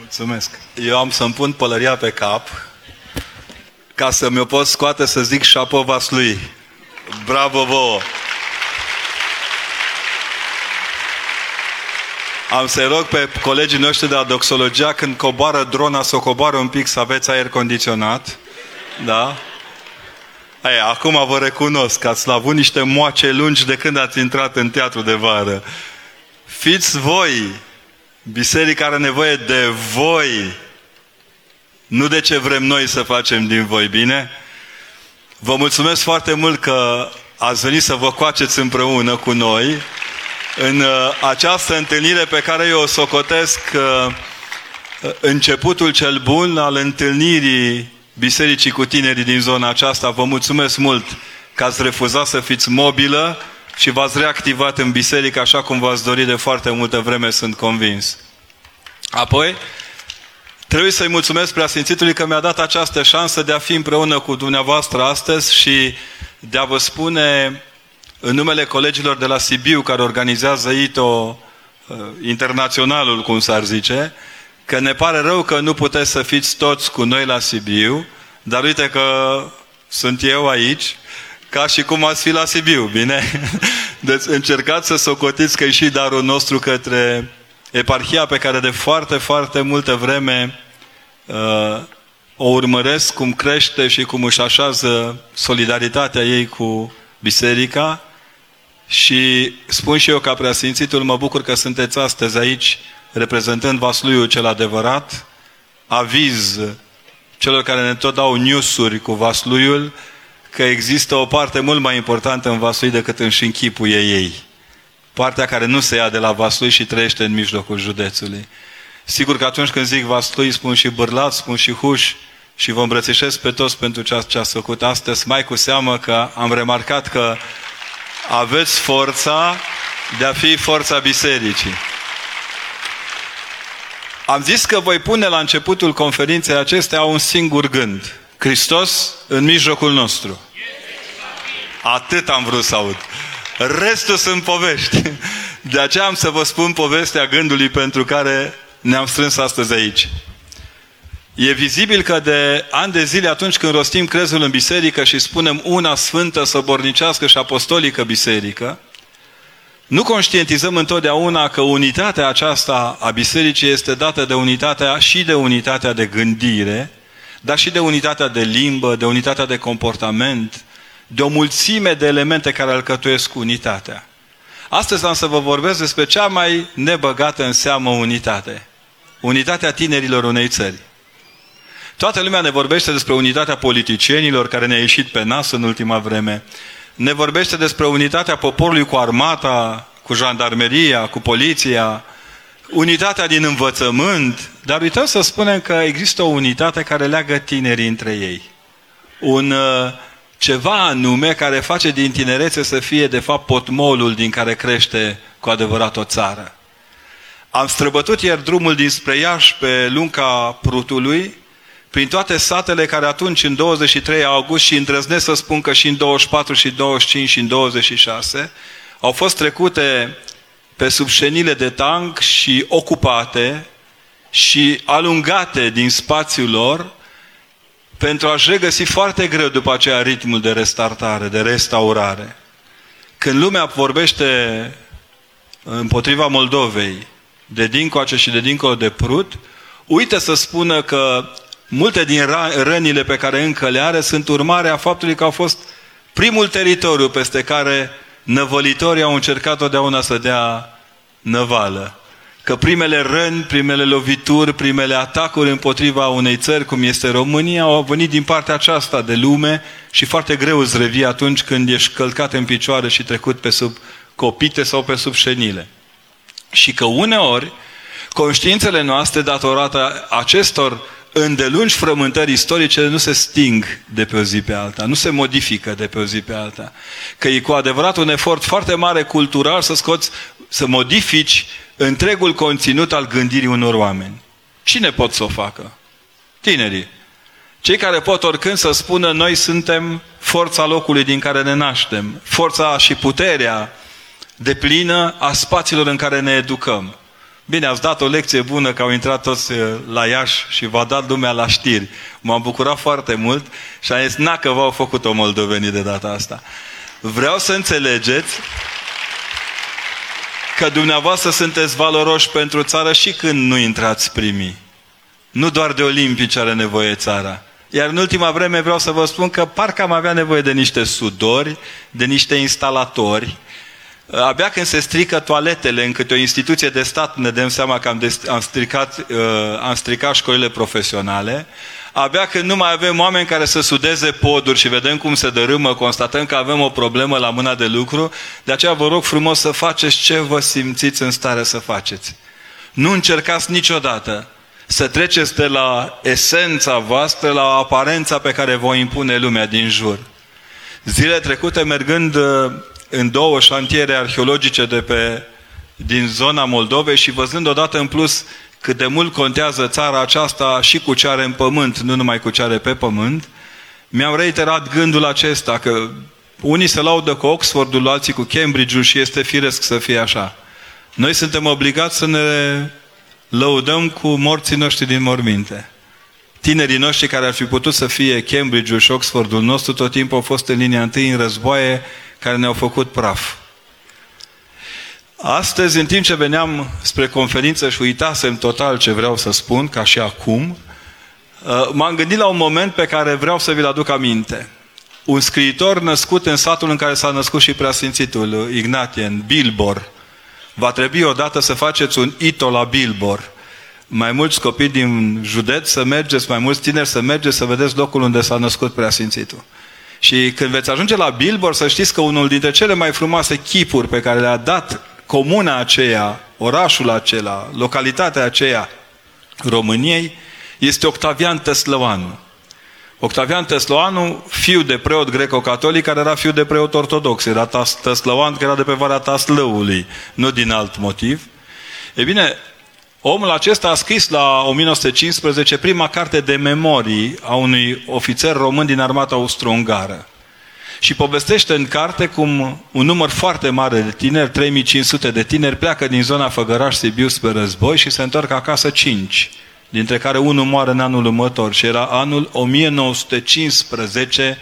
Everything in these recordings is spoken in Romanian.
Mulțumesc. Eu am să-mi pun pălăria pe cap ca să mi-o pot scoate să zic șapovas lui. Bravo vouă! Am să-i rog pe colegii noștri de la doxologia, când coboară drona, să o coboară un pic, să aveți aer condiționat. Da? Aia, acum vă recunosc că ați avut niște moace lungi de când ați intrat în teatru de vară. Fiți voi, biserica are nevoie de voi, nu de ce vrem noi să facem din voi, bine? Vă mulțumesc foarte mult că ați venit să vă coaceți împreună cu noi în uh, această întâlnire pe care eu o socotesc uh, începutul cel bun al întâlnirii bisericii cu tinerii din zona aceasta. Vă mulțumesc mult că ați refuzat să fiți mobilă și v-ați reactivat în biserică așa cum v-ați dorit de foarte multă vreme, sunt convins. Apoi, trebuie să-i mulțumesc preasfințitului că mi-a dat această șansă de a fi împreună cu dumneavoastră astăzi și de a vă spune în numele colegilor de la Sibiu care organizează ITO uh, internaționalul, cum s-ar zice, că ne pare rău că nu puteți să fiți toți cu noi la Sibiu, dar uite că sunt eu aici, ca și cum ați fi la Sibiu, bine? Deci încercați să socotiți că e și darul nostru către eparhia pe care de foarte, foarte multă vreme uh, o urmăresc, cum crește și cum își așează solidaritatea ei cu biserica. Și spun și eu ca preasfințitul, mă bucur că sunteți astăzi aici reprezentând Vasluiul cel adevărat, aviz celor care ne tot dau newsuri cu Vasluiul că există o parte mult mai importantă în Vaslui decât în și închipuie ei. Partea care nu se ia de la Vaslui și trăiește în mijlocul județului. Sigur că atunci când zic Vaslui, spun și Bârlat, spun și Huș și vă îmbrățișez pe toți pentru ceea ce ați făcut astăzi, mai cu seamă că am remarcat că aveți forța de a fi forța bisericii. Am zis că voi pune la începutul conferinței acestea un singur gând. Hristos în mijlocul nostru. Atât am vrut să aud. Restul sunt povești. De aceea am să vă spun povestea gândului pentru care ne-am strâns astăzi aici. E vizibil că de ani de zile, atunci când rostim crezul în biserică și spunem una sfântă, săbornicească și apostolică biserică, nu conștientizăm întotdeauna că unitatea aceasta a bisericii este dată de unitatea și de unitatea de gândire, dar și de unitatea de limbă, de unitatea de comportament, de o mulțime de elemente care alcătuiesc unitatea. Astăzi am să vă vorbesc despre cea mai nebăgată în seamă unitate. Unitatea tinerilor unei țări. Toată lumea ne vorbește despre unitatea politicienilor care ne-a ieșit pe nas în ultima vreme. Ne vorbește despre unitatea poporului cu armata, cu jandarmeria, cu poliția, unitatea din învățământ, dar uităm să spunem că există o unitate care leagă tinerii între ei. Un uh, ceva anume care face din tinerețe să fie de fapt potmolul din care crește cu adevărat o țară. Am străbătut ieri drumul dinspre Iași pe lunca Prutului prin toate satele care atunci, în 23 august, și îndrăznesc să spun că și în 24 și 25 și în 26, au fost trecute pe sub șenile de tank și ocupate și alungate din spațiul lor pentru a-și regăsi foarte greu după aceea ritmul de restartare, de restaurare. Când lumea vorbește împotriva Moldovei, de dincoace și de dincolo de Prut, uită să spună că multe din rănile pe care încă le are sunt urmare a faptului că au fost primul teritoriu peste care năvălitorii au încercat totdeauna să dea năvală. Că primele răni, primele lovituri, primele atacuri împotriva unei țări cum este România au venit din partea aceasta de lume și foarte greu îți revii atunci când ești călcat în picioare și trecut pe sub copite sau pe sub șenile. Și că uneori conștiințele noastre datorată acestor îndelungi frământări istorice nu se sting de pe o zi pe alta, nu se modifică de pe o zi pe alta. Că e cu adevărat un efort foarte mare cultural să scoți, să modifici întregul conținut al gândirii unor oameni. Cine pot să o facă? Tinerii. Cei care pot oricând să spună noi suntem forța locului din care ne naștem, forța și puterea de plină a spațiilor în care ne educăm. Bine, ați dat o lecție bună că au intrat toți uh, la Iași și v-a dat lumea la știri. M-am bucurat foarte mult și am zis, na că v-au făcut-o moldovenii de data asta. Vreau să înțelegeți că dumneavoastră sunteți valoroși pentru țară și când nu intrați primii. Nu doar de olimpici are nevoie țara. Iar în ultima vreme vreau să vă spun că parcă am avea nevoie de niște sudori, de niște instalatori. Abia când se strică toaletele în câte o instituție de stat ne dăm seama că am, am, stricat, uh, am stricat școlile profesionale. Abia când nu mai avem oameni care să sudeze poduri și vedem cum se dărâmă, constatăm că avem o problemă la mâna de lucru, de aceea vă rog frumos să faceți ce vă simțiți în stare să faceți. Nu încercați niciodată să treceți de la esența voastră la aparența pe care vă impune lumea din jur. Zile trecute, mergând uh, în două șantiere arheologice de pe, din zona Moldovei și văzând odată în plus cât de mult contează țara aceasta și cu ce are în pământ, nu numai cu ce are pe pământ, mi-am reiterat gândul acesta, că unii se laudă cu Oxfordul, alții cu Cambridge-ul și este firesc să fie așa. Noi suntem obligați să ne lăudăm cu morții noștri din morminte. Tinerii noștri care ar fi putut să fie Cambridge-ul și Oxfordul nostru, tot timpul au fost în linia întâi în războaie care ne-au făcut praf. Astăzi, în timp ce veneam spre conferință și uitasem total ce vreau să spun, ca și acum, uh, m-am gândit la un moment pe care vreau să vi-l aduc aminte. Un scriitor născut în satul în care s-a născut și preasfințitul Ignatien, Bilbor, Va trebui odată să faceți un ito la Bilbor. Mai mulți copii din județ să mergeți, mai mulți tineri să mergeți să vedeți locul unde s-a născut preasfințitul. Și când veți ajunge la Bilbor, să știți că unul dintre cele mai frumoase chipuri pe care le-a dat comuna aceea, orașul acela, localitatea aceea României, este Octavian Tăslăvanu. Octavian Tesloanu, fiu de preot greco-catolic, care era fiu de preot ortodox. Era Tesloan, care era de pe Valea Taslăului, nu din alt motiv. E bine, omul acesta a scris la 1915 prima carte de memorii a unui ofițer român din armata austro-ungară. Și povestește în carte cum un număr foarte mare de tineri, 3500 de tineri, pleacă din zona Făgăraș-Sibiu spre război și se întorc acasă 5 dintre care unul moare în anul următor și era anul 1915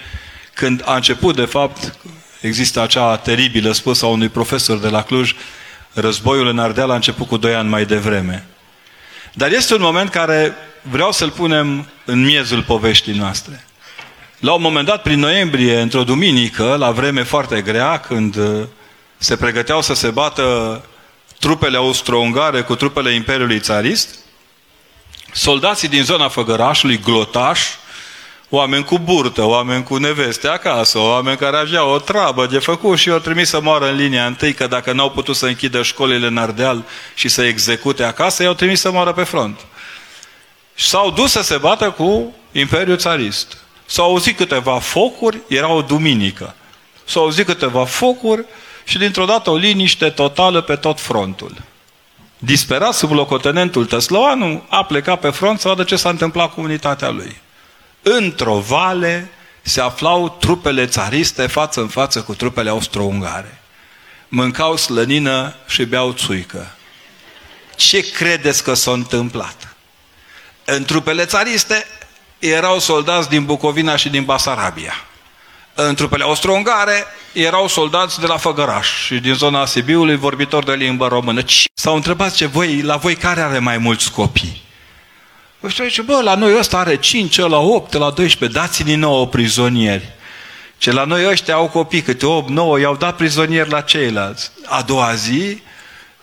când a început de fapt există acea teribilă spusă a unui profesor de la Cluj războiul în Ardeal a început cu doi ani mai devreme. Dar este un moment care vreau să-l punem în miezul poveștii noastre. La un moment dat, prin noiembrie, într-o duminică, la vreme foarte grea, când uh, se pregăteau să se bată trupele austro-ungare cu trupele Imperiului Țarist, soldații din zona Făgărașului, glotași, oameni cu burtă, oameni cu neveste acasă, oameni care aveau o treabă de făcut și i-au trimis să moară în linia întâi, că dacă n-au putut să închidă școlile în Ardeal și să execute acasă, i-au trimis să moară pe front. Și s-au dus să se bată cu Imperiul Țarist. S-au auzit câteva focuri, era o duminică. S-au auzit câteva focuri și dintr-o dată o liniște totală pe tot frontul. Disperat sub locotenentul Tăslăoanu, a plecat pe front să vadă ce s-a întâmplat cu unitatea lui. Într-o vale se aflau trupele țariste față în față cu trupele austro-ungare. Mâncau slănină și beau țuică. Ce credeți că s-a întâmplat? În trupele țariste erau soldați din Bucovina și din Basarabia. În trupele austro-ungare erau soldați de la Făgăraș și din zona Sibiului vorbitori de limbă română. S-au întrebat ce voi, la voi care are mai mulți copii? Ăștia zice, bă, la noi ăsta are 5, la 8, la 12, dați-ne nouă prizonieri. Ce la noi ăștia au copii, câte 8, 9, i-au dat prizonieri la ceilalți. A doua zi,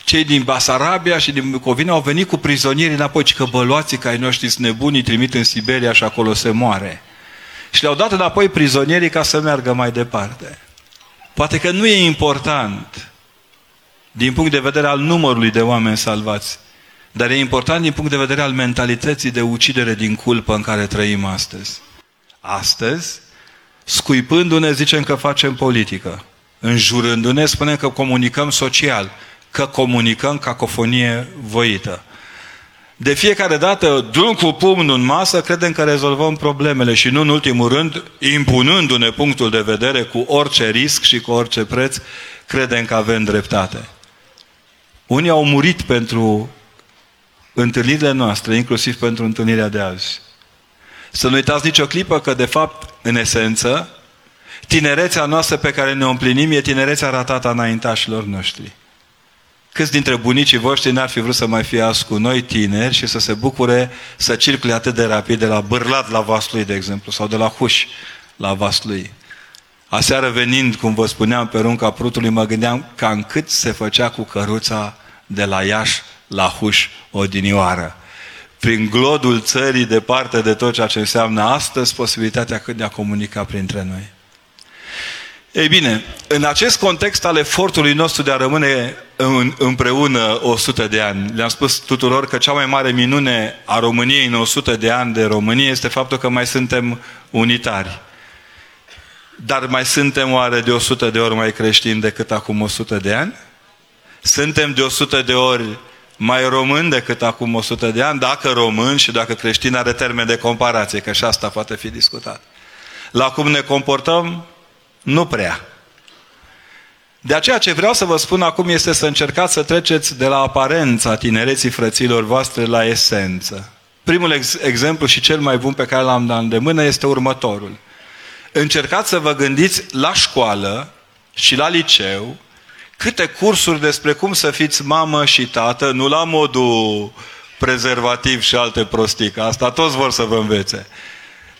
cei din Basarabia și din Bucovina au venit cu prizonieri înapoi, că băluații ca ai noștri sunt nebuni, trimit în Siberia și acolo se moare. Și le-au dat înapoi prizonierii ca să meargă mai departe. Poate că nu e important din punct de vedere al numărului de oameni salvați, dar e important din punct de vedere al mentalității de ucidere din culpă în care trăim astăzi. Astăzi, scuipându-ne, zicem că facem politică. Înjurându-ne, spunem că comunicăm social, că comunicăm cacofonie voită. De fiecare dată, dăm cu pumnul în masă, credem că rezolvăm problemele și nu în ultimul rând, impunându-ne punctul de vedere cu orice risc și cu orice preț, credem că avem dreptate. Unii au murit pentru întâlnirile noastre, inclusiv pentru întâlnirea de azi. Să nu uitați nicio clipă că, de fapt, în esență, tinerețea noastră pe care ne împlinim e tinerețea ratată a înaintașilor noștri. Câți dintre bunicii voștri n-ar fi vrut să mai fie azi cu noi tineri și să se bucure să circule atât de rapid de la Bârlat la Vaslui, de exemplu, sau de la Huș la Vaslui. Aseară venind, cum vă spuneam, pe runca prutului, mă gândeam cam cât se făcea cu căruța de la Iași la Huș odinioară. Prin glodul țării, departe de tot ceea ce înseamnă astăzi, posibilitatea de a comunica printre noi. Ei bine, în acest context al efortului nostru de a rămâne împreună 100 de ani, le-am spus tuturor că cea mai mare minune a României în 100 de ani de Românie este faptul că mai suntem unitari. Dar mai suntem oare de 100 de ori mai creștini decât acum 100 de ani? Suntem de 100 de ori mai români decât acum 100 de ani, dacă român și dacă creștin are termen de comparație, că și asta poate fi discutat. La cum ne comportăm, nu prea. De aceea ce vreau să vă spun acum este să încercați să treceți de la aparența tinereții frăților voastre la esență. Primul ex- exemplu și cel mai bun pe care l-am dat de mână este următorul. Încercați să vă gândiți la școală și la liceu câte cursuri despre cum să fiți mamă și tată, nu la modul prezervativ și alte prostii, că asta toți vor să vă învețe.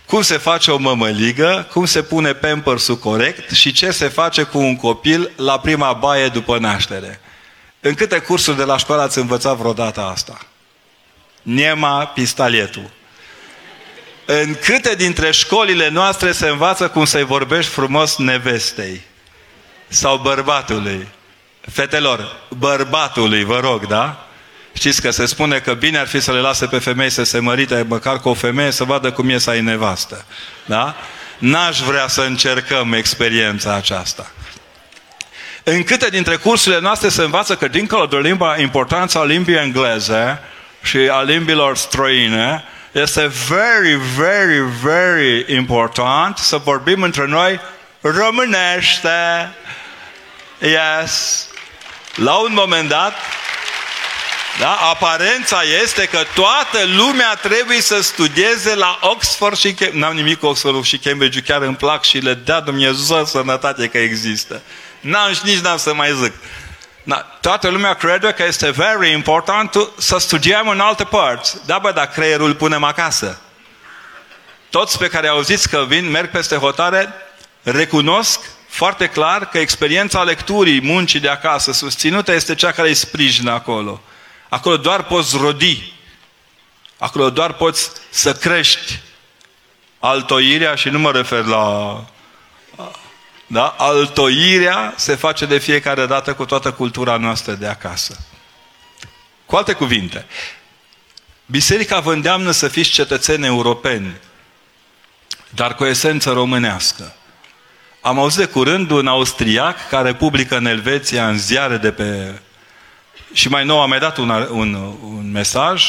Cum se face o mămăligă, cum se pune pampers corect și ce se face cu un copil la prima baie după naștere. În câte cursuri de la școală ați învățat vreodată asta? Niema Pistalietu. În câte dintre școlile noastre se învață cum să-i vorbești frumos nevestei? Sau bărbatului? Fetelor, bărbatului, vă rog, da? Știți că se spune că bine ar fi să le lase pe femei să se mărite măcar cu o femeie să vadă cum e să ai nevastă. Da? N-aș vrea să încercăm experiența aceasta. În câte dintre cursurile noastre se învață că dincolo de limba, importanța limbii engleze și a limbilor străine, este very, very, very important să vorbim între noi românește. Yes. La un moment dat, da? Aparența este că toată lumea trebuie să studieze la Oxford și Cambridge. N-am nimic cu Oxford și Cambridge, chiar îmi plac și le dea Dumnezeu sănătate că există. N-am și nici n-am să mai zic. Da, toată lumea crede că este very important să studiem în alte părți. Da, bă, dar creierul punem acasă. Toți pe care auziți că vin, merg peste hotare, recunosc foarte clar că experiența lecturii, muncii de acasă susținută este cea care îi sprijină acolo. Acolo doar poți rodi. Acolo doar poți să crești altoirea și nu mă refer la... Da? Altoirea se face de fiecare dată cu toată cultura noastră de acasă. Cu alte cuvinte, Biserica vă îndeamnă să fiți cetățeni europeni, dar cu o esență românească. Am auzit de curând un austriac care publică în Elveția, în ziare de pe și mai nou a mai dat un, un, un mesaj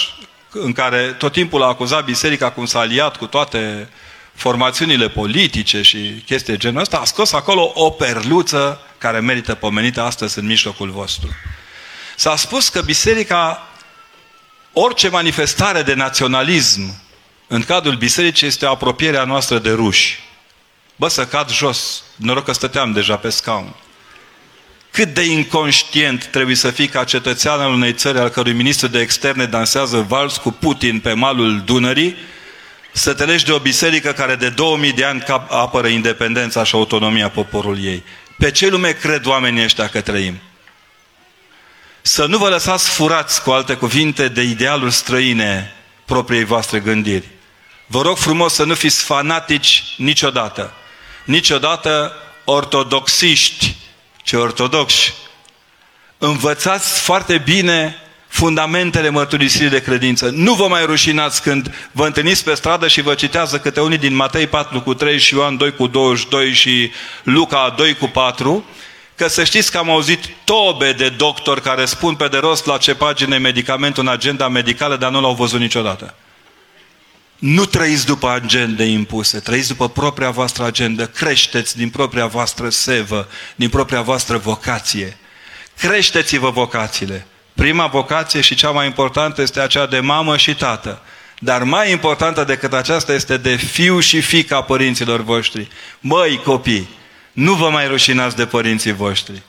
în care tot timpul a acuzat biserica cum s-a aliat cu toate formațiunile politice și chestii genul ăsta, a scos acolo o perluță care merită pomenită astăzi în mijlocul vostru. S-a spus că biserica, orice manifestare de naționalism în cadrul bisericii este apropierea noastră de ruși. Bă, să cad jos. Noroc că stăteam deja pe scaun. Cât de inconștient trebuie să fii ca cetățean al unei țări al cărui ministru de externe dansează vals cu Putin pe malul Dunării, să te legi de o biserică care de 2000 de ani apără independența și autonomia poporului ei. Pe ce lume cred oamenii ăștia că trăim? Să nu vă lăsați furați, cu alte cuvinte, de idealuri străine propriei voastre gândiri. Vă rog frumos să nu fiți fanatici niciodată. Niciodată ortodoxiști ci ortodoxi, învățați foarte bine fundamentele mărturisirii de credință. Nu vă mai rușinați când vă întâlniți pe stradă și vă citează câte unii din Matei 4 cu 3 și Ioan 2 cu 22 și Luca 2 cu 4, că să știți că am auzit tobe de doctori care spun pe de rost la ce pagine medicamentul în agenda medicală, dar nu l-au văzut niciodată. Nu trăiți după agende impuse, trăiți după propria voastră agendă, creșteți din propria voastră sevă, din propria voastră vocație. Creșteți-vă vocațiile. Prima vocație și cea mai importantă este aceea de mamă și tată. Dar mai importantă decât aceasta este de fiu și fica părinților voștri. Măi, copii, nu vă mai rușinați de părinții voștri.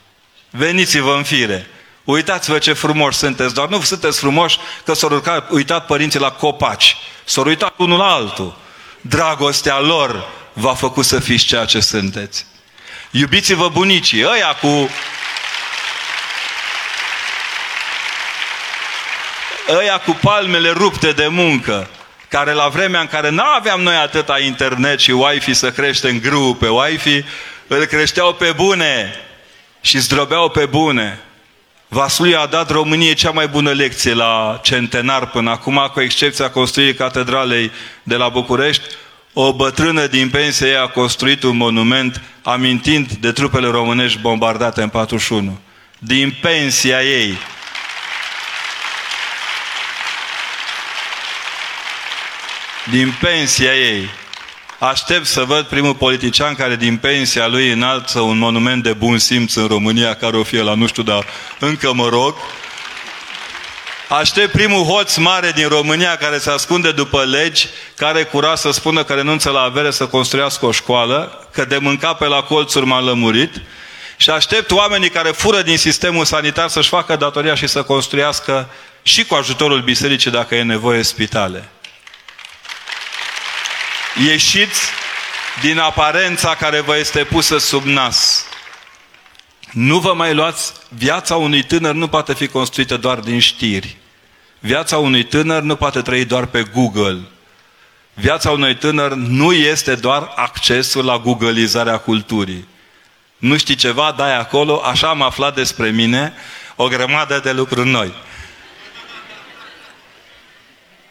Veniți-vă în fire. Uitați-vă ce frumoși sunteți, dar nu sunteți frumoși că s-au uitat părinții la copaci. S-au uitat unul la altul. Dragostea lor v-a făcut să fiți ceea ce sunteți. Iubiți-vă bunicii, ăia cu... Ăia cu palmele rupte de muncă, care la vremea în care nu aveam noi atâta internet și Wi-Fi să creștem grâu pe Wi-Fi, îl creșteau pe bune și zdrobeau pe bune. Vaslui a dat României cea mai bună lecție la centenar până acum, cu excepția construirii catedralei de la București. O bătrână din pensie a construit un monument amintind de trupele românești bombardate în 41. Din pensia ei. Din pensia ei. Aștept să văd primul politician care din pensia lui înalță un monument de bun simț în România, care o fie la nu știu, dar încă mă rog. Aștept primul hoț mare din România care se ascunde după legi, care cura să spună că renunță la avere să construiască o școală, că de mânca pe la colțuri m-a lămurit. Și aștept oamenii care fură din sistemul sanitar să-și facă datoria și să construiască și cu ajutorul bisericii, dacă e nevoie, spitale. Ieșiți din aparența care vă este pusă sub nas. Nu vă mai luați, viața unui tânăr nu poate fi construită doar din știri. Viața unui tânăr nu poate trăi doar pe Google. Viața unui tânăr nu este doar accesul la googleizarea culturii. Nu știi ceva, dai acolo, așa am aflat despre mine o grămadă de lucruri noi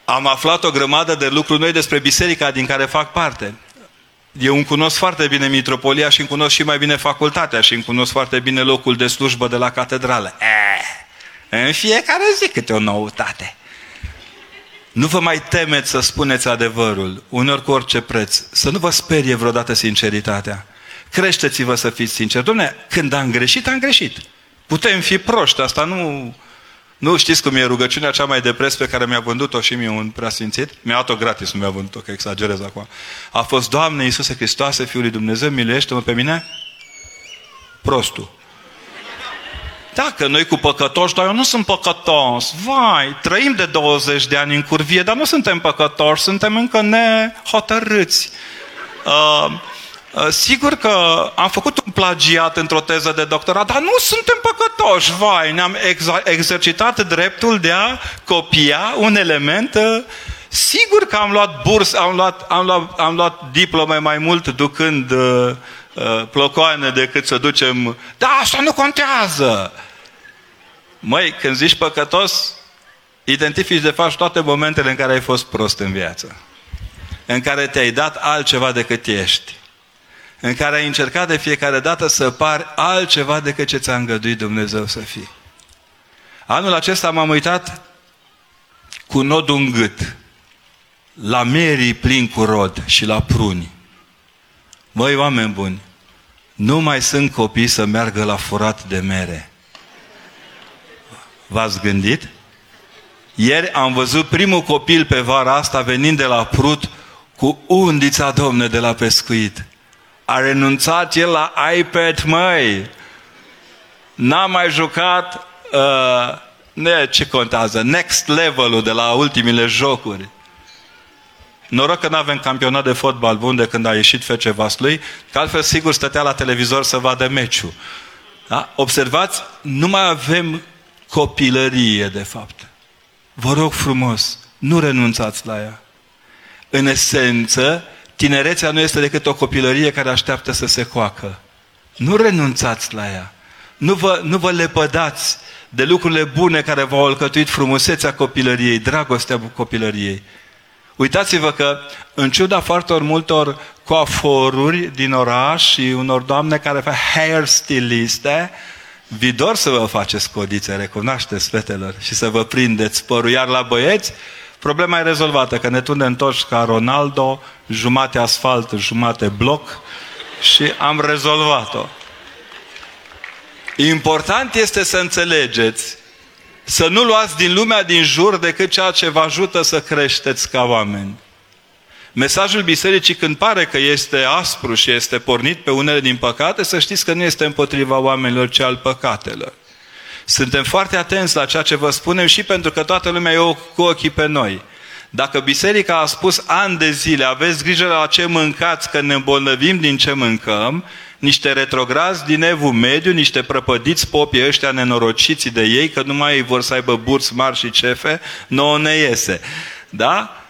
am aflat o grămadă de lucruri noi despre biserica din care fac parte. Eu îmi cunosc foarte bine mitropolia și îmi cunosc și mai bine facultatea și îmi cunosc foarte bine locul de slujbă de la catedrală. Eh, în fiecare zi câte o noutate. Nu vă mai temeți să spuneți adevărul, uneori cu orice preț. Să nu vă sperie vreodată sinceritatea. Creșteți-vă să fiți sinceri. Dom'le, când am greșit, am greșit. Putem fi proști, asta nu nu știți cum e rugăciunea cea mai de preț pe care mi-a vândut-o și mie un preasfințit? Mi-a luat-o gratis, nu mi-a vândut-o, că exagerez acum. A fost, Doamne Iisuse Hristoase, Fiul lui Dumnezeu, miluiește-mă pe mine? Prostul. Da, că noi cu păcătoși, dar eu nu sunt păcătos. Vai, trăim de 20 de ani în curvie, dar nu suntem păcătoși, suntem încă nehotărâți. Uh, Uh, sigur că am făcut un plagiat într-o teză de doctorat, dar nu suntem păcătoși, vai, ne-am exercitat dreptul de a copia un element. Uh, sigur că am luat burs, am luat, am luat, am luat diplome mai mult ducând uh, uh, plocoane decât să ducem... Da, asta nu contează! Măi, când zici păcătos, identifici de fapt toate momentele în care ai fost prost în viață. În care te-ai dat altceva decât ești în care ai încercat de fiecare dată să pari altceva decât ce ți-a îngăduit Dumnezeu să fii. Anul acesta m-am uitat cu nodul în gât, la merii plin cu rod și la pruni. Măi, oameni buni, nu mai sunt copii să meargă la furat de mere. V-ați gândit? Ieri am văzut primul copil pe vara asta venind de la Prut cu undița, domne, de la pescuit. A renunțat el la iPad, măi. N-a mai jucat, uh, ne, ce contează, next level-ul de la ultimile jocuri. Noroc că nu avem campionat de fotbal bun de când a ieșit FC Vaslui, că altfel sigur stătea la televizor să vadă meciul. Da? Observați, nu mai avem copilărie, de fapt. Vă rog frumos, nu renunțați la ea. În esență, Tinerețea nu este decât o copilărie care așteaptă să se coacă. Nu renunțați la ea. Nu vă, nu vă lepădați de lucrurile bune care v-au alcătuit frumusețea copilăriei, dragostea copilăriei. Uitați-vă că, în ciuda foarte multor coaforuri din oraș și unor doamne care fac hair styliste, vi dor să vă faceți codițe, recunoașteți, fetelor, și să vă prindeți părul. Iar la băieți, Problema e rezolvată, că ne tundem toți ca Ronaldo, jumate asfalt, jumate bloc și am rezolvat-o. Important este să înțelegeți Să nu luați din lumea din jur decât ceea ce vă ajută să creșteți ca oameni. Mesajul bisericii când pare că este aspru și este pornit pe unele din păcate, să știți că nu este împotriva oamenilor, ci al păcatelor. Suntem foarte atenți la ceea ce vă spunem și pentru că toată lumea e cu ochii pe noi. Dacă biserica a spus ani de zile, aveți grijă la ce mâncați, că ne îmbolnăvim din ce mâncăm, niște retrograzi din evul mediu, niște prăpădiți popii ăștia nenorociți de ei, că nu mai vor să aibă burți mari și cefe, nouă ne iese. Da?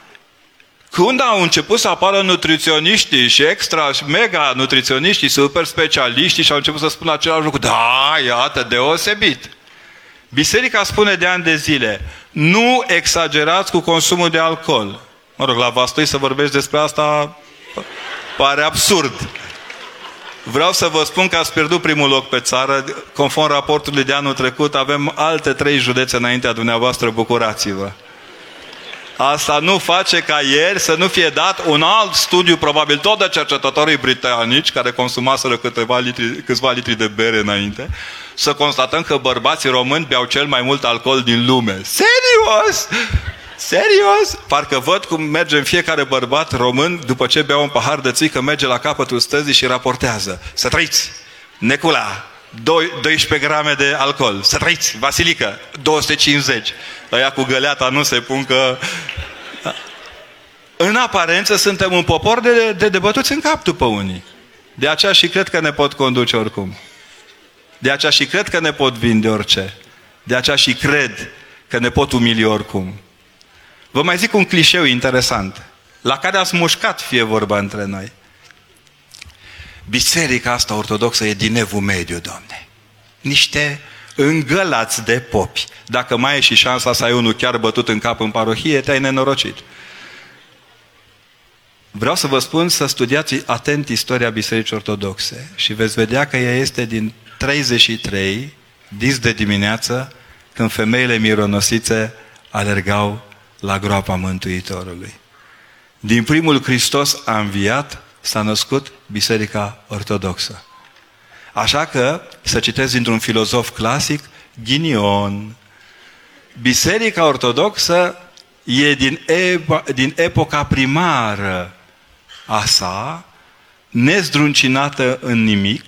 Când au început să apară nutriționiștii și extra și mega nutriționiștii, super specialiștii și au început să spună același lucru, da, iată, deosebit. Biserica spune de ani de zile, nu exagerați cu consumul de alcool. Mă rog, la Vastoi să vorbești despre asta pare absurd. Vreau să vă spun că ați pierdut primul loc pe țară. Conform raportului de anul trecut, avem alte trei județe înaintea dumneavoastră. Bucurați-vă! Asta nu face ca ieri să nu fie dat un alt studiu, probabil tot de cercetătorii britanici, care consumaseră câteva litri, câțiva litri de bere înainte, să constatăm că bărbații români beau cel mai mult alcool din lume. Serios! Serios? Parcă văd cum merge în fiecare bărbat român după ce bea un pahar de țică, merge la capătul stăzii și raportează. Să trăiți! Necula, 12 grame de alcool. Să trăiți! Vasilică, 250. Ăia cu găleata nu se pun că... În aparență suntem un popor de, de debătuți în cap după unii. De aceea și cred că ne pot conduce oricum. De aceea și cred că ne pot vinde orice. De aceea și cred că ne pot umili oricum. Vă mai zic un clișeu interesant, la care ați mușcat fie vorba între noi. Biserica asta ortodoxă e din evul mediu, Doamne. Niște îngălați de popi. Dacă mai e și șansa să ai unul chiar bătut în cap în parohie, te-ai nenorocit. Vreau să vă spun să studiați atent istoria Bisericii Ortodoxe și veți vedea că ea este din 33, dis de dimineață, când femeile mironosițe alergau la groapa Mântuitorului. Din primul Hristos a înviat, s-a născut Biserica Ortodoxă. Așa că, să citesc dintr-un filozof clasic, Ghinion, Biserica Ortodoxă e din, epo- din epoca primară a sa, nezdruncinată în nimic,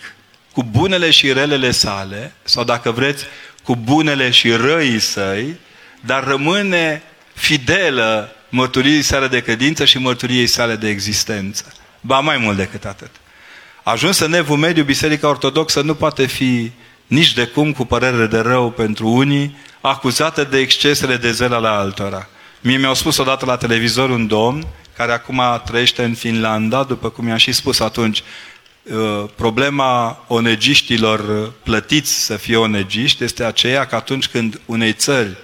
cu bunele și relele sale, sau dacă vreți, cu bunele și răii săi, dar rămâne fidelă mărturiei sale de credință și mărturiei sale de existență. Ba mai mult decât atât. Ajuns în evul mediu, Biserica Ortodoxă nu poate fi nici de cum cu părere de rău pentru unii, acuzată de excesele de zel ale altora. Mie mi-au spus odată la televizor un domn, care acum trăiește în Finlanda, după cum i-am și spus atunci, uh, problema onegiștilor plătiți să fie onegiști este aceea că atunci când unei țări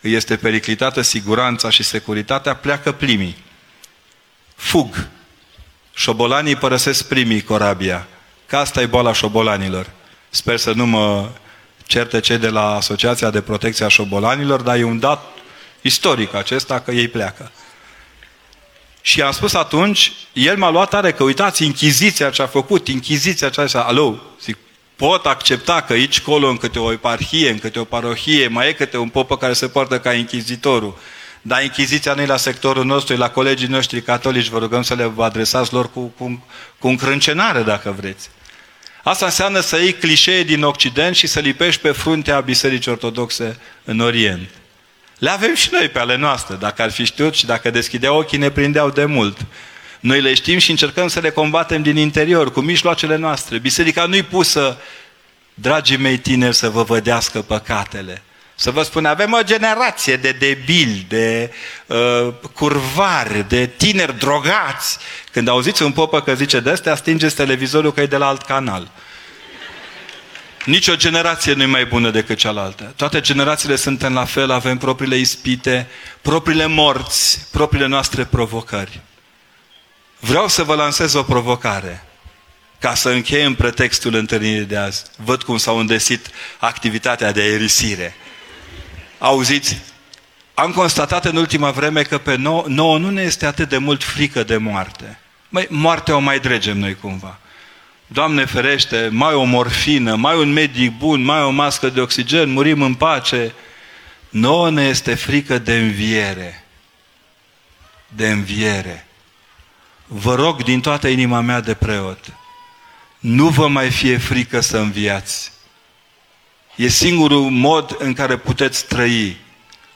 îi este periclitată siguranța și securitatea, pleacă primii. Fug. Șobolanii părăsesc primii corabia. Că asta e boala șobolanilor. Sper să nu mă certe cei de la Asociația de Protecție a Șobolanilor, dar e un dat istoric acesta că ei pleacă. Și am spus atunci, el m-a luat tare că uitați, Inchiziția ce a făcut, Inchiziția aceasta, alo, zic, pot accepta că aici, colo, în câte o eparhie, în câte o parohie, mai e câte un popă care se poartă ca inchizitorul. Dar inchiziția nu e la sectorul nostru, e la colegii noștri catolici, vă rugăm să le vă adresați lor cu, cu, cu încrâncenare, dacă vreți. Asta înseamnă să iei clișee din Occident și să lipești pe fruntea Bisericii Ortodoxe în Orient. Le avem și noi pe ale noastre. Dacă ar fi știut și dacă deschideau ochii, ne prindeau de mult. Noi le știm și încercăm să le combatem din interior, cu mijloacele noastre. Biserica nu-i pusă, dragii mei tineri, să vă vădească păcatele. Să vă spun, avem o generație de debili, de uh, curvari, de tineri drogați. Când auziți un popă că zice de astea, stingeți televizorul că e de la alt canal. Nici o generație nu e mai bună decât cealaltă. Toate generațiile suntem la fel, avem propriile ispite, propriile morți, propriile noastre provocări. Vreau să vă lansez o provocare ca să încheiem pretextul întâlnirii de azi. Văd cum s-au îndesit activitatea de aerisire. Auziți? Am constatat în ultima vreme că pe nouă, nouă nu ne este atât de mult frică de moarte. Măi, moartea o mai dregem noi cumva. Doamne ferește, mai o morfină, mai un medic bun, mai o mască de oxigen, murim în pace. Nouă ne este frică de înviere. De înviere. Vă rog din toată inima mea de preot, nu vă mai fie frică să înviați. E singurul mod în care puteți trăi,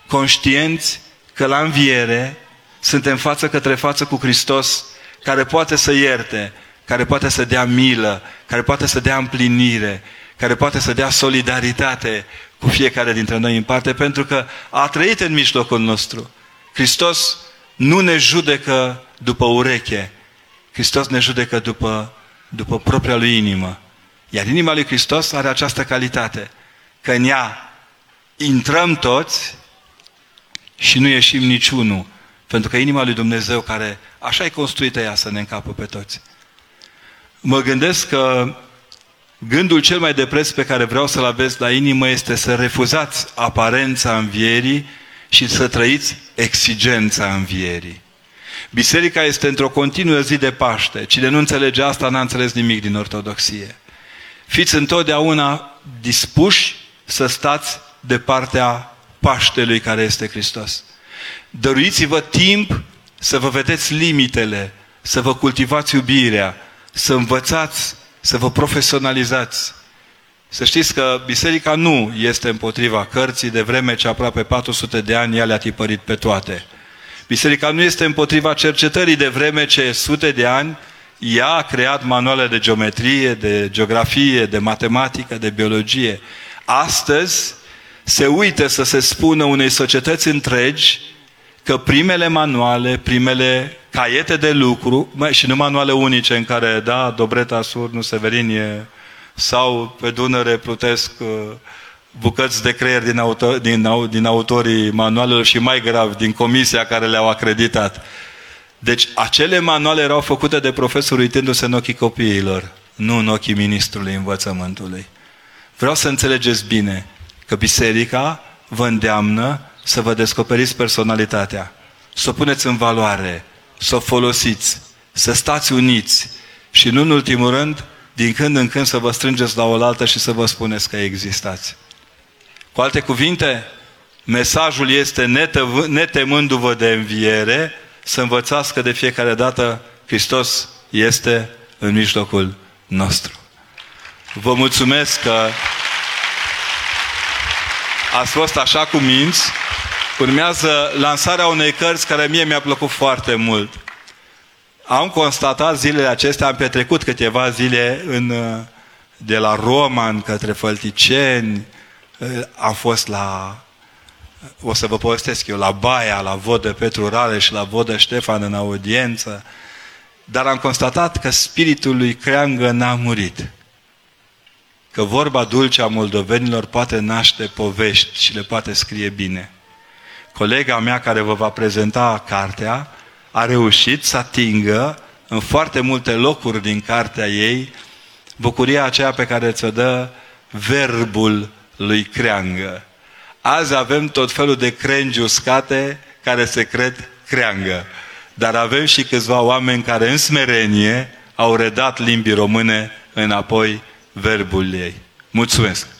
conștienți că la înviere suntem față către față cu Hristos, care poate să ierte, care poate să dea milă, care poate să dea împlinire, care poate să dea solidaritate cu fiecare dintre noi în parte, pentru că a trăit în mijlocul nostru. Hristos nu ne judecă după ureche, Hristos ne judecă după, după propria lui inimă. Iar inima lui Hristos are această calitate, că în ea intrăm toți și nu ieșim niciunul, pentru că inima lui Dumnezeu, care așa e construită ea să ne încapă pe toți. Mă gândesc că gândul cel mai de preț pe care vreau să-l aveți la inimă este să refuzați aparența învierii și să trăiți exigența învierii. Biserica este într-o continuă zi de Paște. Cine nu înțelege asta, n-a înțeles nimic din ortodoxie. Fiți întotdeauna dispuși să stați de partea Paștelui care este Hristos. Dăruiți-vă timp să vă vedeți limitele, să vă cultivați iubirea, să învățați, să vă profesionalizați. Să știți că biserica nu este împotriva cărții, de vreme ce aproape 400 de ani ea le-a tipărit pe toate. Biserica nu este împotriva cercetării, de vreme ce sute de ani ea a creat manuale de geometrie, de geografie, de matematică, de biologie. Astăzi se uită să se spună unei societăți întregi că primele manuale, primele caiete de lucru, mă, și nu manuale unice în care, da, Dobreta Sur, nu Severin e, sau pe Dunăre plutesc uh, bucăți de creier din, autor, din, din autorii manualelor și mai grav, din comisia care le-au acreditat. Deci acele manuale erau făcute de profesori uitându-se în ochii copiilor, nu în ochii ministrului învățământului. Vreau să înțelegeți bine că biserica vă îndeamnă să vă descoperiți personalitatea, să o puneți în valoare, să o folosiți, să stați uniți și nu în ultimul rând, din când în când să vă strângeți la oaltă și să vă spuneți că existați. Cu alte cuvinte, mesajul este netemându-vă de înviere, să învățați că de fiecare dată Hristos este în mijlocul nostru. Vă mulțumesc că ați fost așa cu minți. Urmează lansarea unei cărți care mie mi-a plăcut foarte mult. Am constatat zilele acestea, am petrecut câteva zile în, de la Roman către Fălticeni, am fost la, o să vă povestesc eu, la Baia, la Vodă Petru Rale și la Vodă Ștefan în audiență, dar am constatat că spiritul lui Creangă n-a murit. Că vorba dulce a moldovenilor poate naște povești și le poate scrie bine. Colega mea care vă va prezenta cartea a reușit să atingă în foarte multe locuri din cartea ei bucuria aceea pe care ți-o dă verbul lui creangă. Azi avem tot felul de crengi uscate care se cred creangă. Dar avem și câțiva oameni care în smerenie au redat limbii române înapoi verbul ei. Mulțumesc!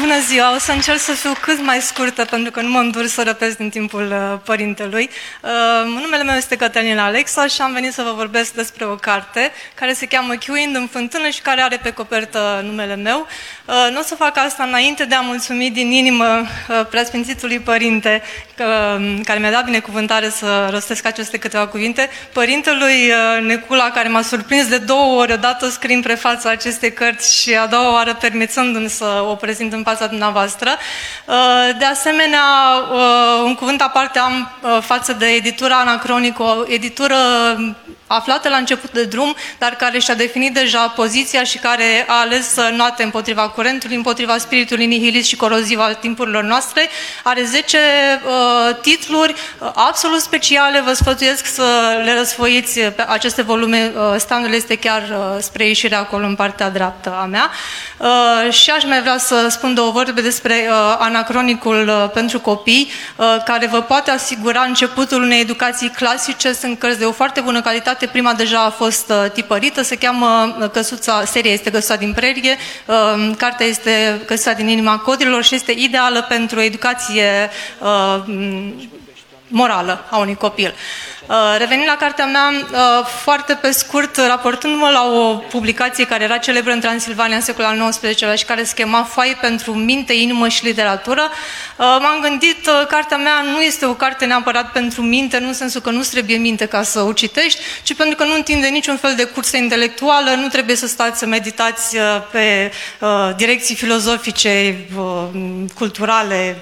Bună ziua! O să încerc să fiu cât mai scurtă, pentru că nu mă îndur să răpesc din timpul uh, părintelui. Uh, numele meu este Cătălina Alexa și am venit să vă vorbesc despre o carte care se cheamă Chiuind în fântână și care are pe copertă numele meu. Uh, nu o să fac asta înainte de a mulțumi din inimă uh, preasfințitului părinte că, um, care mi-a dat binecuvântare să rostesc aceste câteva cuvinte, părintelui uh, Necula, care m-a surprins de două ori, odată scriind prefața acestei cărți și a doua oară permițându-mi să o prezint în fața dumneavoastră. Uh, de asemenea, uh, un cuvânt aparte am uh, față de editura Anacronică, o editură aflată la început de drum, dar care și-a definit deja poziția și care a ales să noate împotriva curentului, împotriva spiritului nihilist și coroziv al timpurilor noastre. Are 10 uh, titluri uh, absolut speciale, vă sfătuiesc să le răsfoiți pe aceste volume, uh, standul este chiar uh, spre ieșirea acolo în partea dreaptă a mea. Uh, și aș mai vrea să spun două vorbe despre uh, anacronicul uh, pentru copii, uh, care vă poate asigura începutul unei educații clasice, sunt cărți de o foarte bună calitate, carte. Prima deja a fost uh, tipărită, se cheamă uh, Căsuța, seria este Căsuța din prerie, uh, cartea este Căsuța din inima codrilor și este ideală pentru educație uh, morală a unui copil. Uh, revenind la cartea mea, uh, foarte pe scurt, raportându-mă la o publicație care era celebră în Transilvania în secolul al XIX-lea și care se chema Foaie pentru minte, inimă și literatură, uh, m-am gândit, cartea mea nu este o carte neapărat pentru minte, nu în sensul că nu trebuie minte ca să o citești, ci pentru că nu întinde niciun fel de cursă intelectuală, nu trebuie să stați să meditați pe direcții filozofice, culturale,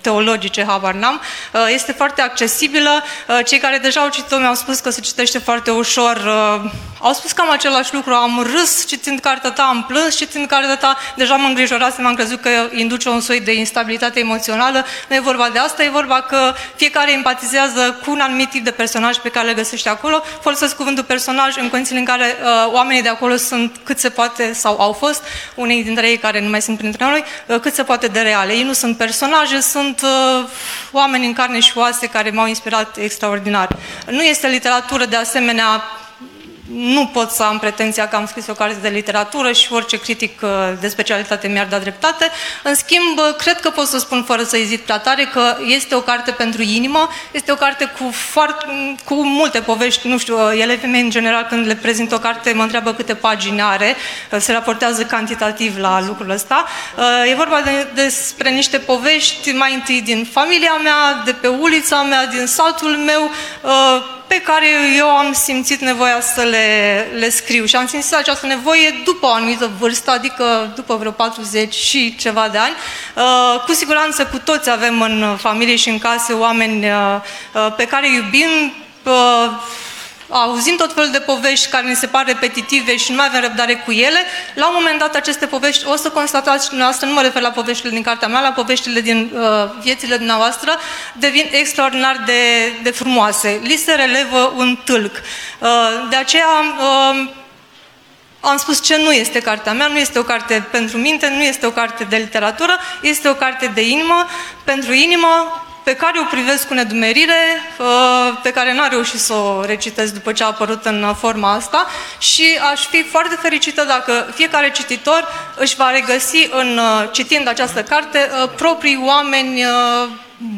teologice, habar n-am. Este foarte accesibilă. Cei care de deja au citit-o, mi-au spus că se citește foarte ușor. Uh, au spus cam același lucru, am râs citind cartea ta, am plâns citind cartea ta, deja mă îngrijorasem, am crezut că induce un soi de instabilitate emoțională. Nu e vorba de asta, e vorba că fiecare empatizează cu un anumit tip de personaj pe care le găsește acolo. Folosesc cuvântul personaj în condițiile în care uh, oamenii de acolo sunt cât se poate, sau au fost, unii dintre ei care nu mai sunt printre noi, uh, cât se poate de reale. Ei nu sunt personaje, sunt uh, oameni în carne și oase care m-au inspirat extraordinar. Nu este literatură de asemenea nu pot să am pretenția că am scris o carte de literatură și orice critic uh, de specialitate mi-ar da dreptate. În schimb, uh, cred că pot să spun fără să ezit prea tare că este o carte pentru inimă, este o carte cu, foarte, cu multe povești, nu știu, uh, elevii mei în general când le prezint o carte mă întreabă câte pagini are, se raportează cantitativ la lucrul ăsta. E vorba de, despre niște povești mai întâi din familia mea, de pe ulița mea, din satul meu, pe care eu am simțit nevoia să le, le scriu și am simțit această nevoie după o anumită vârstă, adică după vreo 40 și ceva de ani. Uh, cu siguranță cu toți avem în familie și în case oameni uh, uh, pe care iubim, auzim tot felul de povești care ne se par repetitive și nu mai avem răbdare cu ele, la un moment dat aceste povești, o să constatați și dumneavoastră, nu mă refer la poveștile din cartea mea, la poveștile din uh, viețile dumneavoastră, devin extraordinar de, de frumoase. Li se relevă un tâlc. Uh, de aceea uh, am spus ce nu este cartea mea, nu este o carte pentru minte, nu este o carte de literatură, este o carte de inimă, pentru inimă, pe care o privesc cu nedumerire, uh, pe care n-am reușit să o recitesc după ce a apărut în forma asta și aș fi foarte fericită dacă fiecare cititor își va regăsi în uh, citind această carte uh, proprii oameni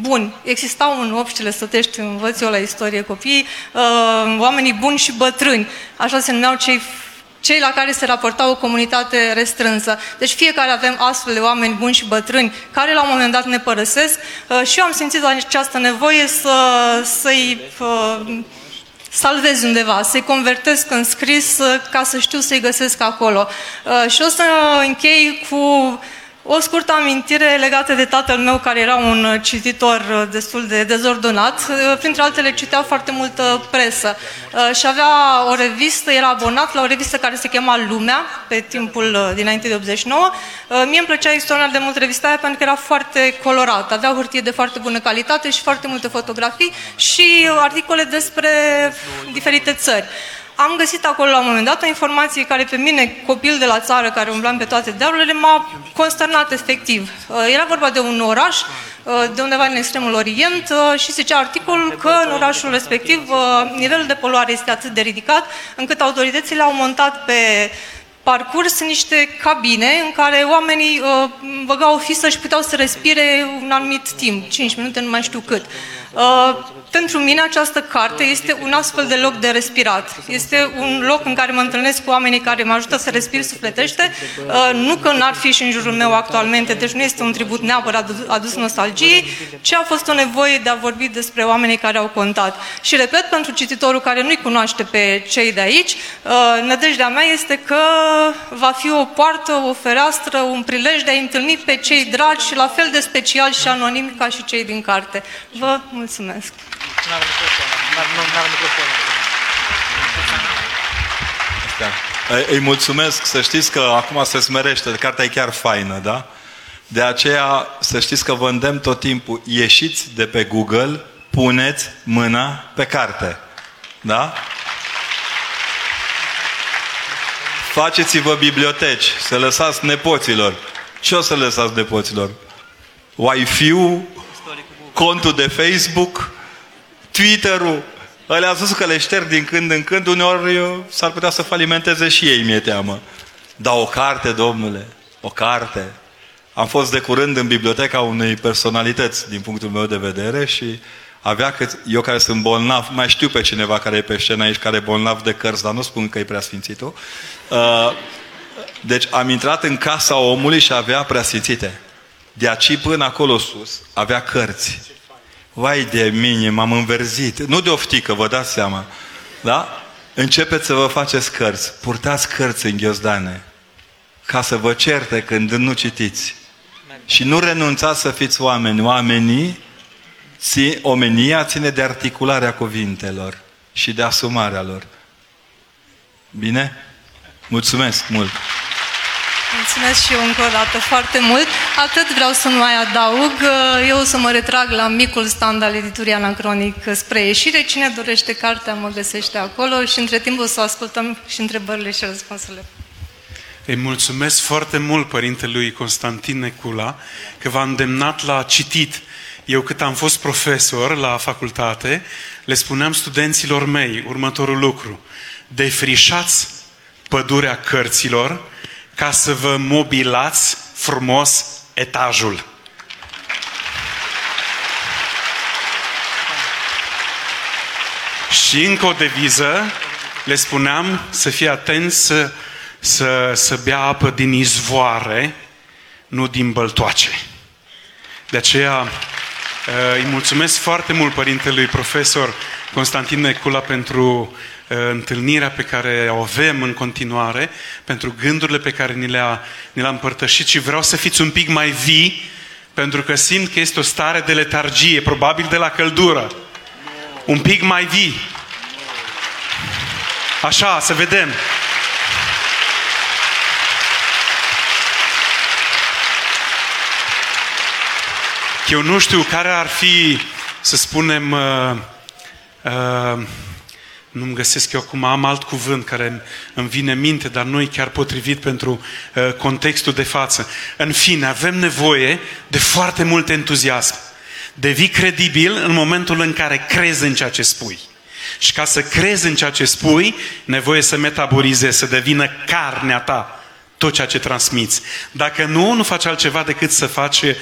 buni. Existau în Opștile Sătești, învăț eu la istorie copiii, oamenii buni și bătrâni. Așa se numeau cei cei la care se raporta o comunitate restrânsă. Deci fiecare avem astfel de oameni buni și bătrâni care la un moment dat ne părăsesc uh, și eu am simțit această nevoie să, să-i uh, salvez undeva, să-i convertesc în scris uh, ca să știu să-i găsesc acolo. Și o să închei cu o scurtă amintire legată de tatăl meu, care era un cititor destul de dezordonat. Printre altele, citea foarte multă presă uh, și avea o revistă, era abonat la o revistă care se chema Lumea, pe timpul uh, dinainte de 89. Uh, mie îmi plăcea extraordinar de mult revista aia pentru că era foarte colorat, avea hârtie de foarte bună calitate și foarte multe fotografii și articole despre diferite țări. Am găsit acolo la un moment dat o informație care pe mine, copil de la țară care umblam pe toate dealurile, m-a consternat efectiv. Uh, era vorba de un oraș uh, de undeva în extremul Orient uh, și zicea articolul că în orașul respectiv nivelul de poluare este atât de ridicat încât autoritățile au montat pe parcurs niște cabine în care oamenii uh, băgau o fisă și puteau să respire un anumit timp, 5 minute, nu mai știu cât. Uh, pentru mine această carte este un astfel de loc de respirat. Este un loc în care mă întâlnesc cu oamenii care mă ajută să respir sufletește, uh, nu că n-ar fi și în jurul meu actualmente, deci nu este un tribut neapărat adus nostalgiei, ci a fost o nevoie de a vorbi despre oamenii care au contat. Și repet, pentru cititorul care nu-i cunoaște pe cei de aici, uh, nădejdea mea este că va fi o poartă, o fereastră, un prilej de a întâlni pe cei dragi și la fel de special și anonimi ca și cei din carte. Vă mulțumesc! Îi mulțumesc, să știți că acum se smerește, cartea e chiar faină, da? De aceea să știți că vă îndemn tot timpul, ieșiți de pe Google, puneți mâna pe carte. Da? Faceți-vă biblioteci, să lăsați nepoților. Ce o să lăsați nepoților? Wi-Fi-ul, contul de Facebook, Twitter-ul, Ălea a spus că le șterg din când în când, uneori s-ar putea să falimenteze și ei, mi-e teamă. Dar o carte, domnule, o carte. Am fost de curând în biblioteca unei personalități, din punctul meu de vedere, și avea cât, eu care sunt bolnav, mai știu pe cineva care e pe scenă aici, care e bolnav de cărți, dar nu spun că e prea sfințitul. Uh, deci am intrat în casa omului și avea preasfințite. De aici până acolo sus avea cărți. Vai de mine, m-am înverzit. Nu de oftică, vă dați seama. Da? Începeți să vă faceți cărți. Purtați cărți în ghiozdane. Ca să vă certe când nu citiți. Și nu renunțați să fiți oameni. Oamenii, omenia ține de articularea cuvintelor și de asumarea lor. Bine? Mulțumesc mult! Mulțumesc și eu încă o dată foarte mult. Atât vreau să mai adaug. Eu o să mă retrag la micul stand al editurii Anacronic spre ieșire. Cine dorește cartea mă găsește acolo și între timp o să ascultăm și întrebările și răspunsurile. Îi mulțumesc foarte mult părintelui Constantin Necula că v-a îndemnat la citit. Eu cât am fost profesor la facultate, le spuneam studenților mei următorul lucru. Defrișați pădurea cărților ca să vă mobilați frumos etajul. Și încă o deviză, le spuneam să fie atenți să, să, să bea apă din izvoare, nu din băltoace. De aceea îi mulțumesc foarte mult părintelui profesor Constantin Necula pentru Uh, întâlnirea pe care o avem în continuare, pentru gândurile pe care ni le-a, ni le-a împărtășit și vreau să fiți un pic mai vii, pentru că simt că este o stare de letargie, probabil de la căldură. Un pic mai vii. Așa, să vedem. Eu nu știu care ar fi, să spunem, uh, uh, nu-mi găsesc eu acum, am alt cuvânt care îmi vine minte, dar nu e chiar potrivit pentru uh, contextul de față. În fine, avem nevoie de foarte mult entuziasm. Devii credibil în momentul în care crezi în ceea ce spui. Și ca să crezi în ceea ce spui, nevoie să metabolizezi, să devină carnea ta tot ceea ce transmiți. Dacă nu, nu faci altceva decât să faci uh,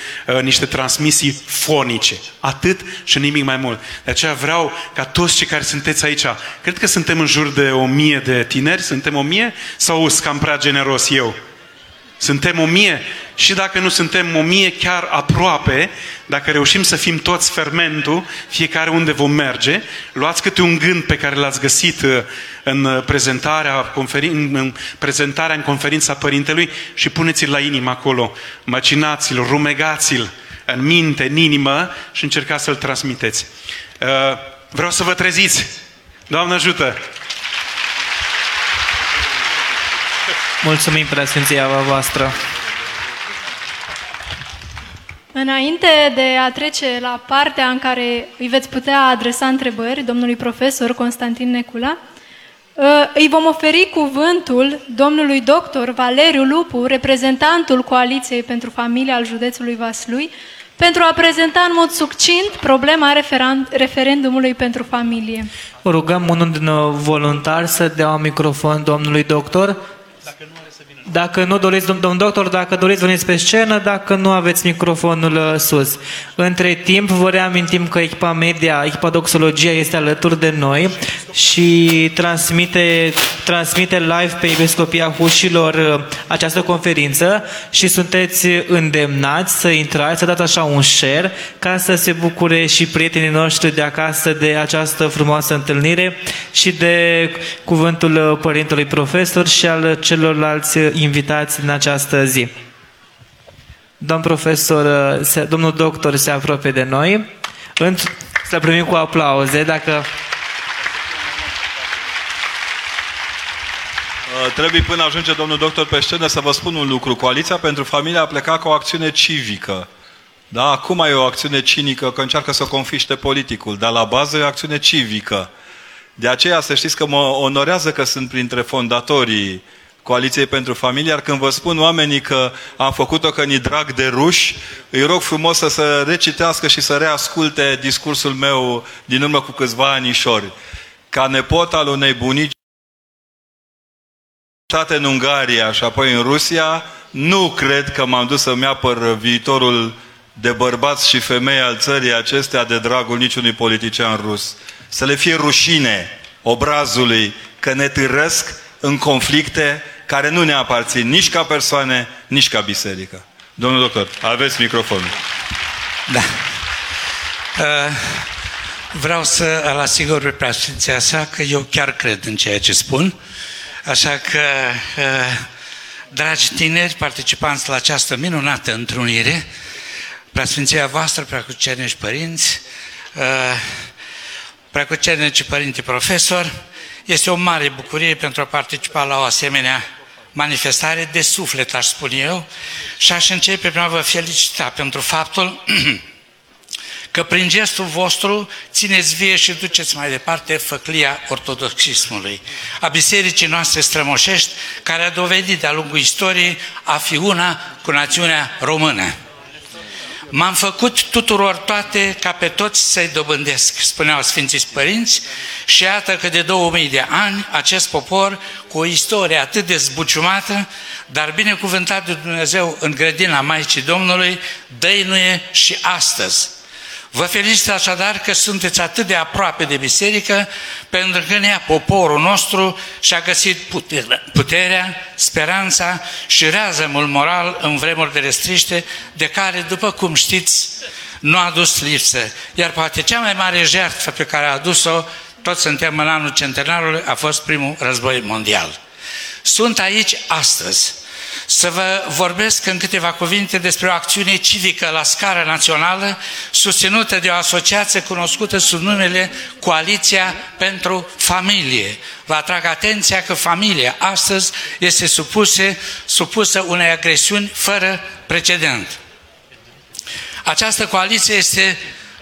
niște transmisii fonice. Atât și nimic mai mult. De aceea vreau ca toți cei care sunteți aici, cred că suntem în jur de o mie de tineri, suntem o mie sau sunt cam prea generos eu? Suntem o mie și dacă nu suntem o mie chiar aproape, dacă reușim să fim toți fermentul, fiecare unde vom merge, luați câte un gând pe care l-ați găsit uh, în prezentarea, conferin, în prezentarea în conferința Părintelui și puneți-l la inimă acolo. Măcinați-l, rumegați-l în minte, în inimă și încercați să-l transmiteți. Uh, vreau să vă treziți. Doamne ajută! Mulțumim, preasfinția voastră. Înainte de a trece la partea în care îi veți putea adresa întrebări domnului profesor Constantin Necula, ă, îi vom oferi cuvântul domnului doctor Valeriu Lupu, reprezentantul Coaliției pentru Familia al județului Vaslui, pentru a prezenta în mod succint problema referendumului pentru familie. Rugăm unul din voluntari să dea un microfon domnului doctor dacă nu are să vină. Dacă nu doriți, domn doctor, dacă doriți, veniți pe scenă, dacă nu aveți microfonul uh, sus. Între timp, vă reamintim că echipa media, echipa Doxologia este alături de noi și transmite, transmite live pe Episcopia Hușilor uh, această conferință și sunteți îndemnați să intrați, să dați așa un share ca să se bucure și prietenii noștri de acasă de această frumoasă întâlnire și de cuvântul uh, Părintelui Profesor și al celorlalți invitați în această zi. Domn profesor, se, domnul doctor se apropie de noi. Să primim cu aplauze dacă... Uh, trebuie până ajunge domnul doctor pe scenă să vă spun un lucru. Coaliția pentru familie a plecat cu o acțiune civică. Da? Acum e o acțiune cinică că încearcă să confiște politicul, dar la bază e o acțiune civică. De aceea să știți că mă onorează că sunt printre fondatorii Coaliției pentru Familie, iar când vă spun oamenii că am făcut-o că ni drag de ruși, îi rog frumos să se recitească și să reasculte discursul meu din urmă cu câțiva anișori. Ca nepot al unei bunici în Ungaria și apoi în Rusia, nu cred că m-am dus să-mi apăr viitorul de bărbați și femei al țării acestea de dragul niciunui politician rus. Să le fie rușine obrazului că ne târăsc în conflicte care nu ne aparțin nici ca persoane, nici ca biserică. Domnul doctor, aveți microfonul. Da. Uh, vreau să îl asigur pe preasfinția sa că eu chiar cred în ceea ce spun. Așa că, uh, dragi tineri, participanți la această minunată întrunire, preasfinția voastră, preacucernici părinți, uh, preacucernici părinte profesor, este o mare bucurie pentru a participa la o asemenea manifestare de suflet, aș spune eu, și aș începe prin a vă felicita pentru faptul că prin gestul vostru țineți vie și duceți mai departe făclia ortodoxismului, a bisericii noastre strămoșești, care a dovedit de-a lungul istoriei a fi una cu națiunea română. M-am făcut tuturor toate ca pe toți să-i dobândesc, spuneau Sfinții Părinți, și iată că de 2000 de ani acest popor, cu o istorie atât de zbuciumată, dar binecuvântat de Dumnezeu în grădina Maicii Domnului, dăinuie și astăzi. Vă felicit așadar că sunteți atât de aproape de biserică, pentru că nea poporul nostru și-a găsit puterea, puterea, speranța și reazămul moral în vremuri de restriște, de care, după cum știți, nu a adus lipsă. Iar poate cea mai mare jertfă pe care a adus-o, toți suntem în anul centenarului, a fost primul război mondial. Sunt aici astăzi să vă vorbesc în câteva cuvinte despre o acțiune civică la scară națională susținută de o asociație cunoscută sub numele Coaliția pentru Familie. Vă atrag atenția că familia astăzi este supuse, supusă unei agresiuni fără precedent. Această coaliție este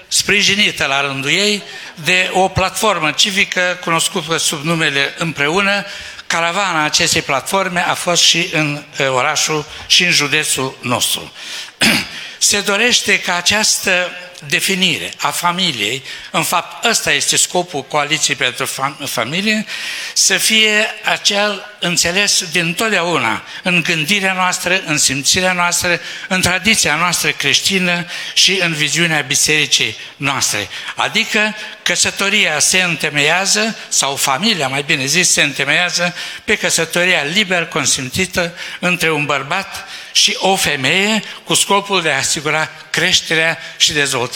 sprijinită la rândul ei de o platformă civică cunoscută sub numele Împreună, Caravana acestei platforme a fost și în orașul și în județul nostru. Se dorește ca această definire a familiei, în fapt ăsta este scopul Coaliției pentru Familie, să fie acel înțeles din totdeauna în gândirea noastră, în simțirea noastră, în tradiția noastră creștină și în viziunea bisericii noastre. Adică căsătoria se întemeiază, sau familia, mai bine zis, se întemeiază pe căsătoria liber consimțită între un bărbat și o femeie cu scopul de a asigura creșterea și dezvoltarea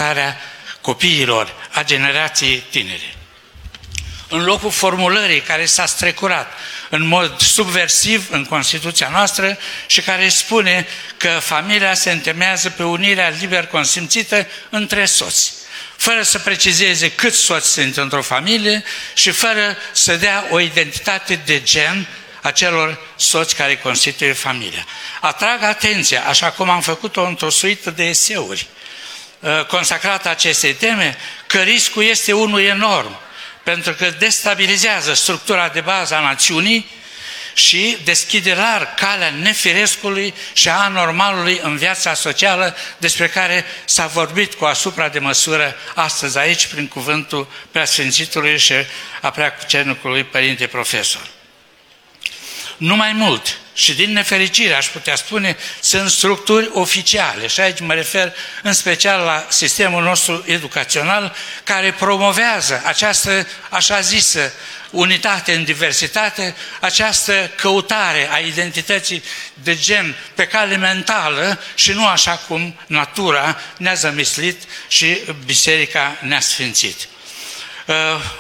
copiilor, a generației tinere. În locul formulării care s-a strecurat în mod subversiv în Constituția noastră și care spune că familia se întemeiază pe unirea liber consimțită între soți fără să precizeze câți soți sunt într-o familie și fără să dea o identitate de gen acelor soți care constituie familia. Atrag atenția, așa cum am făcut-o într-o suită de eseuri uh, consacrată acestei teme, că riscul este unul enorm, pentru că destabilizează structura de bază a națiunii și deschide rar calea nefirescului și a anormalului în viața socială despre care s-a vorbit cu asupra de măsură astăzi aici prin cuvântul preasfințitului și a preacucernicului Părinte Profesor. Nu mai mult, și din nefericire, aș putea spune, sunt structuri oficiale. Și aici mă refer în special la sistemul nostru educațional care promovează această așa zisă unitate în diversitate, această căutare a identității de gen pe cale mentală și nu așa cum natura ne-a zămislit și biserica ne-a sfințit. Uh,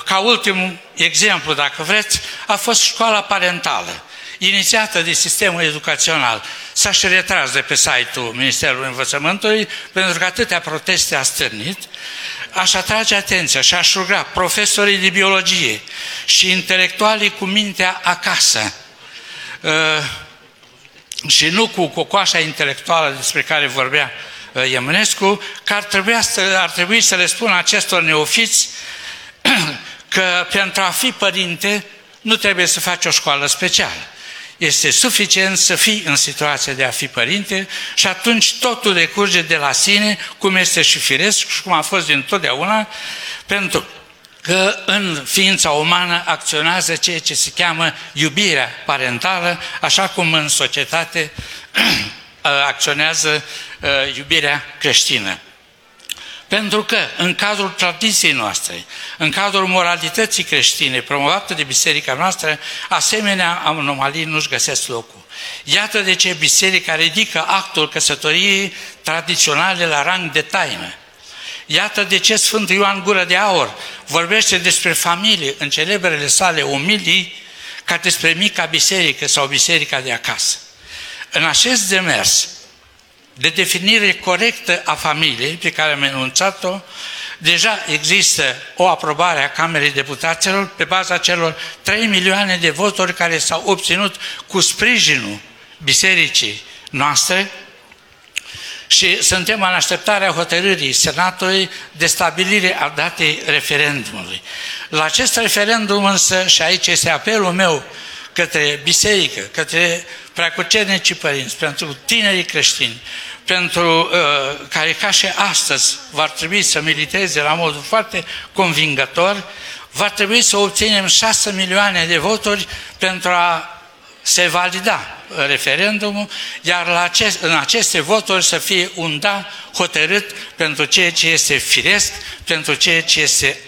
ca ultim exemplu, dacă vreți, a fost școala parentală inițiată de sistemul educațional, s-a și retras de pe site-ul Ministerului Învățământului, pentru că atâtea proteste a stârnit, aș atrage atenția și aș ruga profesorii de biologie și intelectualii cu mintea acasă, uh, și nu cu cocoașa intelectuală despre care vorbea uh, Eminescu, că ar trebui, să, ar trebui să le spun acestor neofiți că pentru a fi părinte nu trebuie să faci o școală specială. Este suficient să fii în situația de a fi părinte și atunci totul decurge de la sine, cum este și firesc și cum a fost din totdeauna, pentru că în ființa umană acționează ceea ce se cheamă iubirea parentală, așa cum în societate acționează uh, iubirea creștină. Pentru că, în cadrul tradiției noastre, în cadrul moralității creștine promovată de biserica noastră, asemenea anomalii nu-și găsesc locul. Iată de ce biserica ridică actul căsătoriei tradiționale la rang de taină. Iată de ce Sfântul Ioan Gură de Aur vorbește despre familie în celebrele sale umilii ca despre mica biserică sau biserica de acasă. În acest demers de definire corectă a familiei pe care am enunțat-o, deja există o aprobare a Camerei Deputaților pe baza celor 3 milioane de voturi care s-au obținut cu sprijinul bisericii noastre și suntem în așteptarea hotărârii Senatului de stabilire a datei referendumului. La acest referendum însă, și aici este apelul meu către biserică, către preacucernicii părinți, pentru tinerii creștini, pentru uh, care ca și astăzi va trebui să militeze la modul foarte convingător, va trebui să obținem 6 milioane de voturi pentru a se valida referendumul, iar la acest, în aceste voturi să fie un da hotărât pentru ceea ce este firesc, pentru ceea ce este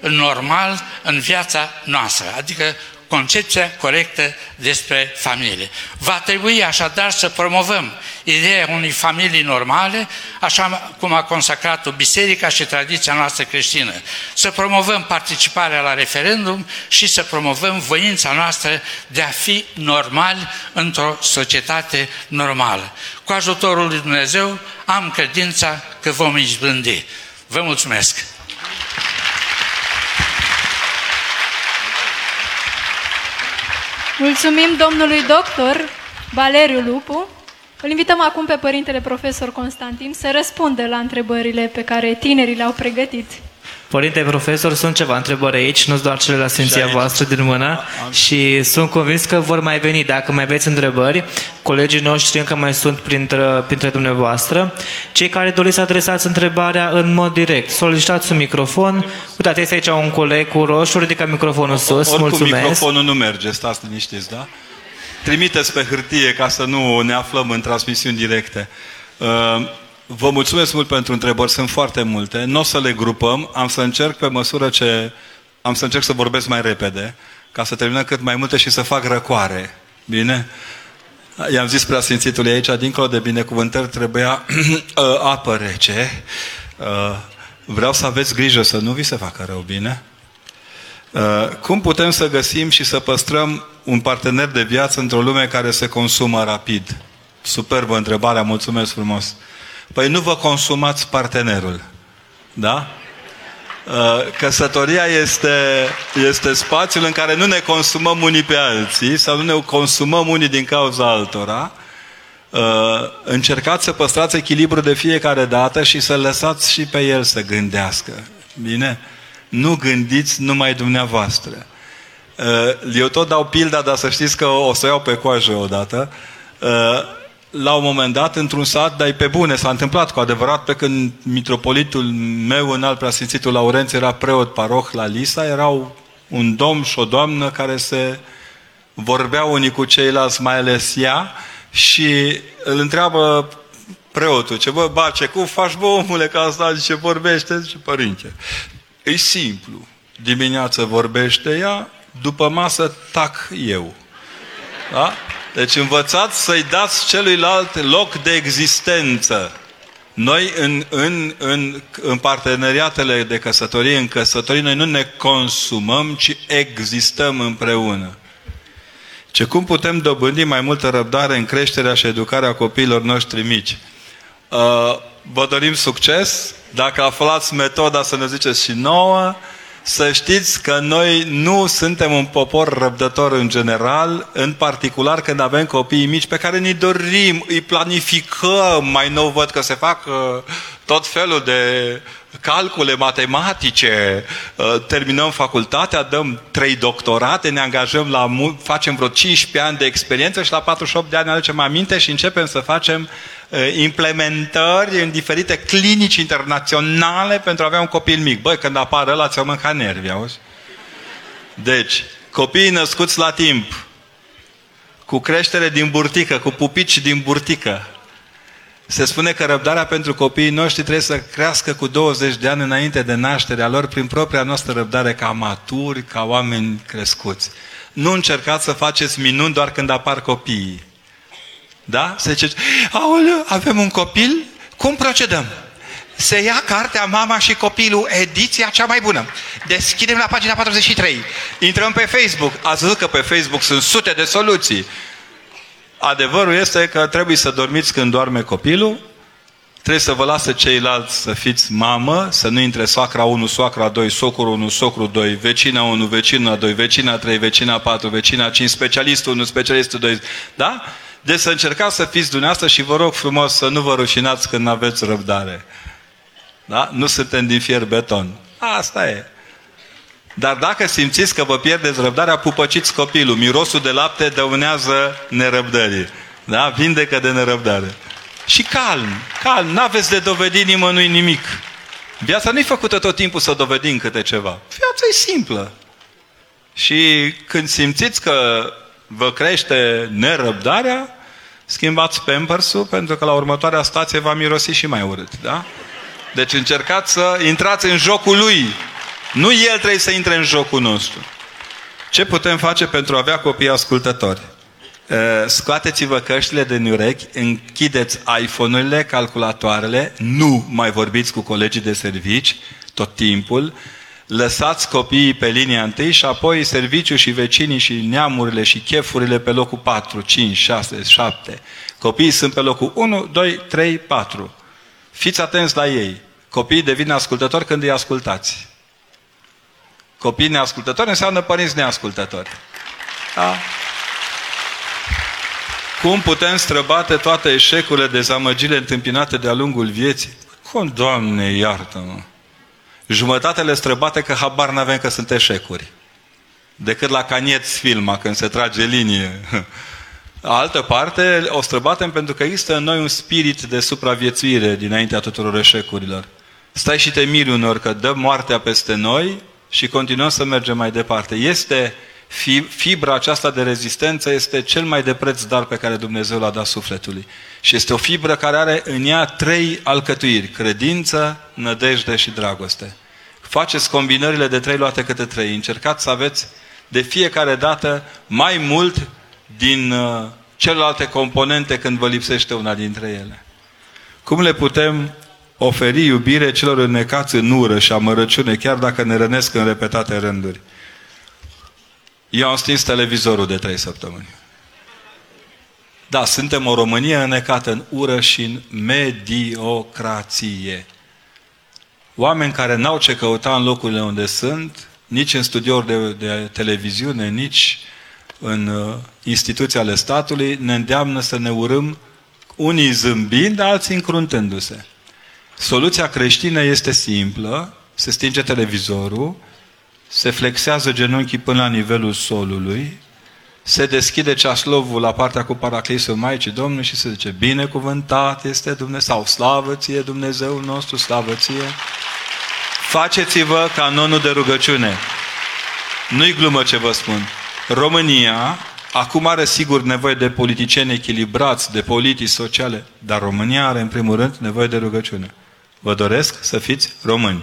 normal în viața noastră, adică concepția corectă despre familie. Va trebui așadar să promovăm ideea unei familii normale, așa cum a consacrat-o biserica și tradiția noastră creștină. Să promovăm participarea la referendum și să promovăm voința noastră de a fi normal într-o societate normală. Cu ajutorul lui Dumnezeu am credința că vom izbândi. Vă mulțumesc! Mulțumim domnului doctor Valeriu Lupu. Îl invităm acum pe părintele profesor Constantin să răspundă la întrebările pe care tinerii le-au pregătit. Părinte profesor, sunt ceva întrebări aici, nu doar cele la Sfinția voastră din mână și sunt convins că vor mai veni. Dacă mai aveți întrebări, colegii noștri încă mai sunt printre, printre dumneavoastră. Cei care doriți să adresați întrebarea în mod direct, solicitați un microfon. Uitați, este aici un coleg cu roșu, ridică microfonul sus, Oricum mulțumesc. microfonul nu merge, stați liniștiți, da? Trimiteți pe hârtie ca să nu ne aflăm în transmisiuni directe. Uh, Vă mulțumesc mult pentru întrebări, sunt foarte multe. Nu o să le grupăm, am să încerc pe măsură ce... Am să încerc să vorbesc mai repede, ca să terminăm cât mai multe și să fac răcoare. Bine? I-am zis preasfințitului aici, dincolo de binecuvântări, trebuia apă rece. Uh, vreau să aveți grijă să nu vi se facă rău, bine? Uh, cum putem să găsim și să păstrăm un partener de viață într-o lume care se consumă rapid? Superbă întrebarea, mulțumesc frumos. Păi nu vă consumați partenerul. Da? Uh, căsătoria este, este spațiul în care nu ne consumăm unii pe alții sau nu ne consumăm unii din cauza altora. Uh, încercați să păstrați echilibru de fiecare dată și să lăsați și pe el să gândească. Bine? Nu gândiți numai dumneavoastră. Uh, eu tot dau pilda, dar să știți că o să iau pe coajă odată la un moment dat, într-un sat, dar pe bune, s-a întâmplat cu adevărat, pe când mitropolitul meu în alt preasfințitul Laurenț era preot paroh la Lisa, erau un domn și o doamnă care se vorbeau unii cu ceilalți, mai ales ea, și îl întreabă preotul, ce bă, bace, cum faci bă, omule, ca asta, ce vorbește? Zice, părinte, e simplu. Dimineața vorbește ea, după masă tac eu. Da? Deci învățați să-i dați celuilalt loc de existență. Noi în, în, în, în parteneriatele de căsătorie, în căsătorie, noi nu ne consumăm, ci existăm împreună. Ce cum putem dobândi mai multă răbdare în creșterea și educarea copiilor noștri mici? Uh, vă dorim succes. Dacă aflați metoda să ne ziceți și nouă, să știți că noi nu suntem un popor răbdător în general, în particular când avem copii mici pe care ne dorim, îi planificăm, mai nou văd că se fac uh, tot felul de calcule matematice, uh, terminăm facultatea, dăm trei doctorate, ne angajăm la, facem vreo 15 ani de experiență și la 48 de ani ne aducem aminte și începem să facem uh, implementări în diferite clinici internaționale pentru a avea un copil mic. Băi, când apare ăla, ți-o mâncat nervi, auzi? Deci, copiii născuți la timp, cu creștere din burtică, cu pupici din burtică, se spune că răbdarea pentru copiii noștri trebuie să crească cu 20 de ani înainte de nașterea lor prin propria noastră răbdare ca maturi, ca oameni crescuți. Nu încercați să faceți minuni doar când apar copiii. Da? Se zice, aoleu, avem un copil, cum procedăm? Se ia cartea Mama și copilul, ediția cea mai bună. Deschidem la pagina 43. Intrăm pe Facebook. Ați văzut că pe Facebook sunt sute de soluții. Adevărul este că trebuie să dormiți când doarme copilul, trebuie să vă lasă ceilalți să fiți mamă, să nu intre soacra 1, soacra 2, socru 1, socru 2, vecina 1, vecina 2, vecina 3, vecina 4, vecina 5, specialistul 1, specialistul 2, da? Deci să încercați să fiți dumneavoastră și vă rog frumos să nu vă rușinați când aveți răbdare. Da? Nu suntem din fier beton. Asta e. Dar dacă simțiți că vă pierdeți răbdarea, pupăciți copilul. Mirosul de lapte dăunează nerăbdării. Da? Vindecă de nerăbdare. Și calm, calm, n-aveți de dovedit nimănui nimic. Viața nu-i făcută tot timpul să dovedim câte ceva. Viața e simplă. Și când simțiți că vă crește nerăbdarea, schimbați pampers pentru că la următoarea stație va mirosi și mai urât. Da? Deci încercați să intrați în jocul lui. Nu el trebuie să intre în jocul nostru. Ce putem face pentru a avea copii ascultători? Scoateți-vă căștile de urechi, închideți iPhone-urile, calculatoarele, nu mai vorbiți cu colegii de servici tot timpul, lăsați copiii pe linia întâi și apoi serviciul și vecinii și neamurile și chefurile pe locul 4, 5, 6, 7. Copiii sunt pe locul 1, 2, 3, 4. Fiți atenți la ei. Copiii devin ascultători când îi ascultați. Copii neascultători înseamnă părinți neascultători. Da? Cum putem străbate toate eșecurile, dezamăgirile întâmpinate de-a lungul vieții? Cum, Doamne, iartă-mă! Jumătate le străbate că habar n-avem că sunt eșecuri. Decât la canieți filma, când se trage linie. Altă parte, o străbatem pentru că există în noi un spirit de supraviețuire dinaintea tuturor eșecurilor. Stai și te miri unor că dă moartea peste noi și continuăm să mergem mai departe. Este fibra aceasta de rezistență este cel mai de preț dar pe care Dumnezeu l-a dat sufletului. Și este o fibră care are în ea trei alcătuiri, credință, nădejde și dragoste. Faceți combinările de trei luate câte trei. Încercați să aveți de fiecare dată mai mult din uh, celelalte componente când vă lipsește una dintre ele. Cum le putem oferi iubire celor înnecați în ură și amărăciune, chiar dacă ne rănesc în repetate rânduri. Eu am stins televizorul de trei săptămâni. Da, suntem o Românie înnecată în ură și în mediocrație. Oameni care n-au ce căuta în locurile unde sunt, nici în studiouri de, de televiziune, nici în uh, instituții ale statului, ne îndeamnă să ne urâm unii zâmbind, alții încruntându-se. Soluția creștină este simplă, se stinge televizorul, se flexează genunchii până la nivelul solului, se deschide ceaslovul la partea cu paraclisul Maicii Domnului și se zice, binecuvântat este Dumnezeu, sau slavă ție Dumnezeul nostru, slavă ție. Faceți-vă canonul de rugăciune. Nu-i glumă ce vă spun. România acum are sigur nevoie de politicieni echilibrați, de politici sociale, dar România are în primul rând nevoie de rugăciune. Vă doresc să fiți români.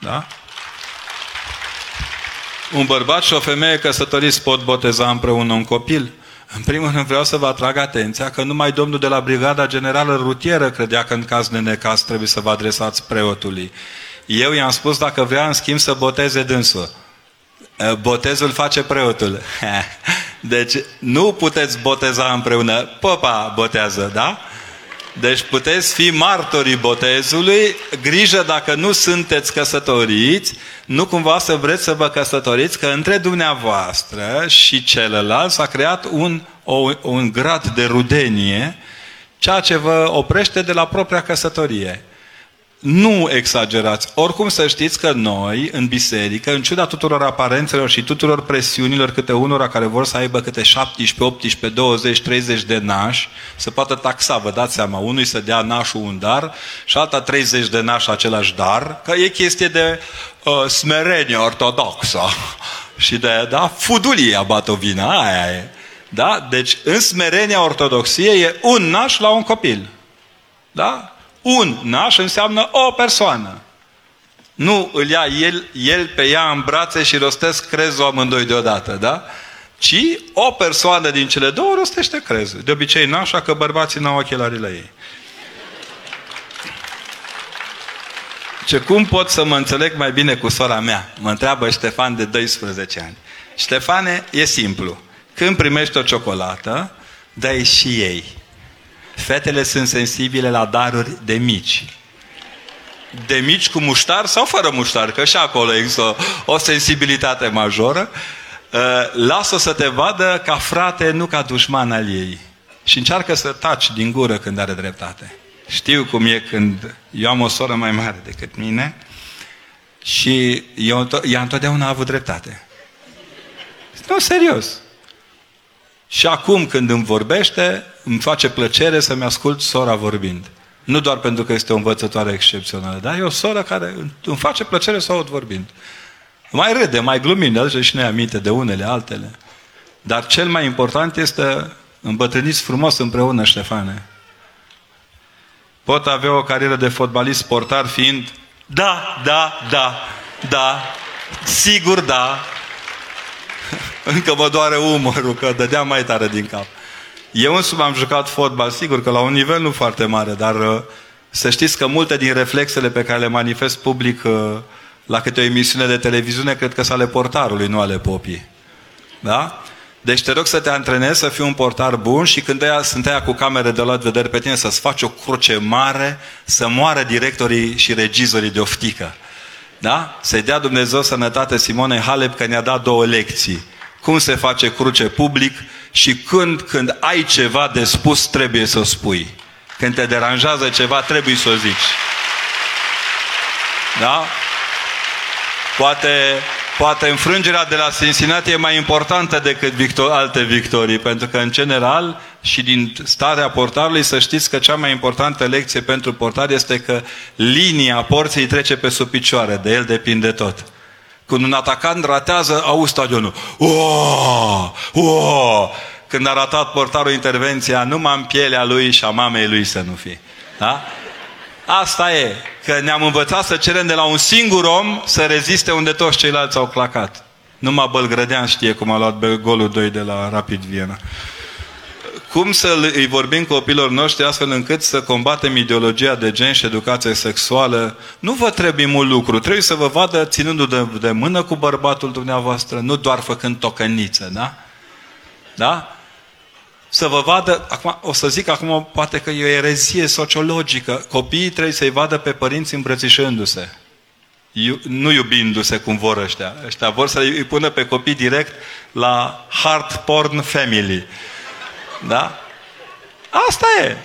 Da? Un bărbat și o femeie căsătoriți pot boteza împreună un copil? În primul rând vreau să vă atrag atenția că numai domnul de la Brigada Generală Rutieră credea că în caz de necaz trebuie să vă adresați preotului. Eu i-am spus dacă vrea în schimb să boteze dânsul. Botezul face preotul. Deci nu puteți boteza împreună. Popa botează, da? Deci puteți fi martorii botezului, grijă dacă nu sunteți căsătoriți, nu cumva să vreți să vă căsătoriți, că între dumneavoastră și celălalt s-a creat un, o, un grad de rudenie, ceea ce vă oprește de la propria căsătorie. Nu exagerați. Oricum să știți că noi, în biserică, în ciuda tuturor aparențelor și tuturor presiunilor câte unora care vor să aibă câte 17, 18, 20, 30 de nași, să poată taxa, vă dați seama, unui să dea nașul un dar și alta 30 de nași același dar, că e chestie de uh, smerenie ortodoxă și de, da, fudulia batovina, aia e. Da? Deci, în smerenia ortodoxiei e un naș la un copil. Da? Un naș înseamnă o persoană. Nu îl ia el, el pe ea în brațe și rostesc crezul amândoi deodată, da? Ci o persoană din cele două rostește crezul. De obicei nașa că bărbații n-au ochelarii la ei. Ce cum pot să mă înțeleg mai bine cu sora mea? Mă întreabă Ștefan de 12 ani. Ștefane, e simplu. Când primești o ciocolată, dai și ei. Fetele sunt sensibile la daruri de mici. De mici cu muștar sau fără muștar, că și acolo există o, o sensibilitate majoră. Uh, lasă să te vadă ca frate, nu ca dușman al ei. Și încearcă să taci din gură când are dreptate. Știu cum e când eu am o soră mai mare decât mine și eu, ea întotdeauna a avut dreptate. Nu, serios. Și acum când îmi vorbește, îmi face plăcere să-mi ascult sora vorbind. Nu doar pentru că este o învățătoare excepțională, dar e o soră care îmi face plăcere să o aud vorbind. Mai râde, mai glumim, ne aduce și noi aminte de unele, altele. Dar cel mai important este îmbătrâniți frumos împreună, Ștefane. Pot avea o carieră de fotbalist sportar fiind da, da, da, da, sigur da, încă mă doare umărul, că dădea mai tare din cap. Eu însumi am jucat fotbal, sigur că la un nivel nu foarte mare, dar uh, să știți că multe din reflexele pe care le manifest public uh, la câte o emisiune de televiziune, cred că sunt ale portarului, nu ale popii. Da? Deci te rog să te antrenezi să fii un portar bun și când aia, sunt aia cu camere de luat vedere pe tine să-ți faci o cruce mare, să moară directorii și regizorii de oftică. Da? Să-i dea Dumnezeu sănătate Simone Halep că ne-a dat două lecții cum se face cruce public și când, când ai ceva de spus, trebuie să o spui. Când te deranjează ceva, trebuie să o zici. Da? Poate, poate înfrângerea de la Cincinnati e mai importantă decât victor, alte victorii, pentru că, în general, și din starea portarului, să știți că cea mai importantă lecție pentru portar este că linia porții trece pe sub picioare, de el depinde tot. Când un atacant ratează, au stadionul. Oh! Oh! Când a ratat portarul intervenția, numai în pielea lui și a mamei lui să nu fie. Da? Asta e, că ne-am învățat să cerem de la un singur om să reziste unde toți ceilalți au clacat. Numai Bălgrădean știe cum a luat golul 2 de la Rapid Viena cum să îi vorbim copilor noștri astfel încât să combatem ideologia de gen și educație sexuală. Nu vă trebuie mult lucru, trebuie să vă vadă ținându de, de mână cu bărbatul dumneavoastră, nu doar făcând tocăniță, da? Da? Să vă vadă, acum, o să zic acum, poate că e o erezie sociologică, copiii trebuie să-i vadă pe părinți îmbrățișându-se. Iu, nu iubindu-se cum vor ăștia. Ăștia vor să îi pună pe copii direct la hard porn family. Da? Asta e.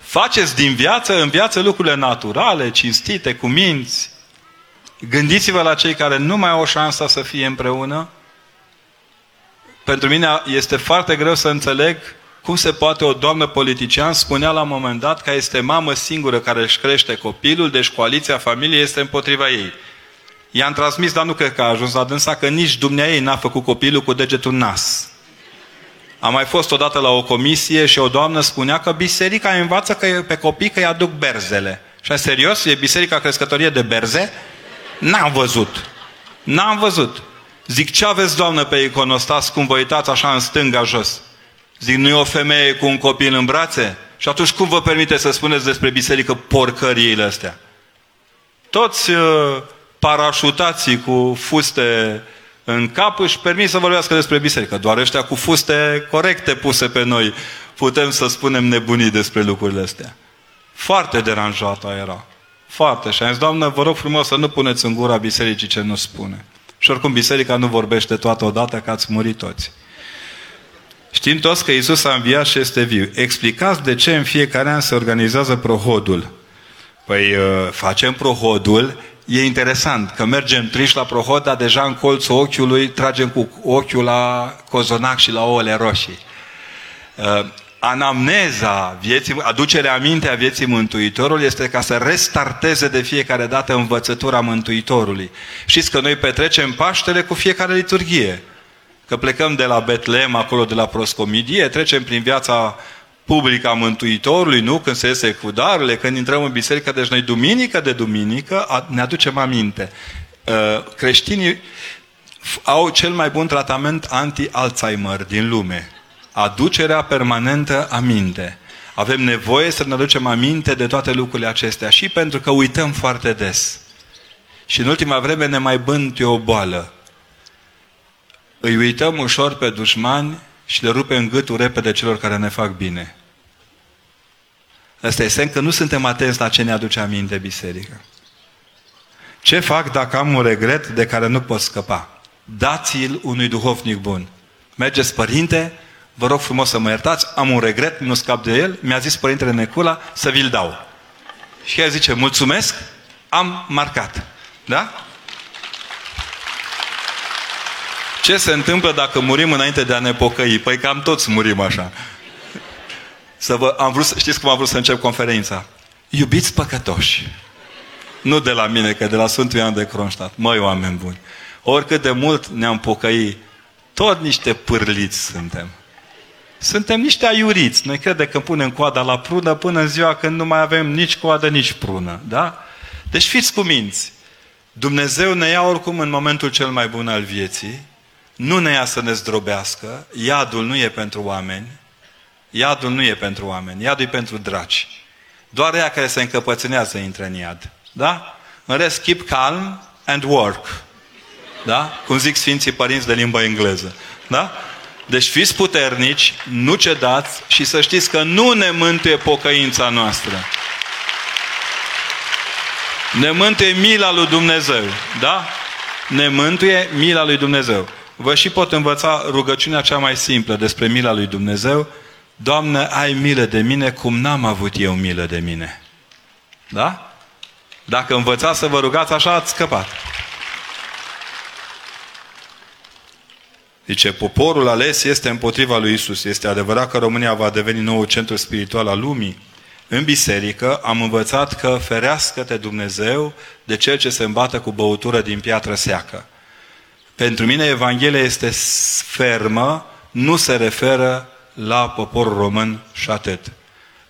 Faceți din viață, în viață, lucrurile naturale, cinstite, cu minți. Gândiți-vă la cei care nu mai au șansa să fie împreună. Pentru mine este foarte greu să înțeleg cum se poate o doamnă politician spunea la un moment dat că este mamă singură care își crește copilul, deci coaliția familiei este împotriva ei. I-am transmis, dar nu cred că a ajuns la dânsa, că nici dumnea ei n-a făcut copilul cu degetul nas. Am mai fost odată la o comisie și o doamnă spunea că biserica învață că pe copii că îi aduc berzele. Și serios? E biserica crescătorie de berze? N-am văzut. N-am văzut. Zic, ce aveți, doamnă, pe iconostas, cum vă uitați așa în stânga jos? Zic, nu e o femeie cu un copil în brațe? Și atunci cum vă permite să spuneți despre biserică porcăriile astea? Toți uh, parașutații cu fuste în cap își permit să vorbească despre biserică. Doar ăștia cu fuste corecte puse pe noi putem să spunem nebunii despre lucrurile astea. Foarte deranjată era. Foarte. Și am zis, Doamnă, vă rog frumos să nu puneți în gura bisericii ce nu spune. Și oricum biserica nu vorbește toată odată că ați murit toți. Știm toți că Isus a înviat și este viu. Explicați de ce în fiecare an se organizează prohodul. Păi uh, facem prohodul, e interesant că mergem triși la prohod, dar deja în colțul ochiului tragem cu ochiul la cozonac și la ouăle roșii. Uh, anamneza vieții, aducerea aminte a vieții Mântuitorului este ca să restarteze de fiecare dată învățătura Mântuitorului. Știți că noi petrecem Paștele cu fiecare liturghie. Că plecăm de la Betlehem, acolo de la proscomidie, trecem prin viața publică a Mântuitorului, nu? Când se iese cu darurile, când intrăm în biserică, deci noi duminică de duminică ne aducem aminte. Uh, creștinii au cel mai bun tratament anti-Alzheimer din lume aducerea permanentă aminte. Avem nevoie să ne aducem aminte de toate lucrurile acestea și pentru că uităm foarte des. Și în ultima vreme ne mai bântuie o boală. Îi uităm ușor pe dușmani și le rupem gâtul repede celor care ne fac bine. Asta este că nu suntem atenți la ce ne aduce aminte biserica. Ce fac dacă am un regret de care nu pot scăpa? Dați-l unui duhovnic bun. Mergeți, părinte, vă rog frumos să mă iertați, am un regret, nu scap de el, mi-a zis Părintele Necula să vi-l dau. Și el zice, mulțumesc, am marcat. Da? Ce se întâmplă dacă murim înainte de a ne pocăi? Păi cam toți murim așa. Să vă, am vrut, știți cum am vrut să încep conferința? Iubiți păcătoși. Nu de la mine, că de la Sfântul Ioan de Kronstadt. Măi, oameni buni. Oricât de mult ne-am pocăi, tot niște pârliți suntem. Suntem niște aiuriți. Noi credem că punem coada la prună până în ziua când nu mai avem nici coadă, nici prună. Da? Deci fiți cuminți. Dumnezeu ne ia oricum în momentul cel mai bun al vieții. Nu ne ia să ne zdrobească. Iadul nu e pentru oameni. Iadul nu e pentru oameni. Iadul e pentru draci. Doar ea care se încăpățânează intră în iad. Da? În rest, keep calm and work. Da? Cum zic Sfinții Părinți de limba engleză. Da? Deci fiți puternici, nu cedați și să știți că nu ne mântuie pocăința noastră. Ne mântuie mila lui Dumnezeu. Da? Ne mântuie mila lui Dumnezeu. Vă și pot învăța rugăciunea cea mai simplă despre mila lui Dumnezeu. Doamne, ai milă de mine cum n-am avut eu milă de mine. Da? Dacă învățați să vă rugați așa, ați scăpat. Zice, poporul ales este împotriva lui Isus. Este adevărat că România va deveni nou centru spiritual al lumii. În biserică am învățat că ferească-te Dumnezeu de cel ce se îmbată cu băutură din piatră seacă. Pentru mine Evanghelia este fermă, nu se referă la poporul român și atât.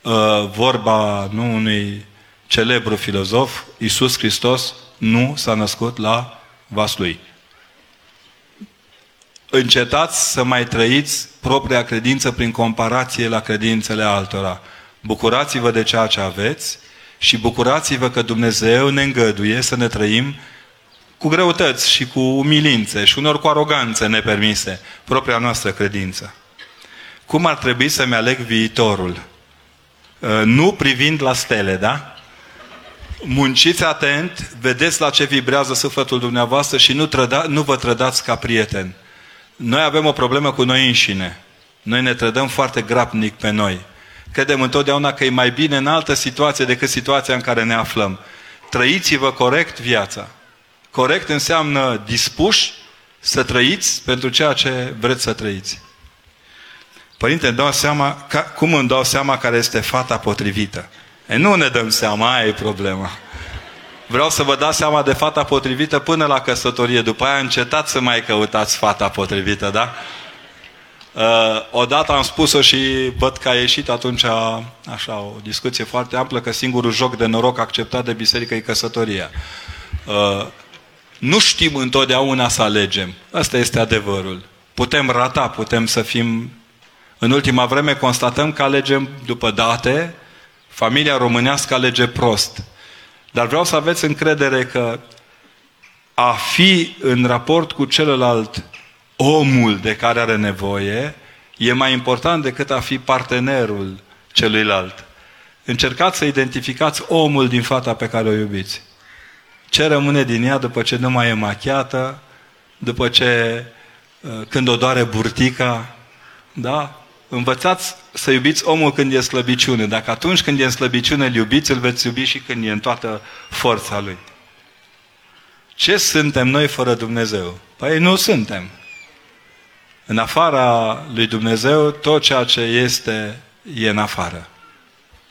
Uh, vorba nu unui celebru filozof, Iisus Hristos nu s-a născut la Vaslui încetați să mai trăiți propria credință prin comparație la credințele altora. Bucurați-vă de ceea ce aveți și bucurați-vă că Dumnezeu ne îngăduie să ne trăim cu greutăți și cu umilințe și unor cu aroganțe nepermise propria noastră credință. Cum ar trebui să-mi aleg viitorul? Uh, nu privind la stele, da? Munciți atent, vedeți la ce vibrează sufletul dumneavoastră și nu, trăda, nu vă trădați ca prieten. Noi avem o problemă cu noi înșine. Noi ne trădăm foarte grabnic pe noi. Credem întotdeauna că e mai bine în altă situație decât situația în care ne aflăm. Trăiți-vă corect viața. Corect înseamnă dispuși să trăiți pentru ceea ce vreți să trăiți. Părinte, îmi dau seama, ca, cum îmi dau seama care este fata potrivită? E, nu ne dăm seama, aia e problema. Vreau să vă dați seama de fata potrivită până la căsătorie. După aia încetați să mai căutați fata potrivită, da? Uh, odată am spus-o și văd că a ieșit atunci așa o discuție foarte amplă că singurul joc de noroc acceptat de biserică e căsătoria. Uh, nu știm întotdeauna să alegem. Asta este adevărul. Putem rata, putem să fim... În ultima vreme constatăm că alegem după date, familia românească alege prost. Dar vreau să aveți încredere că a fi în raport cu celălalt omul de care are nevoie e mai important decât a fi partenerul celuilalt. Încercați să identificați omul din fata pe care o iubiți. Ce rămâne din ea după ce nu mai e machiată, după ce uh, când o doare burtica, da? Învățați să iubiți omul când e slăbiciune. Dacă atunci când e în slăbiciune îl iubiți, îl veți iubi și când e în toată forța lui. Ce suntem noi fără Dumnezeu? Păi nu suntem. În afara lui Dumnezeu, tot ceea ce este, e în afară.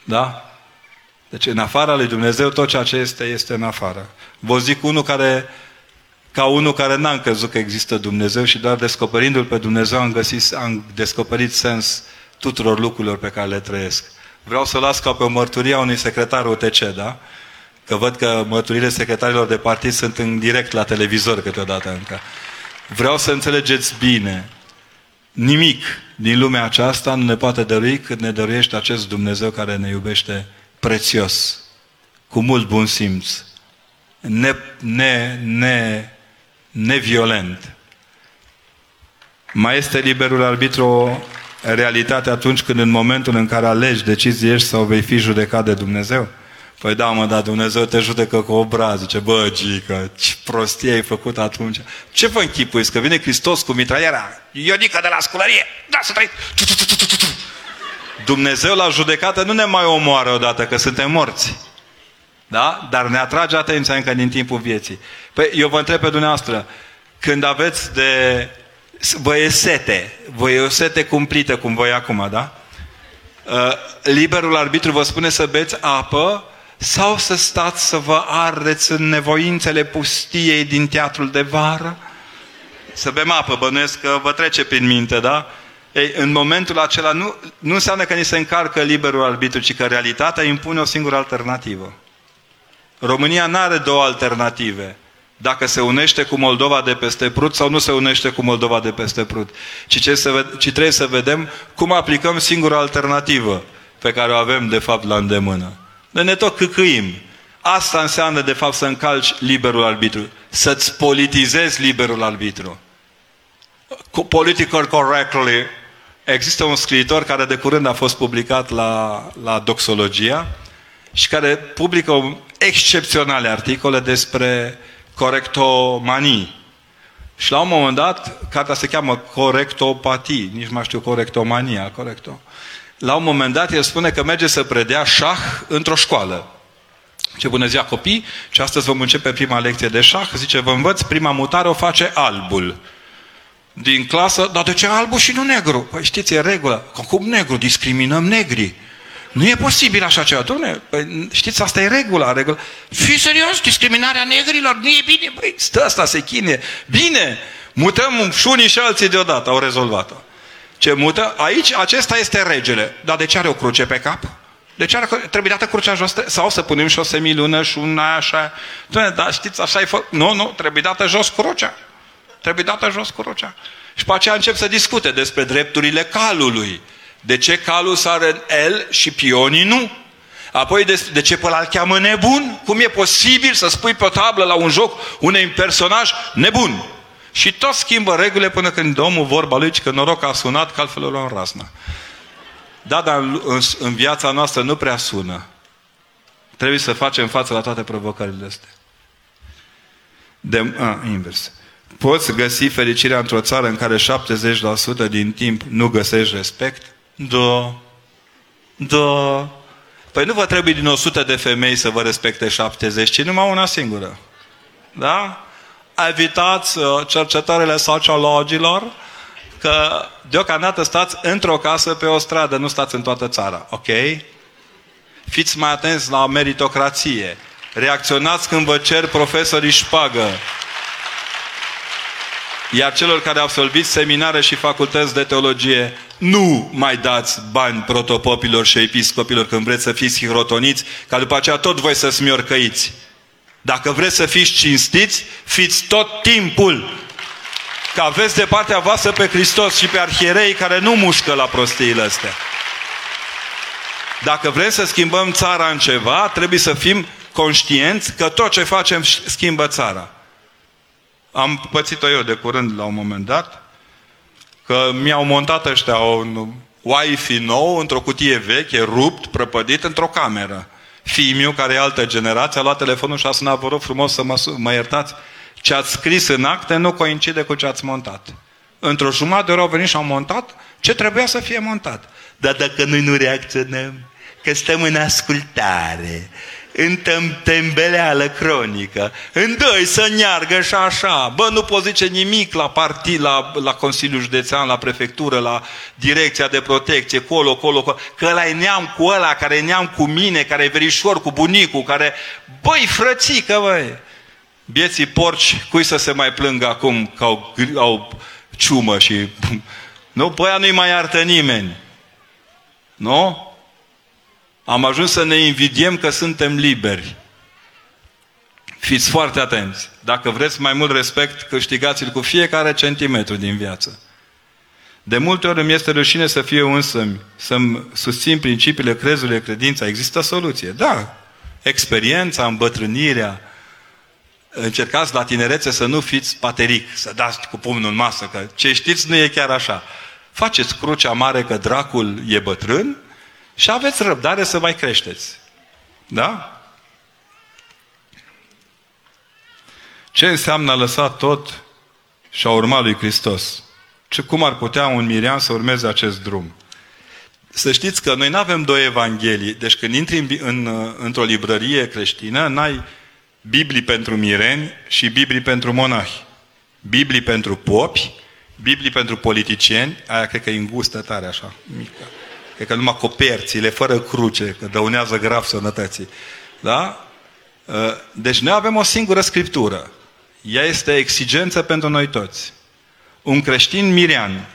Da? Deci în afara lui Dumnezeu, tot ceea ce este, este în afară. Vă zic unul care, ca unul care n-a încrezut că există Dumnezeu și doar descoperindu-L pe Dumnezeu am, găsit, am descoperit sens tuturor lucrurilor pe care le trăiesc. Vreau să las ca pe o mărturie a unui secretar UTC, da? Că văd că mărturile secretarilor de partid sunt în direct la televizor câteodată încă. Vreau să înțelegeți bine. Nimic din lumea aceasta nu ne poate dărui cât ne dăruiește acest Dumnezeu care ne iubește prețios, cu mult bun simț, ne, ne, ne, neviolent. Mai este liberul arbitru o realitate atunci când în momentul în care alegi, decizi, ești sau vei fi judecat de Dumnezeu? Păi da, mă, da, Dumnezeu te judecă cu obraz. Zice, bă, gică, ce prostie ai făcut atunci. Ce vă închipuiți? Că vine Hristos cu mitraliera. Ionică de la sculărie. Da, să trăi. Dumnezeu la judecată nu ne mai omoară odată că suntem morți. Da? Dar ne atrage atenția încă din timpul vieții. Păi eu vă întreb pe dumneavoastră, când aveți de... Vă e sete, vă e o sete cumplită cum voi acum, da? Uh, liberul arbitru vă spune să beți apă sau să stați să vă ardeți în nevoințele pustiei din teatrul de vară? Să bem apă, bănuiesc că vă trece prin minte, da? Ei, în momentul acela nu, nu înseamnă că ni se încarcă liberul arbitru, ci că realitatea impune o singură alternativă. România nu are două alternative. Dacă se unește cu Moldova de peste Prut sau nu se unește cu Moldova de peste Prut. Ci, ce să, ci trebuie să vedem cum aplicăm singura alternativă pe care o avem de fapt la îndemână. De ne tot câcâim. Asta înseamnă de fapt să încalci liberul arbitru. Să-ți politizezi liberul arbitru. Political correctly. Există un scriitor care de curând a fost publicat la, la Doxologia și care publică excepționale articole despre corectomanii. Și la un moment dat, cartea se cheamă Corectopatii, nici mai știu corectomania, corecto. La un moment dat el spune că merge să predea șah într-o școală. Ce bună ziua copii, și astăzi vom începe prima lecție de șah. Zice, vă învăț, prima mutare o face albul. Din clasă, dar de ce albul și nu negru? Păi știți, e regulă. Cum negru? Discriminăm negrii. Nu e posibil așa ceva. Dom'le, păi, știți, asta e regula. regula. Fii serios, discriminarea negrilor nu e bine. Păi, stă asta, se chine. Bine, mutăm și unii și alții deodată, au rezolvat-o. Ce mută? Aici, acesta este regele. Dar de ce are o cruce pe cap? De ce are, trebuie dată crucea jos? Sau să punem și o semilună și una așa? Doamne, dar știți, așa e fă... Nu, nu, trebuie dată jos crucea. Trebuie dată jos crucea. Și pe aceea încep să discute despre drepturile calului. De ce calul sare în el și pionii nu? Apoi de, de ce pe ăla cheamă nebun? Cum e posibil să spui pe o tablă la un joc unui personaj nebun? Și tot schimbă regulile până când omul vorba lui că noroc a sunat, că altfel o luăm rasna. Da, dar în, în, în viața noastră nu prea sună. Trebuie să facem față la toate provocările astea. De, a, invers. Poți găsi fericirea într-o țară în care 70% din timp nu găsești respect? Da. Da. Păi nu vă trebuie din 100 de femei să vă respecte 70, ci numai una singură. Da? Evitați uh, cercetările sociologilor că deocamdată stați într-o casă pe o stradă, nu stați în toată țara. Ok? Fiți mai atenți la meritocrație. Reacționați când vă cer profesorii șpagă. Iar celor care absolviți seminare și facultăți de teologie, nu mai dați bani protopopilor și episcopilor când vreți să fiți hirotoniți, ca după aceea tot voi să smiorcăiți. Dacă vreți să fiți cinstiți, fiți tot timpul. Că aveți de partea voastră pe Hristos și pe arhierei care nu mușcă la prostiile astea. Dacă vrem să schimbăm țara în ceva, trebuie să fim conștienți că tot ce facem schimbă țara. Am pățit-o eu de curând la un moment dat, că mi-au montat ăștia un Wi-Fi nou într-o cutie veche, rupt, prăpădit, într-o cameră. Fiii meu, care e altă generație, a luat telefonul și a sunat, vă rog frumos să mă, mă iertați, ce ați scris în acte nu coincide cu ce ați montat. Într-o jumătate de oră au venit și au montat ce trebuia să fie montat. Dar dacă noi nu reacționăm, că stăm în ascultare, în tembeleală cronică, în doi să neargă și așa. Bă, nu poți zice nimic la partid, la, la Consiliul Județean, la prefectură, la Direcția de Protecție, colo, colo, colo. că ăla e neam cu ăla, care e neam cu mine, care e verișor cu bunicul, care... Băi, frățică, băi! Bieții porci, cui să se mai plângă acum că au, au ciumă și... Nu, pe aia nu-i mai iartă nimeni. Nu? Am ajuns să ne invidiem că suntem liberi. Fiți foarte atenți. Dacă vreți mai mult respect, câștigați-l cu fiecare centimetru din viață. De multe ori îmi este rușine să fiu însă, să-mi susțin principiile crezului, credința. Există soluție. Da. Experiența, îmbătrânirea. Încercați la tinerețe să nu fiți pateric, să dați cu pumnul în masă, că ce știți nu e chiar așa. Faceți crucea mare că dracul e bătrân și aveți răbdare să mai creșteți. Da? Ce înseamnă a lăsa tot și a urma lui Hristos? Ce, cum ar putea un mirian să urmeze acest drum? Să știți că noi nu avem două evanghelii. Deci când intri în, în, într-o librărie creștină, n-ai Biblii pentru mireni și Biblii pentru monahi. Biblii pentru popi, Biblii pentru politicieni, aia cred că e îngustă tare așa, mică. Cred că numai coperțile, fără cruce, că dăunează grav sănătății. Da? Ă, deci noi avem o singură scriptură. Ea este exigență pentru noi toți. Un creștin mirian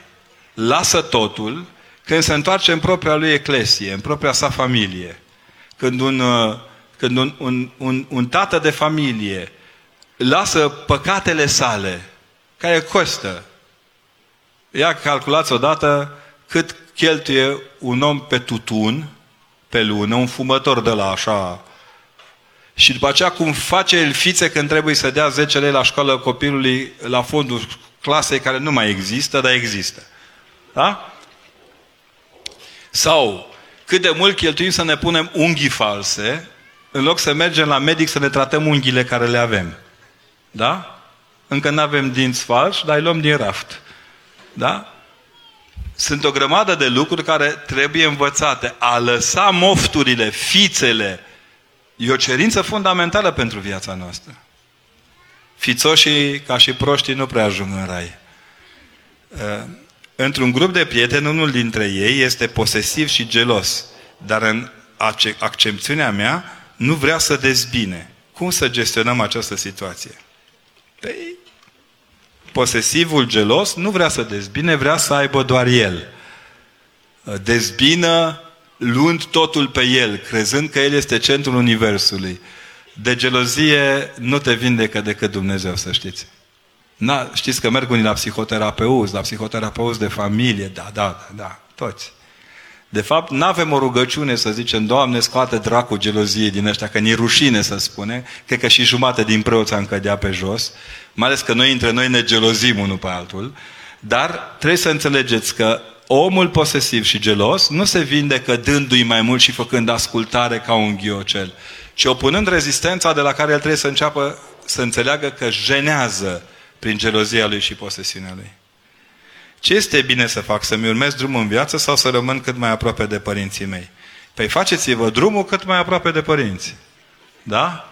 lasă totul când se întoarce în propria lui eclesie, în propria sa familie. Când un, ă, când un, un, un, un tată de familie lasă păcatele sale, care costă. Ia calculați odată cât cheltuie un om pe tutun, pe lună, un fumător de la așa. Și după aceea cum face el fițe când trebuie să dea 10 lei la școală copilului la fondul clasei care nu mai există, dar există. Da? Sau cât de mult cheltuim să ne punem unghii false, în loc să mergem la medic să ne tratăm unghiile care le avem. Da? Încă nu avem dinți falși, dar îi luăm din raft. Da? Sunt o grămadă de lucruri care trebuie învățate. A lăsa mofturile, fițele, e o cerință fundamentală pentru viața noastră. Fițoșii, ca și proștii, nu prea ajung în rai. Uh, într-un grup de prieteni, unul dintre ei este posesiv și gelos. Dar în accepțiunea mea, nu vrea să dezbine. Cum să gestionăm această situație? Păi, posesivul gelos nu vrea să dezbine, vrea să aibă doar el. Dezbină luând totul pe el, crezând că el este centrul universului. De gelozie nu te vindecă decât Dumnezeu, să știți. Na, știți că merg unii la psihoterapeut, la psihoterapeut de familie, da, da, da, da, toți. De fapt, nu avem o rugăciune să zicem, Doamne, scoate dracul geloziei din ăștia, că ni rușine să spune, cred că și jumate din preoți am cădea pe jos, mai ales că noi între noi ne gelozim unul pe altul, dar trebuie să înțelegeți că omul posesiv și gelos nu se vindecă dându-i mai mult și făcând ascultare ca un ghiocel, ci opunând rezistența de la care el trebuie să înceapă să înțeleagă că jenează prin gelozia lui și posesiunea lui. Ce este bine să fac? Să-mi urmez drumul în viață sau să rămân cât mai aproape de părinții mei? Păi faceți-vă drumul cât mai aproape de părinți. Da?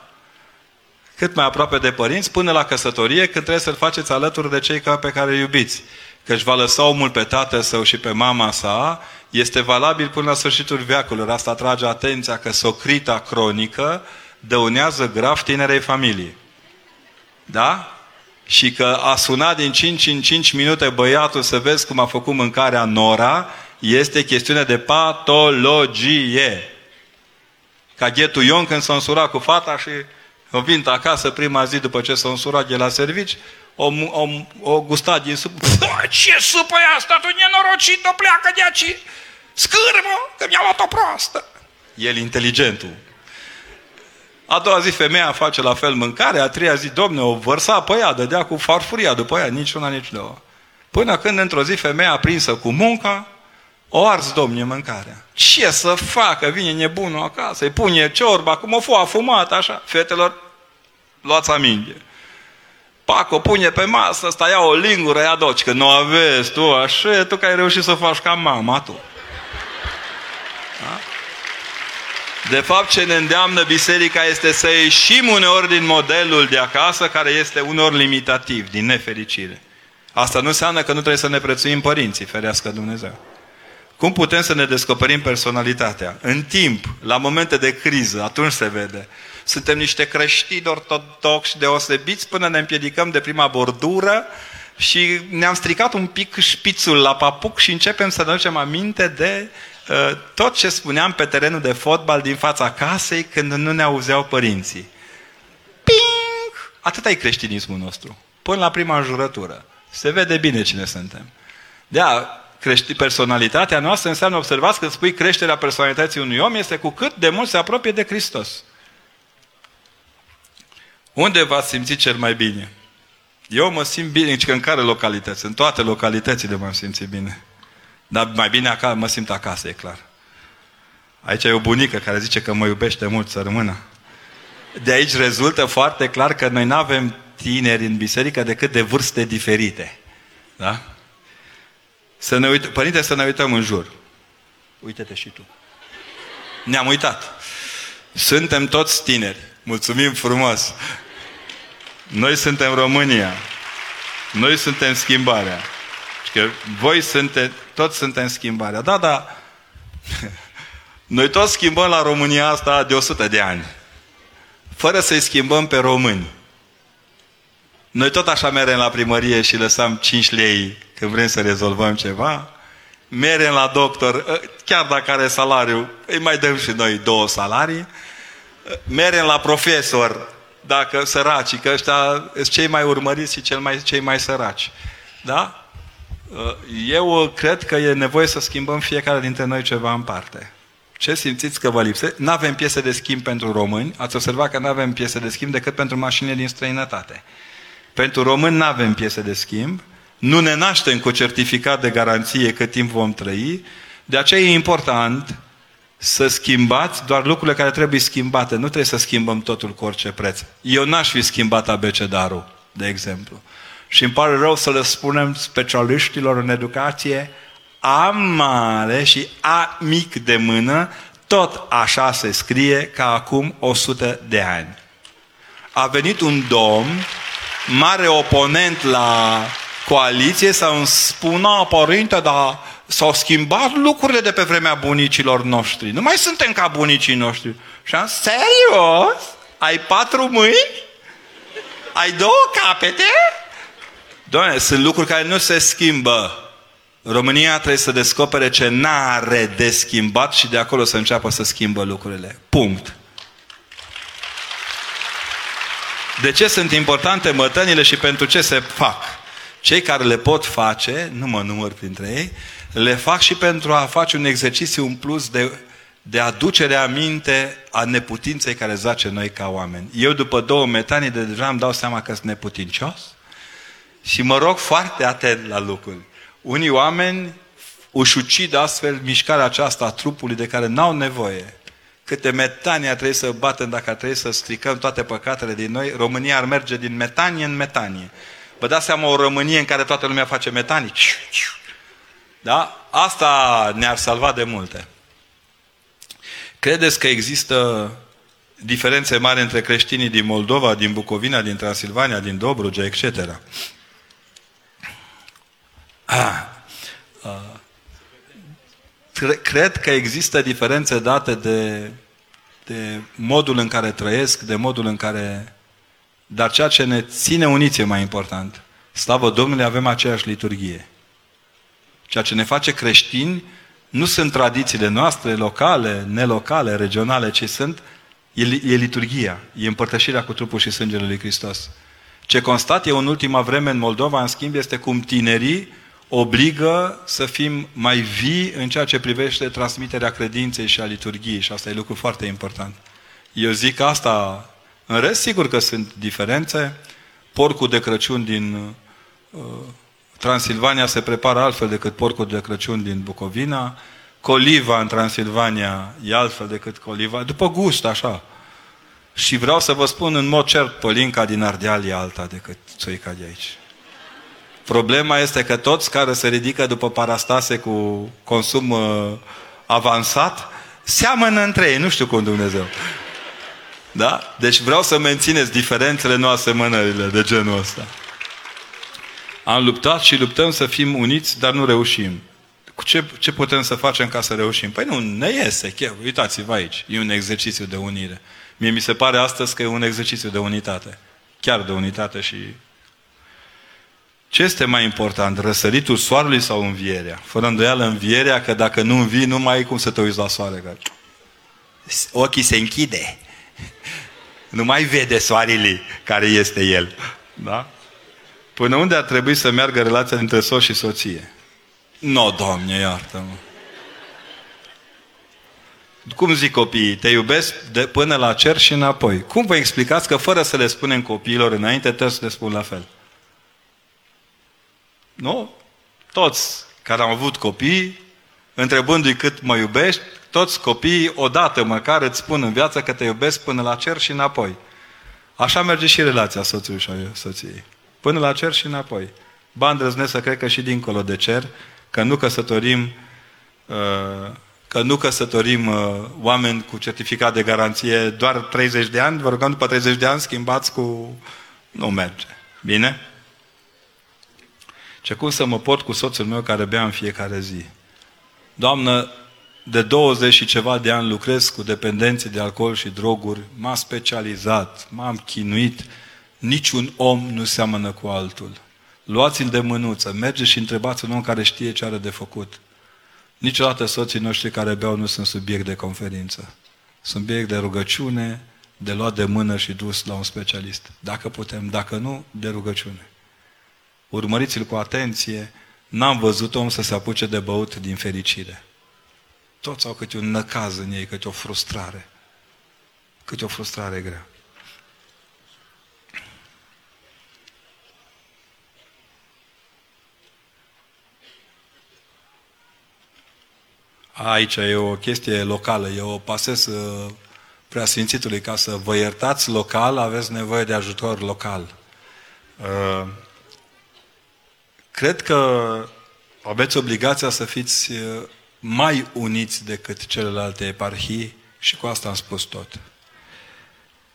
Cât mai aproape de părinți până la căsătorie, când trebuie să-l faceți alături de cei pe care îi iubiți. Că își va lăsa omul pe tatăl său și pe mama sa, este valabil până la sfârșitul veacului. Asta atrage atenția că socrita cronică dăunează grav tinerei familii. Da? Și că a sunat din 5 în 5 minute băiatul să vezi cum a făcut mâncarea Nora, este chestiune de patologie. Ca ghetul Ion când s-a însurat cu fata și o vint acasă prima zi după ce s-a însurat de la servici, o, o, o gustat din supă. Ce supă e asta? Tu nenorocit, o pleacă de aici. Scârmă, că mi-a luat o proastă. El inteligentul. A doua zi femeia face la fel mâncare, a treia zi, domne, o vărsa pe ea, dădea cu farfuria după ea, nici una, nici două. Până când într-o zi femeia aprinsă cu munca, o ars domne mâncarea. Ce să facă? Vine nebunul acasă, îi pune ciorba, cum o fu afumat, așa. Fetelor, luați aminte. Pac, o pune pe masă, ăsta ia o lingură, ia doci, că nu aveți tu așa, tu că ai reușit să faci ca mama tu. Da? De fapt, ce ne îndeamnă biserica este să ieșim uneori din modelul de acasă, care este uneori limitativ, din nefericire. Asta nu înseamnă că nu trebuie să ne prețuim părinții, ferească Dumnezeu. Cum putem să ne descoperim personalitatea? În timp, la momente de criză, atunci se vede. Suntem niște creștini ortodoxi deosebiți până ne împiedicăm de prima bordură și ne-am stricat un pic șpițul la papuc și începem să ne ducem aminte de uh, tot ce spuneam pe terenul de fotbal din fața casei când nu ne auzeau părinții. Ping! Atât e creștinismul nostru. Până la prima înjurătură. Se vede bine cine suntem. De crești, personalitatea noastră înseamnă, observați, când spui creșterea personalității unui om, este cu cât de mult se apropie de Hristos. Unde v-ați simțit cel mai bine? Eu mă simt bine, nici că în care localități? În toate localitățile m-am simțit bine. Dar mai bine acasă, mă simt acasă, e clar. Aici e o bunică care zice că mă iubește mult să rămână. De aici rezultă foarte clar că noi nu avem tineri în biserică decât de vârste diferite. Da? Să ne uit- Părinte, să ne uităm în jur. Uite-te și tu. Ne-am uitat. Suntem toți tineri. Mulțumim frumos. Noi suntem România. Noi suntem schimbarea. Și că voi sunteți, toți suntem schimbarea. Da, da. Noi toți schimbăm la România asta de 100 de ani. Fără să-i schimbăm pe români. Noi tot așa merem la primărie și lăsăm 5 lei când vrem să rezolvăm ceva. Merem la doctor, ă, chiar dacă are salariu, îi mai dăm și noi două salarii. Merem la profesor, dacă săraci, că ăștia sunt cei mai urmăriți și cel mai, cei mai săraci. Da? Ă, eu cred că e nevoie să schimbăm fiecare dintre noi ceva în parte. Ce simțiți că vă lipse? Nu avem piese de schimb pentru români. Ați observat că nu avem piese de schimb decât pentru mașinile din străinătate. Pentru români nu avem piese de schimb, nu ne naștem cu certificat de garanție cât timp vom trăi, de aceea e important să schimbați doar lucrurile care trebuie schimbate. Nu trebuie să schimbăm totul cu orice preț. Eu n-aș fi schimbat abecedarul, de exemplu. Și îmi pare rău să le spunem specialiștilor în educație, A mare și A mic de mână, tot așa se scrie ca acum 100 de ani. A venit un domn mare oponent la coaliție să îmi spună, părinte, dar s-au schimbat lucrurile de pe vremea bunicilor noștri. Nu mai suntem ca bunicii noștri. Și am, serios? Ai patru mâini? Ai două capete? Doamne, sunt lucruri care nu se schimbă. România trebuie să descopere ce n-are de schimbat și de acolo să înceapă să schimbă lucrurile. Punct. De ce sunt importante mătănile și pentru ce se fac? Cei care le pot face, nu mă număr printre ei, le fac și pentru a face un exercițiu în plus de, de aducere aminte a neputinței care zace noi ca oameni. Eu după două metanii de deja îmi dau seama că sunt neputincios și mă rog foarte atent la lucruri. Unii oameni își ucid astfel mișcarea aceasta a trupului de care n-au nevoie câte metanie ar trebui să batem dacă ar trebui să stricăm toate păcatele din noi, România ar merge din metanie în metanie. Vă dați seama o Românie în care toată lumea face metanii? Da? Asta ne-ar salva de multe. Credeți că există diferențe mari între creștinii din Moldova, din Bucovina, din Transilvania, din Dobrogea, etc. Ah, uh, cred că există diferențe date de, de modul în care trăiesc, de modul în care... Dar ceea ce ne ține uniți e mai important. Slavă Domnului, avem aceeași liturghie. Ceea ce ne face creștini nu sunt tradițiile noastre, locale, nelocale, regionale, ci sunt, e, e liturghia, e împărtășirea cu trupul și sângele lui Hristos. Ce constat eu în ultima vreme în Moldova, în schimb, este cum tinerii obligă să fim mai vii în ceea ce privește transmiterea credinței și a liturghiei și asta e lucru foarte important. Eu zic asta, în rest sigur că sunt diferențe, porcul de Crăciun din uh, Transilvania se prepară altfel decât porcul de Crăciun din Bucovina, coliva în Transilvania e altfel decât coliva, după gust așa. Și vreau să vă spun în mod cert, Polinca din Ardeal e alta decât țoica de aici. Problema este că toți care se ridică după parastase cu consum uh, avansat, seamănă între ei, nu știu cum Dumnezeu. Da? Deci vreau să mențineți diferențele, nu asemănările de genul ăsta. Am luptat și luptăm să fim uniți, dar nu reușim. Cu ce, ce putem să facem ca să reușim? Păi nu, ne iese. Chiar. Uitați-vă aici. E un exercițiu de unire. Mie mi se pare astăzi că e un exercițiu de unitate. Chiar de unitate și... Ce este mai important? Răsăritul soarelui sau învierea? Fără îndoială învierea, că dacă nu învii, nu mai ai cum să te uiți la soare. Că... Ochii se închide. Nu mai vede soarele care este el. Da? Până unde ar trebui să meargă relația dintre soț și soție? Nu, no, Doamne, iartă-mă. Cum zic copiii? Te iubesc de până la cer și înapoi. Cum vă explicați că fără să le spunem copiilor înainte, trebuie să le spun la fel? Nu? Toți care au avut copii, întrebându-i cât mă iubești, toți copiii odată măcar îți spun în viață că te iubesc până la cer și înapoi. Așa merge și relația soțului și a soției. Până la cer și înapoi. Ba îndrăznesc să cred că și dincolo de cer, că nu căsătorim uh, că nu căsătorim uh, oameni cu certificat de garanție doar 30 de ani, vă rugăm după 30 de ani schimbați cu... Nu merge. Bine? Ce cum să mă port cu soțul meu care bea în fiecare zi? Doamnă, de 20 și ceva de ani lucrez cu dependenții de alcool și droguri, m-am specializat, m-am chinuit, niciun om nu seamănă cu altul. Luați-l de mânuță, mergeți și întrebați un om care știe ce are de făcut. Niciodată soții noștri care beau nu sunt subiect de conferință. Subiect de rugăciune, de luat de mână și dus la un specialist. Dacă putem, dacă nu, de rugăciune. Urmăriți-l cu atenție, n-am văzut om să se apuce de băut din fericire. Toți au câte un năcaz în ei, câte o frustrare. Câte o frustrare grea. Aici e o chestie locală, eu pasez uh, preasfințitului ca să vă iertați local, aveți nevoie de ajutor local. Uh, cred că aveți obligația să fiți uh, mai uniți decât celelalte eparhii și cu asta am spus tot.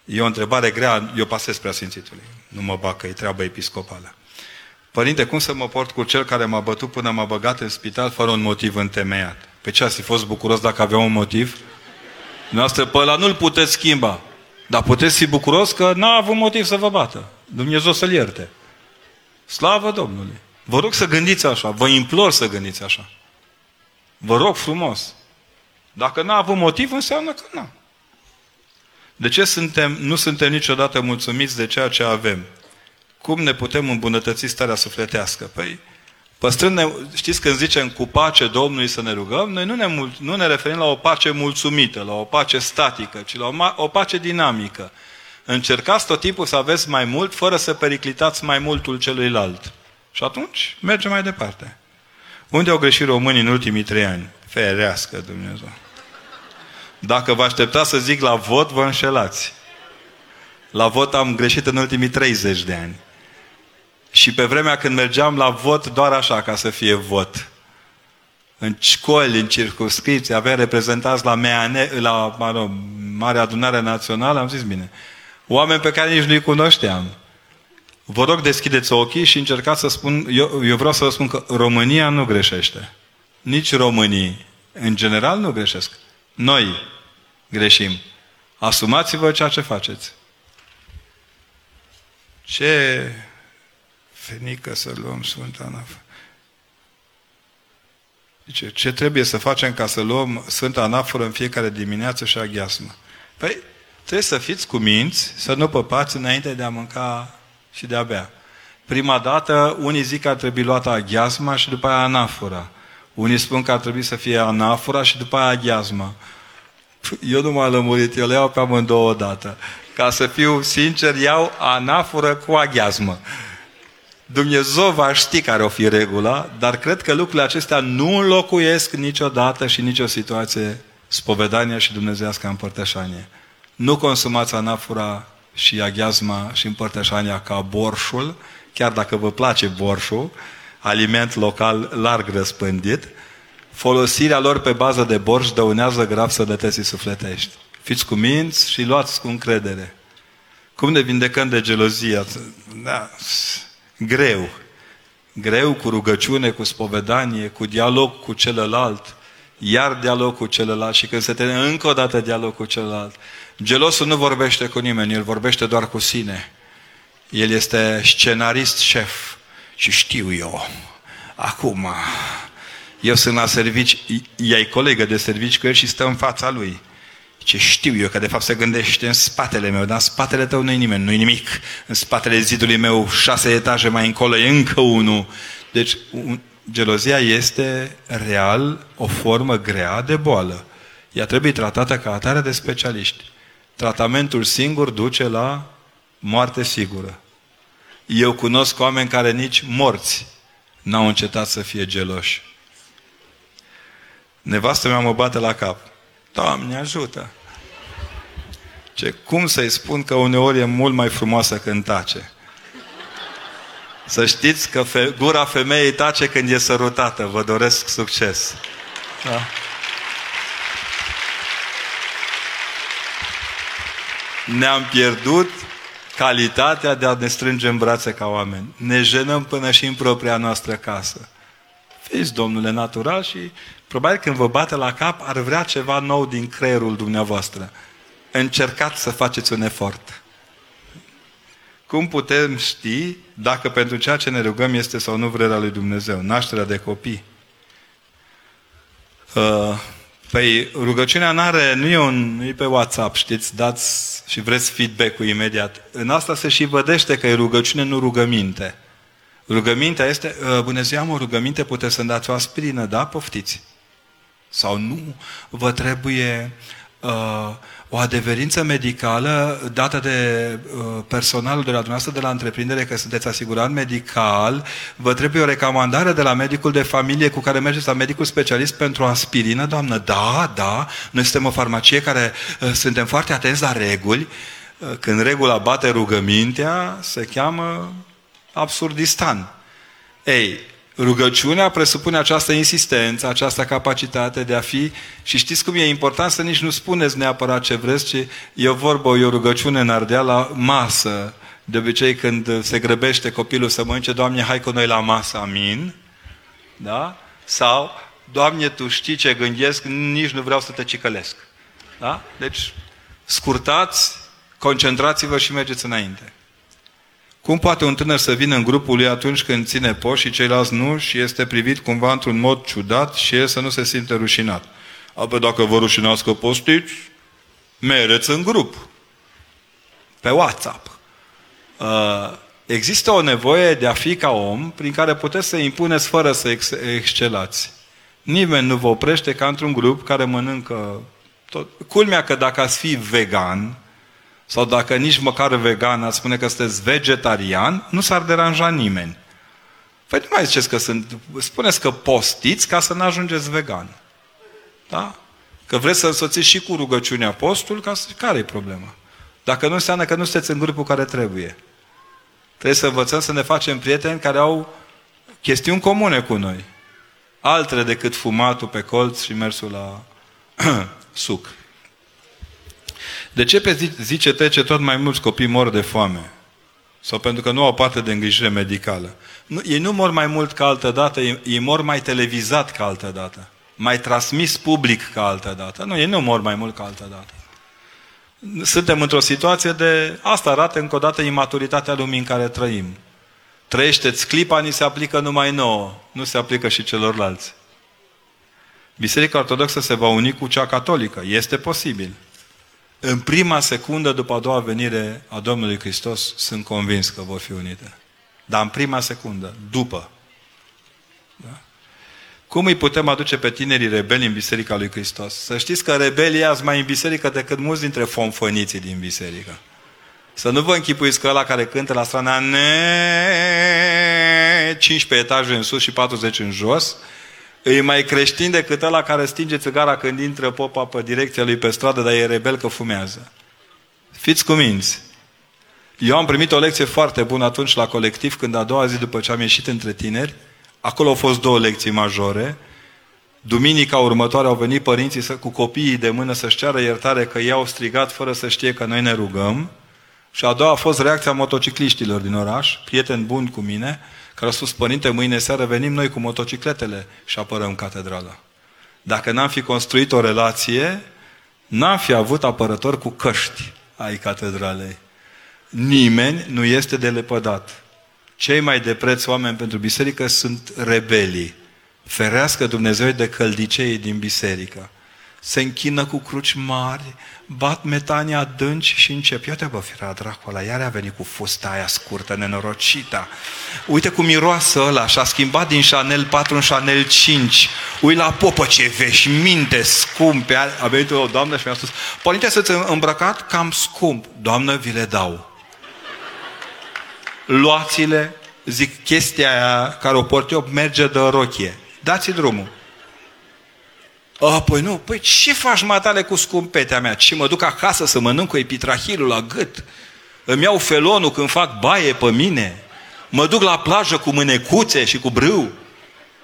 E o întrebare grea, eu pasez preasfințitului. Nu mă bag că e treaba episcopală. Părinte, cum să mă port cu cel care m-a bătut până m-a băgat în spital fără un motiv întemeiat? Pe ce ați fi fost bucuros dacă avea un motiv? Noastră pe ăla nu-l puteți schimba. Dar puteți fi bucuros că n-a avut motiv să vă bată. Dumnezeu să-l ierte. Slavă Domnului! Vă rog să gândiți așa. Vă implor să gândiți așa. Vă rog frumos. Dacă n-a avut motiv, înseamnă că nu. De ce suntem, nu suntem niciodată mulțumiți de ceea ce avem? Cum ne putem îmbunătăți starea sufletească? Păi, Păstrând, știți când zicem cu pace Domnului să ne rugăm, noi nu ne, nu ne referim la o pace mulțumită, la o pace statică, ci la o, o pace dinamică. Încercați tot timpul să aveți mai mult, fără să periclitați mai multul celuilalt. Și atunci mergem mai departe. Unde au greșit românii în ultimii trei ani? Ferească Dumnezeu. Dacă vă așteptați să zic la vot, vă înșelați. La vot am greșit în ultimii 30 de ani. Și pe vremea când mergeam la vot, doar așa, ca să fie vot. În școli, în circunscripții, aveam reprezentați la, MEANE, la mă rog, Marea Adunare Națională, am zis bine. Oameni pe care nici nu-i cunoșteam. Vă rog, deschideți ochii și încercați să spun, eu, eu vreau să vă spun că România nu greșește. Nici românii, în general, nu greșesc. Noi greșim. Asumați-vă ceea ce faceți. Ce fenică să luăm Sfânta Anaforă. Zice, ce trebuie să facem ca să luăm Sfânta Anaforă în fiecare dimineață și aghiasmă? Păi, trebuie să fiți cu minți, să nu păpați înainte de a mânca și de a bea. Prima dată, unii zic că ar trebui luată aghiasma și după aia anafora. Unii spun că ar trebui să fie anafora și după aia aghiasma. Eu nu m-am lămurit, eu le iau pe amândouă odată. Ca să fiu sincer, iau anaforă cu aghiasmă. Dumnezeu va ști care o fi regula, dar cred că lucrurile acestea nu înlocuiesc niciodată și nicio situație spovedania și dumnezească împărtășanie. Nu consumați anafura și aghiazma și împărtășania ca borșul, chiar dacă vă place borșul, aliment local larg răspândit, folosirea lor pe bază de borș dăunează grav sănătății sufletești. Fiți cu minți și luați cu încredere. Cum ne vindecăm de gelozie? Da, greu. Greu cu rugăciune, cu spovedanie, cu dialog cu celălalt, iar dialog cu celălalt și când se termină încă o dată dialog cu celălalt. Gelosul nu vorbește cu nimeni, el vorbește doar cu sine. El este scenarist șef și știu eu. Acum, eu sunt la servici, ea e colegă de servici cu el și stă în fața lui. Ce știu eu, că de fapt se gândește în spatele meu, dar în spatele tău nu-i nimeni, nu-i nimic. În spatele zidului meu, șase etaje mai încolo, e încă unul. Deci, un, gelozia este real o formă grea de boală. Ea trebuie tratată ca atare de specialiști. Tratamentul singur duce la moarte sigură. Eu cunosc oameni care nici morți n-au încetat să fie geloși. Nevastă mea mă bate la cap. Doamne, ajută! Ce, cum să-i spun că uneori e mult mai frumoasă când tace? Să știți că fe, gura femeii tace când e sărutată. Vă doresc succes. Da? Ne-am pierdut calitatea de a ne strânge în brațe ca oameni. Ne jenăm până și în propria noastră casă. Fiți, domnule, natural și probabil când vă bate la cap ar vrea ceva nou din creierul dumneavoastră. Încercați să faceți un efort. Cum putem ști dacă pentru ceea ce ne rugăm este sau nu vrerea lui Dumnezeu? Nașterea de copii. Uh, Păi rugăciunea n-are, nu e, un, nu e pe WhatsApp, știți, dați și vreți feedback-ul imediat. În asta se și vădește că e rugăciune, nu rugăminte. Rugămintea este, ă, bună ziua, am o rugăminte, puteți să-mi dați o aspirină, da? Poftiți. Sau nu, vă trebuie uh, o adeverință medicală dată de uh, personalul de la dumneavoastră, de la întreprindere, că sunteți asigurat medical, vă trebuie o recomandare de la medicul de familie cu care mergeți la medicul specialist pentru aspirină, doamnă, da, da, noi suntem o farmacie care uh, suntem foarte atenți la reguli, uh, când regula bate rugămintea, se cheamă absurdistan. Ei, Rugăciunea presupune această insistență, această capacitate de a fi și știți cum e important să nici nu spuneți neapărat ce vreți, ci e o vorbă, e o rugăciune în ardea la masă. De obicei când se grăbește copilul să mănânce, Doamne, hai cu noi la masă, amin. Da? Sau, Doamne, Tu știi ce gândesc, nici nu vreau să te cicălesc. Da? Deci, scurtați, concentrați-vă și mergeți înainte. Cum poate un tânăr să vină în grupul lui atunci când ține post și ceilalți nu și este privit cumva într-un mod ciudat și el să nu se simte rușinat? Apoi dacă vă rușinați că postiți, mereți în grup. Pe WhatsApp. Uh, există o nevoie de a fi ca om prin care puteți să impuneți fără să ex- excelați. Nimeni nu vă oprește ca într-un grup care mănâncă tot. Culmea că dacă ați fi vegan, sau dacă nici măcar vegan ați spune că sunteți vegetarian, nu s-ar deranja nimeni. Păi nu mai ziceți că sunt... Spuneți că postiți ca să nu ajungeți vegan. Da? Că vreți să însoțiți și cu rugăciunea postul, ca să... care e problema? Dacă nu înseamnă că nu sunteți în grupul care trebuie. Trebuie să învățăm să ne facem prieteni care au chestiuni comune cu noi. Altele decât fumatul pe colț și mersul la suc. De ce pe zi, ce trece tot mai mulți copii mor de foame? Sau pentru că nu au parte de îngrijire medicală? Nu, ei nu mor mai mult ca altă dată, ei, ei mor mai televizat ca altă dată. Mai transmis public ca altă dată. Nu, ei nu mor mai mult ca altă dată. Suntem într-o situație de... Asta arată încă o dată imaturitatea lumii în care trăim. Trăiește-ți clipa, ni se aplică numai nouă. Nu se aplică și celorlalți. Biserica Ortodoxă se va uni cu cea catolică. Este posibil. În prima secundă după a doua venire a Domnului Hristos, sunt convins că vor fi unite. Dar în prima secundă, după. Da? Cum îi putem aduce pe tinerii rebeli în Biserica lui Hristos? Să știți că rebelii azi mai în biserică decât mulți dintre fonfăniții din biserică. Să nu vă închipuiți că ăla care cântă la strana ne 15 etaje în sus și 40 în jos, e mai creștin decât ăla care stinge țigara când intră popa pe direcția lui pe stradă, dar e rebel că fumează. Fiți cuminți. Eu am primit o lecție foarte bună atunci la colectiv, când a doua zi după ce am ieșit între tineri, acolo au fost două lecții majore. Duminica următoare au venit părinții să, cu copiii de mână să-și ceară iertare că ei au strigat fără să știe că noi ne rugăm. Și a doua a fost reacția motocicliștilor din oraș, prieteni buni cu mine, care au spus, părinte, mâine seară venim noi cu motocicletele și apărăm catedrala. Dacă n-am fi construit o relație, n-am fi avut apărători cu căști ai catedralei. Nimeni nu este de lepădat. Cei mai de preț oameni pentru biserică sunt rebelii. Ferească Dumnezeu de căldiceii din biserică. Se închină cu cruci mari, bat metania adânci și încep. Ia te bă, firea dracula, iar a venit cu fusta aia scurtă, nenorocita. Uite cum miroasă ăla și a schimbat din Chanel 4 în Chanel 5. Uite la popă ce veșminte scumpe. A venit o doamnă și mi-a spus, părinte, să-ți îmbrăcat cam scump. Doamnă, vi le dau. Luați-le, zic, chestia aia care o port eu merge de rochie. Dați-i drumul. A, păi nu, păi ce faci matale cu scumpetea mea? Ce mă duc acasă să mănânc cu epitrahilul la gât? Îmi iau felonul când fac baie pe mine? Mă duc la plajă cu mânecuțe și cu brâu?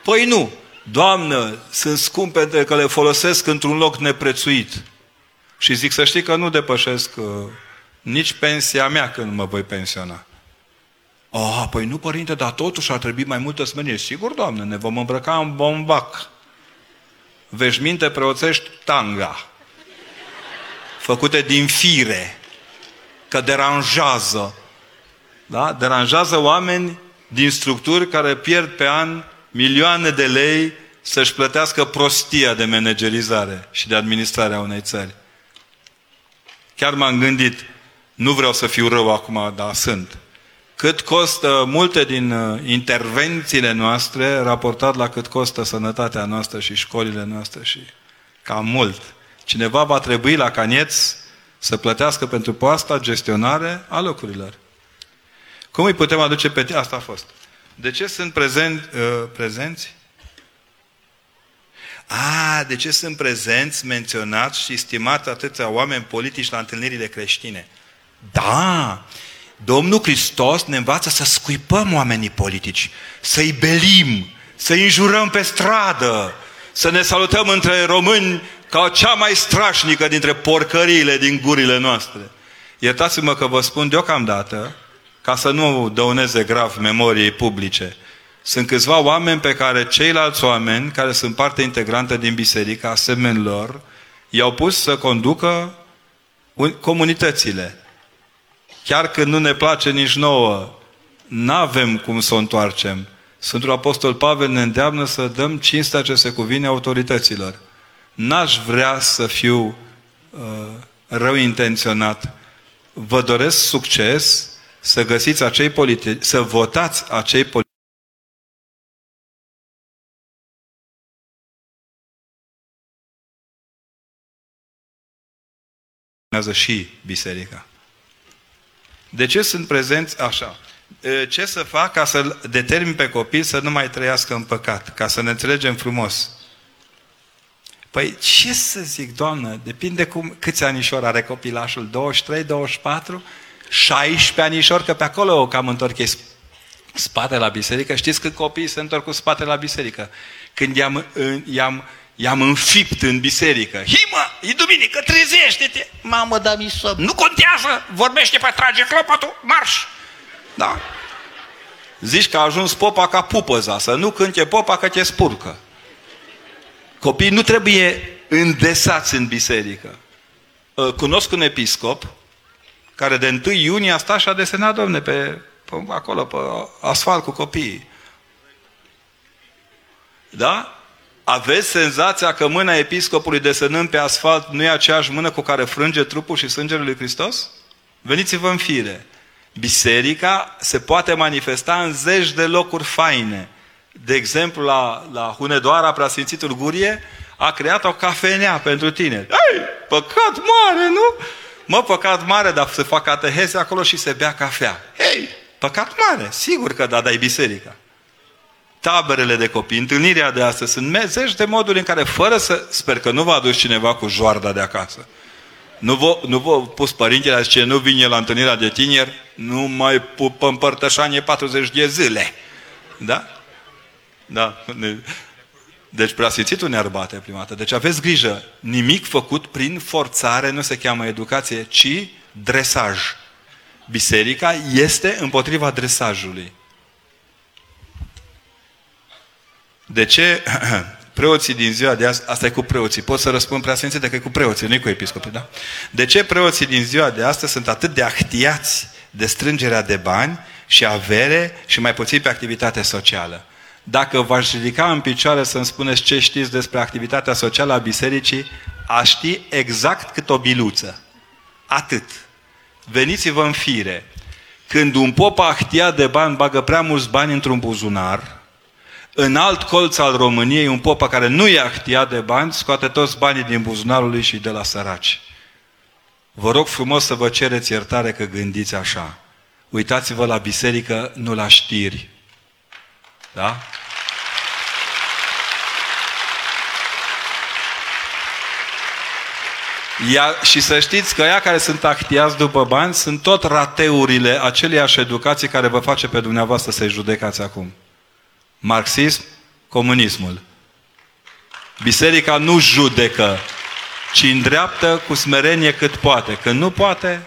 Păi nu, Doamnă, sunt scumpe pentru că le folosesc într-un loc neprețuit. Și zic să știi că nu depășesc uh, nici pensia mea când mă voi pensiona. Oh, păi nu, părinte, dar totuși ar trebui mai multă smerenie. Sigur, Doamne, ne vom îmbrăca în bombac veșminte preoțești tanga, făcute din fire, că deranjează. Da? Deranjează oameni din structuri care pierd pe an milioane de lei să-și plătească prostia de managerizare și de administrare a unei țări. Chiar m-am gândit, nu vreau să fiu rău acum, dar sunt cât costă multe din uh, intervențiile noastre raportat la cât costă sănătatea noastră și școlile noastre și cam mult. Cineva va trebui la canieț să plătească pentru poasta gestionare a locurilor. Cum îi putem aduce pe tine? Asta a fost. De ce sunt prezent, uh, prezenți? A, de ce sunt prezenți, menționați și stimați atâția oameni politici la întâlnirile creștine? Da, Domnul Hristos ne învață să scuipăm oamenii politici, să-i belim, să-i înjurăm pe stradă, să ne salutăm între români ca cea mai strașnică dintre porcăriile din gurile noastre. Iertați-mă că vă spun deocamdată, ca să nu dăuneze grav memoriei publice, sunt câțiva oameni pe care ceilalți oameni, care sunt parte integrantă din biserică, asemenilor, i-au pus să conducă comunitățile. Chiar când nu ne place nici nouă, n-avem cum să o întoarcem. Sfântul Apostol Pavel ne îndeamnă să dăm cinstea ce se cuvine autorităților. N-aș vrea să fiu uh, rău intenționat. Vă doresc succes să găsiți acei politici, să votați acei politici și biserica. De ce sunt prezenți așa? Ce să fac ca să determin pe copil să nu mai trăiască în păcat? Ca să ne înțelegem frumos. Păi ce să zic, doamnă? Depinde cum, câți anișori are copilașul? 23, 24? 16 anișori? Că pe acolo cam întorc ei spate la biserică. Știți că copiii se întorc cu spate la biserică? Când i-am, i-am i-am înfipt în biserică. Himă, e duminică, trezește-te! Mamă, da mi somn. Nu contează, vorbește pe trage clopotul, marș! Da. Zici că a ajuns popa ca pupăza, să nu cânte popa că te spurcă. Copiii nu trebuie îndesați în biserică. Ă, cunosc un episcop care de 1 iunie a stat și a desenat, domne, pe, pe acolo, pe asfalt cu copiii. Da? Aveți senzația că mâna episcopului desenând pe asfalt nu e aceeași mână cu care frânge trupul și sângele lui Hristos? Veniți-vă în fire. Biserica se poate manifesta în zeci de locuri faine. De exemplu, la, la Hunedoara, preasfințitul Gurie, a creat o cafenea pentru tine. Ei, păcat mare, nu? Mă, păcat mare, dar se fac cateheze acolo și se bea cafea. Ei, păcat mare, sigur că da, dai biserica taberele de copii, întâlnirea de astăzi, sunt zeci de moduri în care, fără să, sper că nu va adus cineva cu joarda de acasă, Nu vă, nu vă pus părintele, zice, nu vine la întâlnirea de tineri, nu mai pupă împărtășanie 40 de zile. Da? Da. Deci preasfințitul ne arbate prima dată. Deci aveți grijă, nimic făcut prin forțare nu se cheamă educație, ci dresaj. Biserica este împotriva dresajului. De ce preoții din ziua de azi, asta e cu preoții, pot să răspund preasfințite că e cu preoții, nu e cu episcopii, da? De ce preoții din ziua de astăzi sunt atât de ahtiați de strângerea de bani și avere și mai puțin pe activitate socială? Dacă v-aș ridica în picioare să-mi spuneți ce știți despre activitatea socială a bisericii, aș ști exact cât o biluță. Atât. Veniți-vă în fire. Când un pop ahtiat de bani bagă prea mulți bani într-un buzunar, în alt colț al României, un pop care nu e ahtiat de bani, scoate toți banii din buzunarul lui și de la săraci. Vă rog frumos să vă cereți iertare că gândiți așa. Uitați-vă la biserică, nu la știri. Da? Ia, și să știți că ea care sunt actiați după bani sunt tot rateurile aceleiași educații care vă face pe dumneavoastră să-i judecați acum. Marxism, comunismul. Biserica nu judecă, ci îndreaptă cu smerenie cât poate. Când nu poate,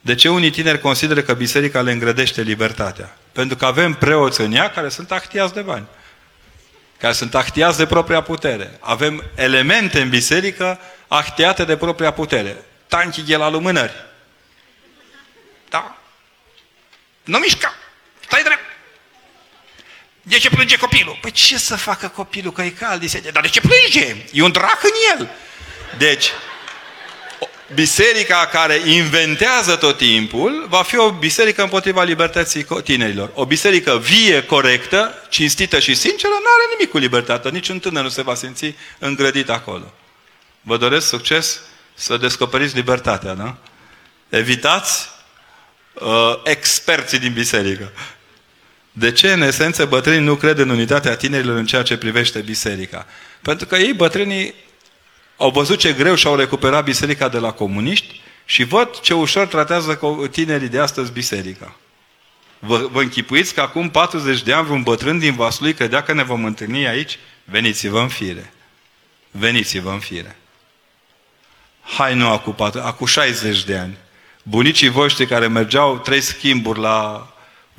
de ce unii tineri consideră că biserica le îngrădește libertatea? Pentru că avem preoți în ea care sunt actiați de bani. Care sunt actiați de propria putere. Avem elemente în biserică actiate de propria putere. Tanchi de la lumânări. Da? Nu mișca! Stai drept! De ce plânge copilul? Păi ce să facă copilul că e cald? Dar de ce plânge? E un drac în el. Deci, biserica care inventează tot timpul va fi o biserică împotriva libertății tinerilor. O biserică vie, corectă, cinstită și sinceră, nu are nimic cu libertatea. Niciun tânăr nu se va simți îngrădit acolo. Vă doresc succes să descoperiți libertatea, da? Evitați uh, experții din biserică. De ce, în esență, bătrânii nu cred în unitatea tinerilor în ceea ce privește biserica? Pentru că ei, bătrânii, au văzut ce greu și-au recuperat biserica de la comuniști și văd ce ușor tratează tinerii de astăzi biserica. Vă, vă închipuiți că acum 40 de ani un bătrân din Vaslui credea că ne vom întâlni aici? Veniți-vă în fire. Veniți-vă în fire. Hai nu acum, acum 60 de ani. Bunicii voștri care mergeau trei schimburi la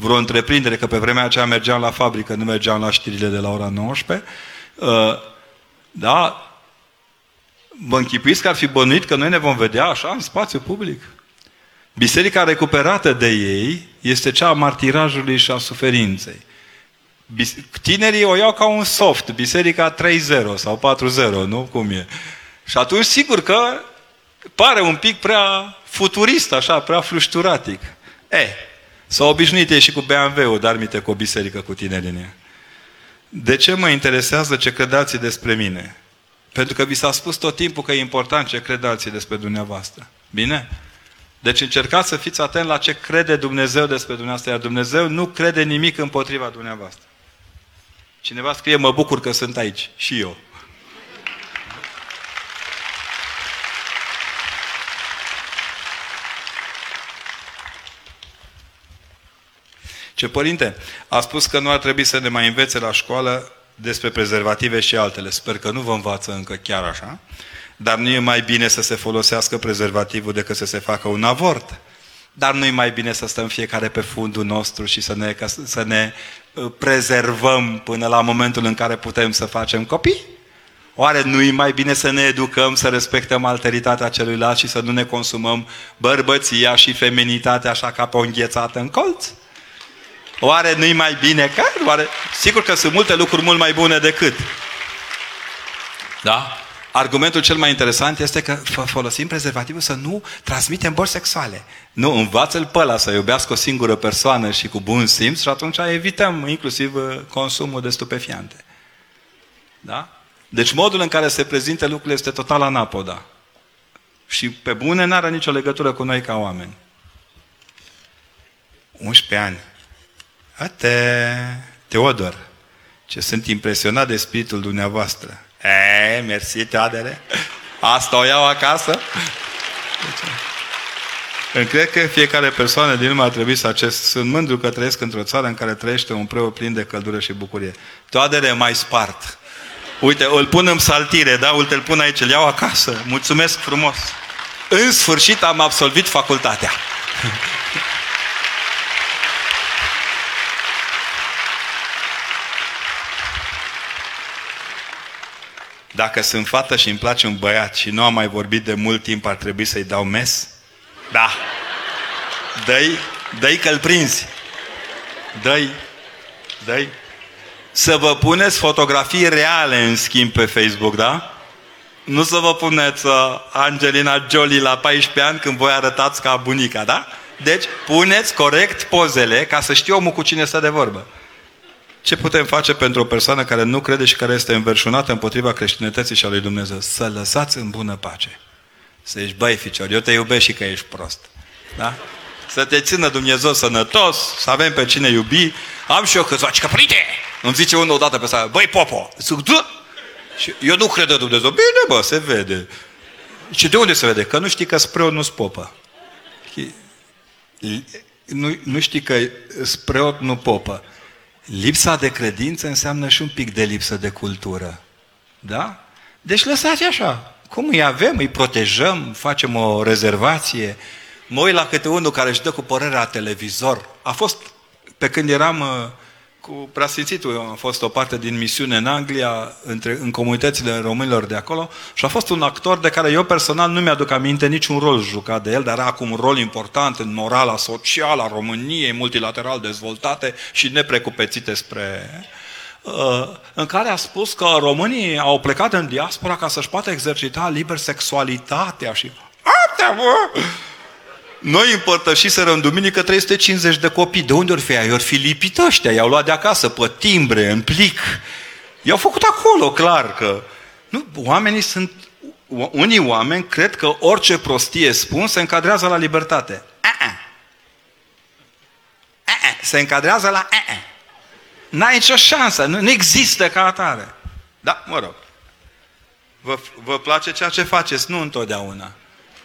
vreo întreprindere, că pe vremea aceea mergeam la fabrică, nu mergeam la știrile de la ora 19, uh, da, Vă închipuiți că ar fi bănuit că noi ne vom vedea așa în spațiu public? Biserica recuperată de ei este cea a martirajului și a suferinței. Tinerii o iau ca un soft, biserica 3.0 sau 4.0, nu? Cum e? Și atunci, sigur că pare un pic prea futurist, așa, prea flușturatic. E, s-au obișnuit ei și cu BMW-ul, dar minte cu o biserică cu tinerii De ce mă interesează ce credați despre mine? Pentru că vi s-a spus tot timpul că e important ce credați despre dumneavoastră. Bine? Deci încercați să fiți atent la ce crede Dumnezeu despre dumneavoastră, iar Dumnezeu nu crede nimic împotriva dumneavoastră. Cineva scrie, mă bucur că sunt aici. Și eu. Ce părinte, a spus că nu ar trebui să ne mai învețe la școală despre prezervative și altele. Sper că nu vă învață încă chiar așa, dar nu e mai bine să se folosească prezervativul decât să se facă un avort. Dar nu e mai bine să stăm fiecare pe fundul nostru și să ne, să ne uh, prezervăm până la momentul în care putem să facem copii? Oare nu e mai bine să ne educăm, să respectăm alteritatea celuilalt și să nu ne consumăm bărbăția și feminitatea așa ca pe o înghețată în colț? Oare nu-i mai bine că? Oare... Sigur că sunt multe lucruri mult mai bune decât. Da? Argumentul cel mai interesant este că folosim prezervativul să nu transmitem boli sexuale. Nu, învață-l pe ăla să iubească o singură persoană și cu bun simț și atunci evităm inclusiv uh, consumul de stupefiante. Da? Deci modul în care se prezintă lucrurile este total anapoda. Și pe bune n-are nicio legătură cu noi ca oameni. 11 ani. Ate, Teodor, ce sunt impresionat de spiritul dumneavoastră. E, mersi, Teodore. Asta o iau acasă? Deci, cred că fiecare persoană din lume ar trebui să acest... Sunt mândru că trăiesc într-o țară în care trăiește un preot plin de căldură și bucurie. Toadele mai spart. Uite, îl pun în saltire, da? Uite, îl pun aici, îl iau acasă. Mulțumesc frumos. În sfârșit am absolvit facultatea. Dacă sunt fată și îmi place un băiat și nu am mai vorbit de mult timp, ar trebui să-i dau mes? Da. Dă-i, dă-i că-l prinzi. Dă-i, dă-i. Să vă puneți fotografii reale, în schimb, pe Facebook, da? Nu să vă puneți uh, Angelina Jolie la 14 ani când voi arătați ca bunica, da? Deci, puneți corect pozele ca să știe omul cu cine stă de vorbă. Ce putem face pentru o persoană care nu crede și care este înverșunată împotriva creștinătății și a lui Dumnezeu? Să lăsați în bună pace. Să ești, băi, ficior, eu te iubesc și că ești prost. Da? Să te țină Dumnezeu sănătos, să avem pe cine iubi. Am și eu câțiva, că părinte, îmi zice unul odată pe sală, băi, Popo, zic, Dă! Și eu nu cred în Dumnezeu. Bine, bă, se vede. Și de unde se vede? Că nu știi că spreot nu-s popă. Nu, nu știi că spreot nu popă. Lipsa de credință înseamnă și un pic de lipsă de cultură. Da? Deci lăsați așa. Cum îi avem, îi protejăm, facem o rezervație. Mă uit la câte unul care își dă cu părerea la televizor. A fost, pe când eram uh, cu preasfințitul, am fost o parte din misiune în Anglia, între, în comunitățile românilor de acolo, și a fost un actor de care eu personal nu mi-aduc aminte niciun rol jucat de el, dar era acum un rol important în morala socială a României, multilateral dezvoltate și neprecupețite spre... Uh, în care a spus că românii au plecat în diaspora ca să-și poată exercita liber sexualitatea și... Asta, bă! Noi împărtășiseră în duminică 350 de copii. De unde ori fi ei? Ori fi lipit ăștia, i-au luat de acasă, pe timbre, în plic. I-au făcut acolo, clar că... Nu, oamenii sunt... Unii oameni cred că orice prostie spun se încadrează la libertate. A-a. A-a. Se încadrează la a-a. N-ai nicio șansă, nu, nu există ca atare. Da, mă rog. Vă, vă place ceea ce faceți? Nu întotdeauna.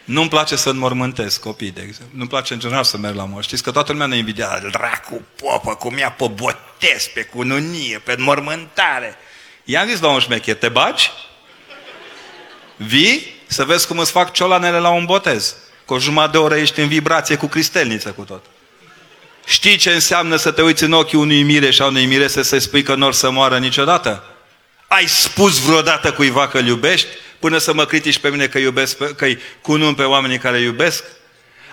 Nu-mi place să înmormântez copii, de exemplu. Nu-mi place în general să merg la moș. Știți că toată lumea ne invidia, dracu, popă, cum ia pe botez, pe cununie, pe înmormântare. I-am zis la un șmecher, te bagi? Vii să vezi cum îți fac ciolanele la un botez. Cu o jumătate de oră ești în vibrație cu cristelniță cu tot. Știi ce înseamnă să te uiți în ochii unui mire și a unui mire să-i spui că nu să moară niciodată? Ai spus vreodată cuiva că îl iubești? Până să mă critici pe mine că iubesc, că-i cunun pe oamenii care iubesc?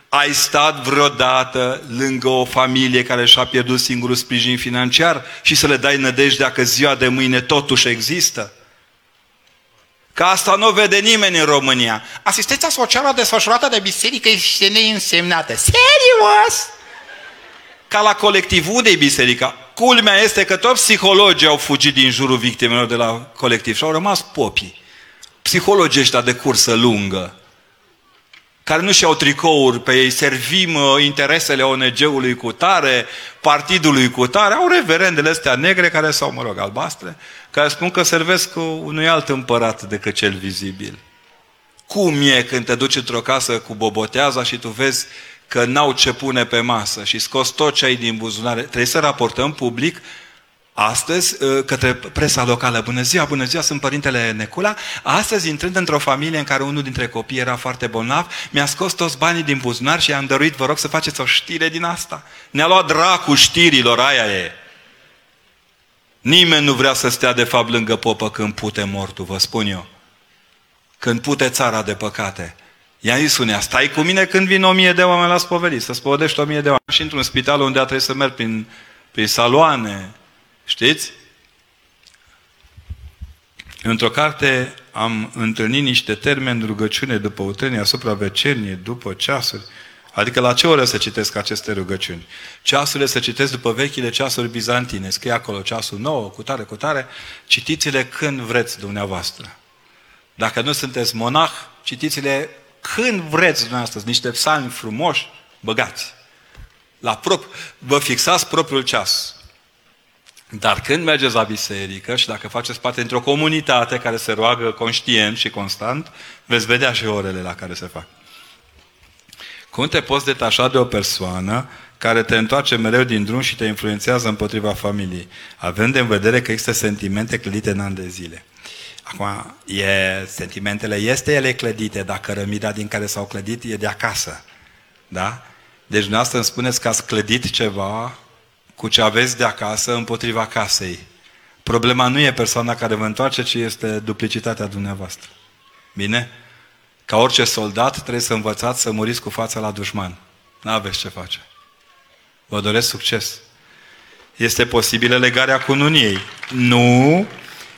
Ai stat vreodată lângă o familie care și-a pierdut singurul sprijin financiar și să le dai nădejdea că ziua de mâine totuși există? Că asta nu vede nimeni în România. Asistența socială desfășurată de biserică este neînsemnată. Serios? Ca la colectiv, unde e biserica? Culmea este că toți psihologii au fugit din jurul victimelor de la colectiv și au rămas popii psihologii ăștia de cursă lungă, care nu și-au tricouri pe ei, servim uh, interesele ONG-ului cu tare, partidului cu tare, au reverendele astea negre care sau, mă rog, albastre, care spun că servesc unui alt împărat decât cel vizibil. Cum e când te duci într-o casă cu boboteaza și tu vezi că n-au ce pune pe masă și scos tot ce ai din buzunare? Trebuie să raportăm public Astăzi, ă, către presa locală, bună ziua, bună ziua, sunt părintele Necula. Astăzi, intrând într-o familie în care unul dintre copii era foarte bolnav, mi-a scos toți banii din buzunar și i-am dăruit, vă rog să faceți o știre din asta. Ne-a luat dracu știrilor, aia e. Nimeni nu vrea să stea de fapt lângă popă când pute mortul, vă spun eu. Când pute țara de păcate. I-a zis unea, stai cu mine când vin o mie de oameni la spovedit, să spovedești o mie de oameni. Și într-un spital unde a trebuit să merg prin, prin saloane, Știți? Într-o carte am întâlnit niște termeni de rugăciune după utenie asupra vecernie, după ceasuri. Adică la ce oră să citesc aceste rugăciuni? Ceasurile să citesc după vechile ceasuri bizantine. Scrie acolo ceasul nou, cu tare, cu tare. Citiți-le când vreți dumneavoastră. Dacă nu sunteți monah, citiți-le când vreți dumneavoastră. Niște psalmi frumoși, băgați. La prop- vă fixați propriul ceas. Dar când mergeți la biserică și dacă faceți parte dintr-o comunitate care se roagă conștient și constant, veți vedea și orele la care se fac. Cum te poți detașa de o persoană care te întoarce mereu din drum și te influențează împotriva familiei, având în vedere că există sentimente clădite în ani de zile? Acum, e, sentimentele este ele clădite, dar cărămida din care s-au clădit e de acasă. Da? Deci dumneavoastră îmi spuneți că ați clădit ceva cu ce aveți de acasă împotriva casei. Problema nu e persoana care vă întoarce, ci este duplicitatea dumneavoastră. Bine? Ca orice soldat trebuie să învățați să muriți cu fața la dușman. Nu aveți ce face. Vă doresc succes. Este posibilă legarea cununiei. Nu.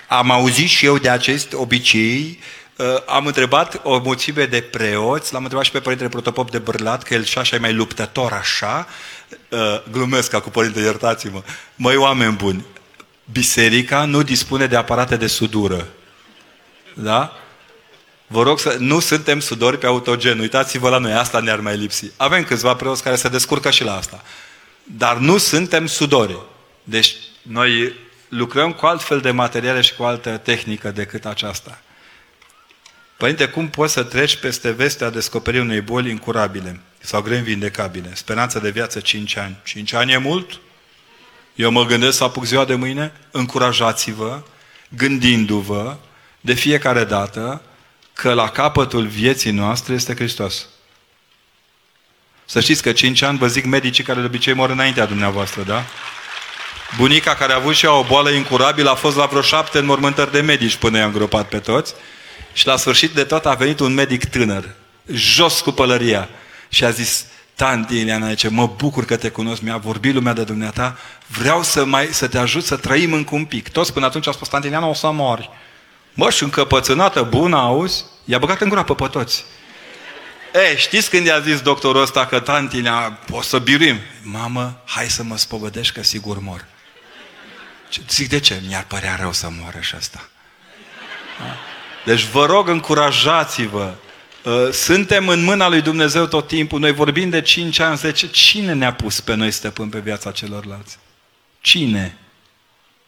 Am auzit și eu de acest obicei. Uh, am întrebat o mulțime de preoți, l-am întrebat și pe Părintele Protopop de Bărlat, că el și așa e mai luptător așa. Uh, glumesc ca cu Părinte, iertați-mă. Măi, oameni buni, biserica nu dispune de aparate de sudură. Da? Vă rog să... Nu suntem sudori pe autogen. Uitați-vă la noi, asta ne-ar mai lipsi. Avem câțiva preoți care se descurcă și la asta. Dar nu suntem sudori. Deci noi lucrăm cu altfel de materiale și cu altă tehnică decât aceasta. Părinte, cum poți să treci peste vestea descoperirii unei boli incurabile sau greu vindecabile? Speranța de viață 5 ani. 5 ani e mult? Eu mă gândesc să apuc ziua de mâine? Încurajați-vă, gândindu-vă de fiecare dată că la capătul vieții noastre este Hristos. Să știți că 5 ani vă zic medicii care de obicei mor înaintea dumneavoastră, da? Bunica care a avut și ea o boală incurabilă a fost la vreo șapte înmormântări de medici până i-a îngropat pe toți. Și la sfârșit de tot a venit un medic tânăr, jos cu pălăria. Și a zis, tanti Ileana, zice, mă bucur că te cunosc, mi-a vorbit lumea de dumneata, vreau să, mai, să te ajut să trăim încă un pic. Toți până atunci au spus, tanti Ileana, o să mori. Mă, și încăpățânată, bună, auzi? I-a băgat în groapă pe toți. E, știți când i-a zis doctorul ăsta că tantinea, o să biruim? Mamă, hai să mă spovedești că sigur mor. Zic, de ce? Mi-ar părea rău să moară și asta. Da? Deci vă rog, încurajați-vă. Uh, suntem în mâna lui Dumnezeu tot timpul. Noi vorbim de 5 ani, 10. Cine ne-a pus pe noi stăpân pe viața celorlalți? Cine?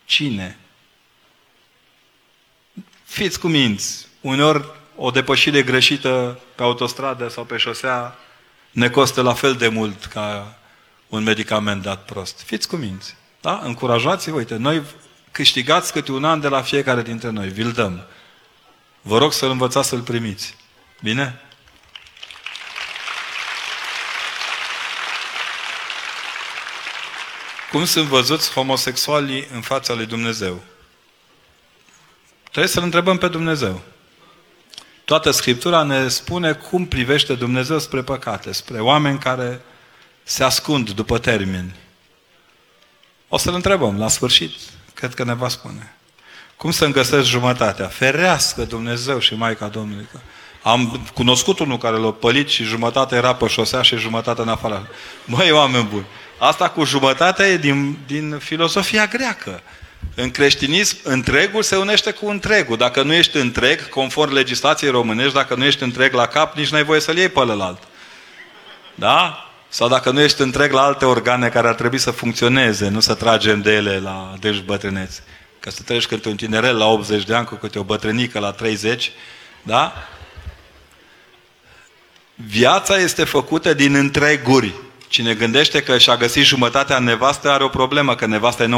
Cine? Fiți cuminți. Uneori o depășire greșită pe autostradă sau pe șosea ne costă la fel de mult ca un medicament dat prost. Fiți cuminți. Da? Încurajați-vă. Uite, noi câștigați câte un an de la fiecare dintre noi. Vi-l dăm. Vă rog să-l învățați să-l primiți. Bine? Cum sunt văzuți homosexualii în fața lui Dumnezeu? Trebuie să-L întrebăm pe Dumnezeu. Toată Scriptura ne spune cum privește Dumnezeu spre păcate, spre oameni care se ascund după termeni. O să-L întrebăm la sfârșit. Cred că ne va spune. Cum să-mi găsesc jumătatea? Ferească Dumnezeu și Maica Domnului. Am cunoscut unul care l-a pălit și jumătate era pe șosea și jumătate în afară. Măi, oameni buni, asta cu jumătatea e din, din filosofia greacă. În creștinism, întregul se unește cu întregul. Dacă nu ești întreg, conform legislației românești, dacă nu ești întreg la cap, nici n-ai voie să-l iei pe ălalt. Da? Sau dacă nu ești întreg la alte organe care ar trebui să funcționeze, nu să tragem de ele la deci bătrâneți. Că să treci câte un tinerel la 80 de ani cu câte o bătrânică la 30, da? Viața este făcută din întreguri. Cine gândește că și-a găsit jumătatea nevastă are o problemă, că nevasta e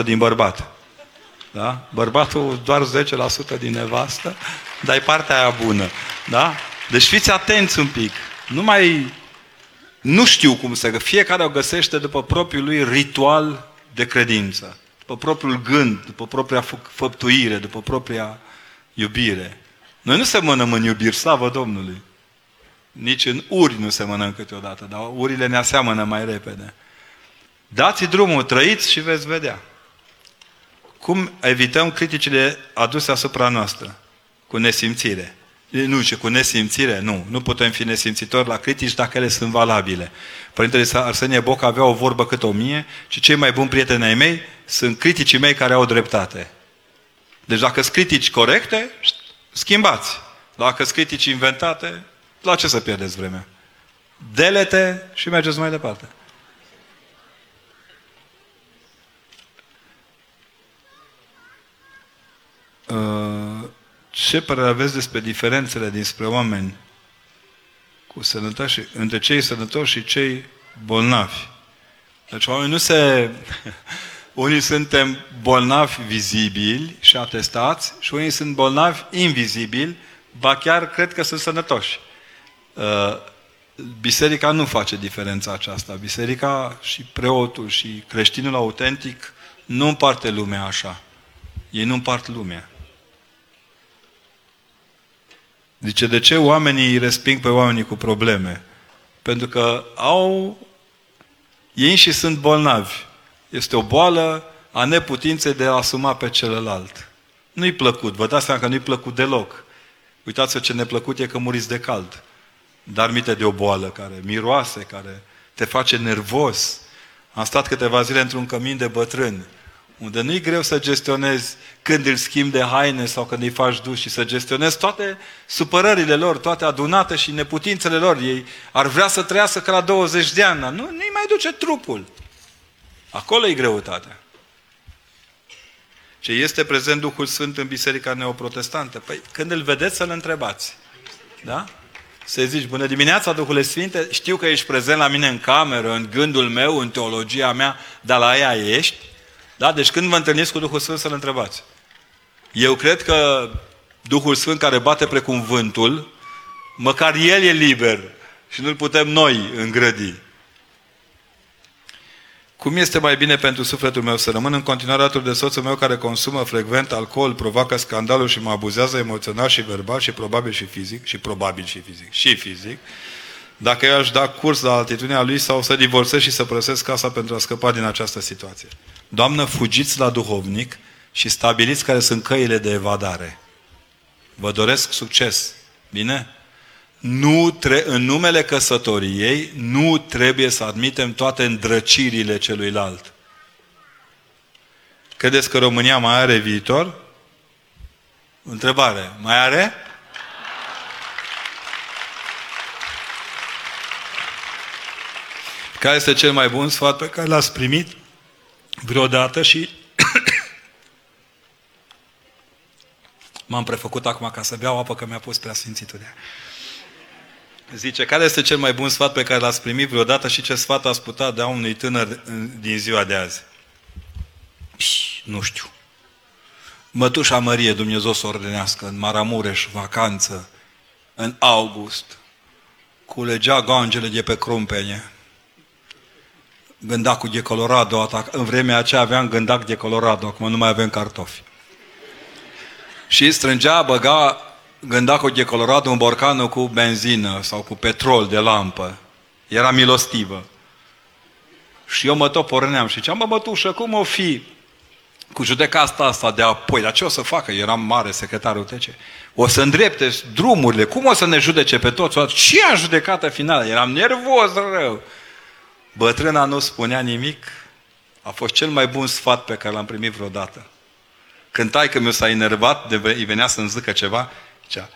90% din bărbat. Da? Bărbatul doar 10% din nevastă, dar e partea aia bună. Da? Deci fiți atenți un pic. Nu mai... Nu știu cum să... Fiecare o găsește după propriul lui ritual de credință. După propriul gând, după propria făptuire, după propria iubire. Noi nu semănăm în iubiri, slavă Domnului. Nici în uri nu se mănâncă câteodată, dar urile ne aseamănă mai repede. Dați drumul, trăiți și veți vedea. Cum evităm criticile aduse asupra noastră? Cu nesimțire. Nu, ce cu nesimțire? Nu. Nu putem fi nesimțitori la critici dacă ele sunt valabile. Părintele Arsenie Boc avea o vorbă cât o mie și cei mai buni prieteni ai mei sunt criticii mei care au dreptate. Deci dacă sunt critici corecte, schimbați. Dacă sunt critici inventate, la ce să pierdeți vremea? Delete și mergeți mai departe. Uh, ce părere aveți despre diferențele dinspre oameni cu sănătoși, între cei sănătoși și cei bolnavi? Deci oamenii nu se... Unii suntem bolnavi vizibili și atestați și unii sunt bolnavi invizibili, ba chiar cred că sunt sănătoși. Uh, biserica nu face diferența aceasta. Biserica și preotul și creștinul autentic nu împarte lumea așa. Ei nu împart lumea. Zice, de ce oamenii îi resping pe oamenii cu probleme? Pentru că au... Ei și sunt bolnavi. Este o boală a neputinței de a asuma pe celălalt. Nu-i plăcut, vă dați seama că nu-i plăcut deloc. Uitați-vă ce neplăcut e că muriți de cald. Dar mite de o boală care miroase, care te face nervos. Am stat câteva zile într-un cămin de bătrâni unde nu-i greu să gestionezi când îl schimbi de haine sau când îi faci duș și să gestionezi toate supărările lor, toate adunate și neputințele lor. Ei ar vrea să trăiască ca la 20 de ani, dar nu, nu-i mai duce trupul. Acolo e greutatea. Ce este prezent Duhul Sfânt în Biserica Neoprotestantă? Păi când îl vedeți să-l întrebați. Da? Să zici, bună dimineața, Duhule Sfinte, știu că ești prezent la mine în cameră, în gândul meu, în teologia mea, dar la ea ești. Da? Deci când vă întâlniți cu Duhul Sfânt să-L întrebați. Eu cred că Duhul Sfânt care bate precum vântul, măcar El e liber și nu-L putem noi îngrădi. Cum este mai bine pentru sufletul meu să rămân în continuare alături de soțul meu care consumă frecvent alcool, provoacă scandalul și mă abuzează emoțional și verbal și probabil și fizic, și probabil și fizic, și fizic, dacă eu aș da curs la altitudinea lui sau să divorțez și să părăsesc casa pentru a scăpa din această situație. Doamnă, fugiți la duhovnic și stabiliți care sunt căile de evadare. Vă doresc succes. Bine? Nu tre- în numele căsătoriei nu trebuie să admitem toate îndrăcirile celuilalt. Credeți că România mai are viitor? Întrebare. Mai are? Care este cel mai bun sfat pe care l-ați primit vreodată și m-am prefăcut acum ca să beau apă că mi-a pus prea sfințitul Zice, care este cel mai bun sfat pe care l-ați primit vreodată și ce sfat ați putea da unui tânăr din ziua de azi? Pș, nu știu. Mătușa Mărie, Dumnezeu să ordenească, în Maramureș, vacanță, în august, culegea gangele de pe crumpene, gândacul de Colorado, în vremea aceea aveam gândac de Colorado, acum nu mai avem cartofi. Și strângea, băga gândacul de Colorado în borcanul cu benzină sau cu petrol de lampă. Era milostivă. Și eu mă tot porneam și ziceam, mă bătușă, cum o fi cu judecata asta de apoi, dar ce o să facă? Eram mare secretar UTC. O să îndrepte drumurile, cum o să ne judece pe toți? Ce a judecată finală? Eram nervos rău. Bătrâna nu spunea nimic, a fost cel mai bun sfat pe care l-am primit vreodată. Când taică mi s-a enervat, de, îi venea să-mi zică ceva, zicea,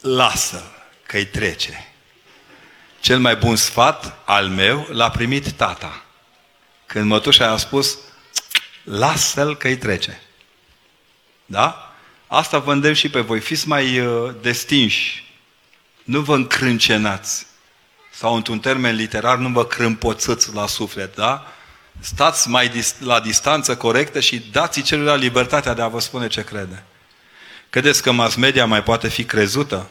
lasă că îi trece. Cel mai bun sfat al meu l-a primit tata. Când mătușa a spus, lasă-l că îi trece. Da? Asta vă îndemn și pe voi. Fiți mai uh, destinși. Nu vă încrâncenați sau într-un termen literar, nu vă crâmpoțăți la suflet, da? Stați mai dis- la distanță corectă și dați celuilalt libertatea de a vă spune ce crede. Credeți că mass media mai poate fi crezută?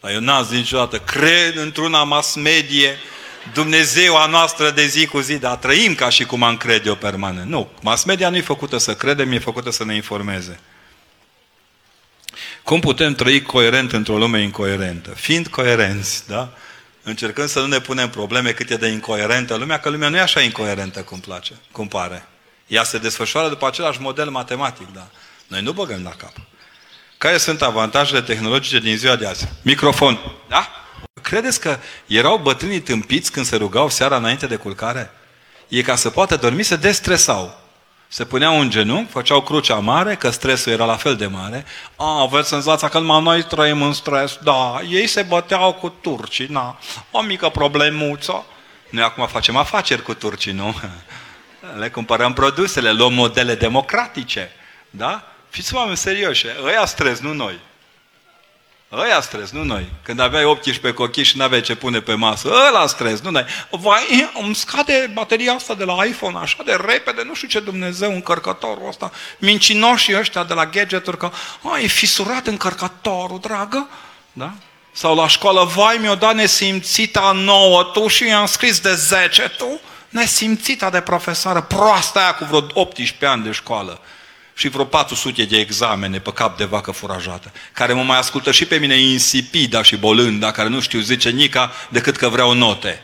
Dar eu n-am zis niciodată, cred într-una mass medie, Dumnezeu a noastră de zi cu zi, dar trăim ca și cum am crede eu permanent. Nu, mass media nu e făcută să credem, e făcută să ne informeze. Cum putem trăi coerent într-o lume incoerentă? Fiind coerenți, da? încercând să nu ne punem probleme cât e de incoerentă lumea, că lumea nu e așa incoerentă cum place, cum pare. Ea se desfășoară după același model matematic, da. Noi nu băgăm la cap. Care sunt avantajele tehnologice din ziua de azi? Microfon. Da? Credeți că erau bătrânii tâmpiți când se rugau seara înainte de culcare? E ca să poată dormi, se destresau se puneau în genunchi, făceau crucea mare, că stresul era la fel de mare. A, aveți senzația că numai noi trăim în stres. Da, ei se băteau cu turcii, na, o mică problemuță. Noi acum facem afaceri cu turcii, nu? Le cumpărăm produsele, luăm modele democratice. Da? Fiți oameni serioși, ăia stres, nu noi. Ăia stres, nu noi. Când aveai 18 cochii și n-aveai ce pune pe masă, ăla stres, nu noi. Vai, îmi scade bateria asta de la iPhone așa de repede, nu știu ce Dumnezeu, încărcătorul ăsta. Mincinoșii ăștia de la gadgeturi, că a, e fisurat încărcătorul, dragă. Da? Sau la școală, vai, mi-o dat nesimțita nouă, tu și i-am scris de 10, tu? Nesimțita de profesoară, proasta aia cu vreo 18 ani de școală și vreo 400 de examene pe cap de vacă furajată, care mă mai ascultă și pe mine insipida și bolânda, care nu știu zice nica decât că vreau note.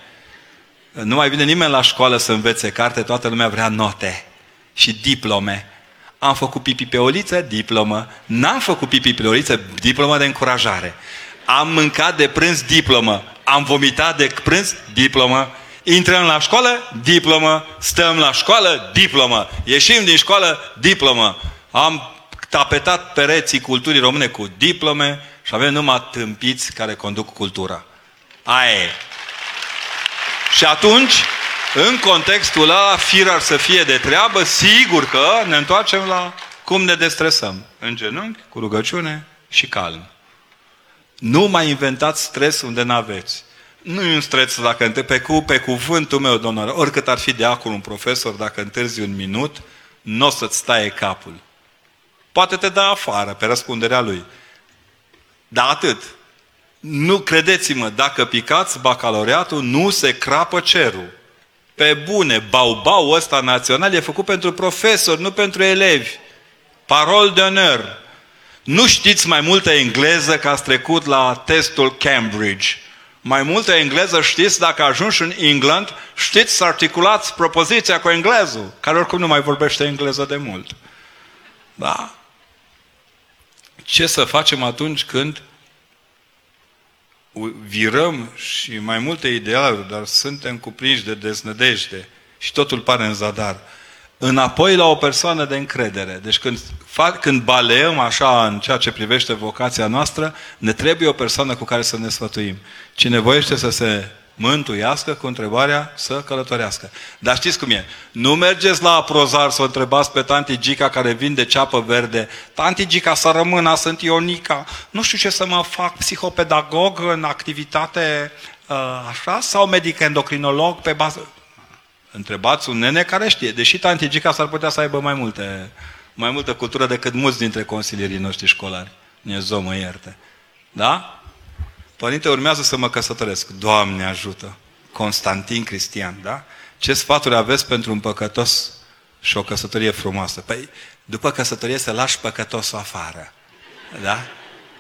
Nu mai vine nimeni la școală să învețe carte, toată lumea vrea note și diplome. Am făcut pipi pe oliță, diplomă. N-am făcut pipi pe oliță, diplomă de încurajare. Am mâncat de prânz, diplomă. Am vomitat de prânz, diplomă. Intrăm la școală, diplomă. Stăm la școală, diplomă. Ieșim din școală, diplomă. Am tapetat pereții culturii române cu diplome și avem numai tâmpiți care conduc cultura. Aia e. Și atunci, în contextul ăla, firar să fie de treabă, sigur că ne întoarcem la cum ne destresăm. În genunchi, cu rugăciune și calm. Nu mai inventați stres unde n-aveți. Nu e un stres dacă pe, cu, pe cuvântul meu, domnule, oricât ar fi de acolo un profesor, dacă întârzi un minut, nu o să-ți taie capul. Poate te da afară pe răspunderea lui. Dar atât. Nu credeți-mă, dacă picați bacalaureatul, nu se crapă cerul. Pe bune, bau-bau ăsta național e făcut pentru profesori, nu pentru elevi. Parol de honor. Nu știți mai multă engleză că ați trecut la testul Cambridge. Mai multă engleză știți dacă ajungi în England, știți să articulați propoziția cu englezul, care oricum nu mai vorbește engleză de mult. Da? Ce să facem atunci când virăm și mai multe idealuri, dar suntem cuprinși de deznădejde și totul pare în zadar înapoi la o persoană de încredere. Deci când, fac, când baleăm așa în ceea ce privește vocația noastră, ne trebuie o persoană cu care să ne sfătuim. Cine voiește să se mântuiască cu întrebarea să călătorească. Dar știți cum e? Nu mergeți la aprozar să o întrebați pe tanti Gica care vinde ceapă verde. Tanti Gica să rămână, sunt Ionica. Nu știu ce să mă fac, psihopedagog în activitate uh, așa sau medic endocrinolog pe bază... Întrebați un nene care știe. Deși tanti Gica s-ar putea să aibă mai multe, mai multă cultură decât mulți dintre consilierii noștri școlari. Dumnezeu mă ierte. Da? Părinte, urmează să mă căsătoresc. Doamne ajută! Constantin Cristian, da? Ce sfaturi aveți pentru un păcătos și o căsătorie frumoasă? Păi, după căsătorie să lași păcătosul afară. Da?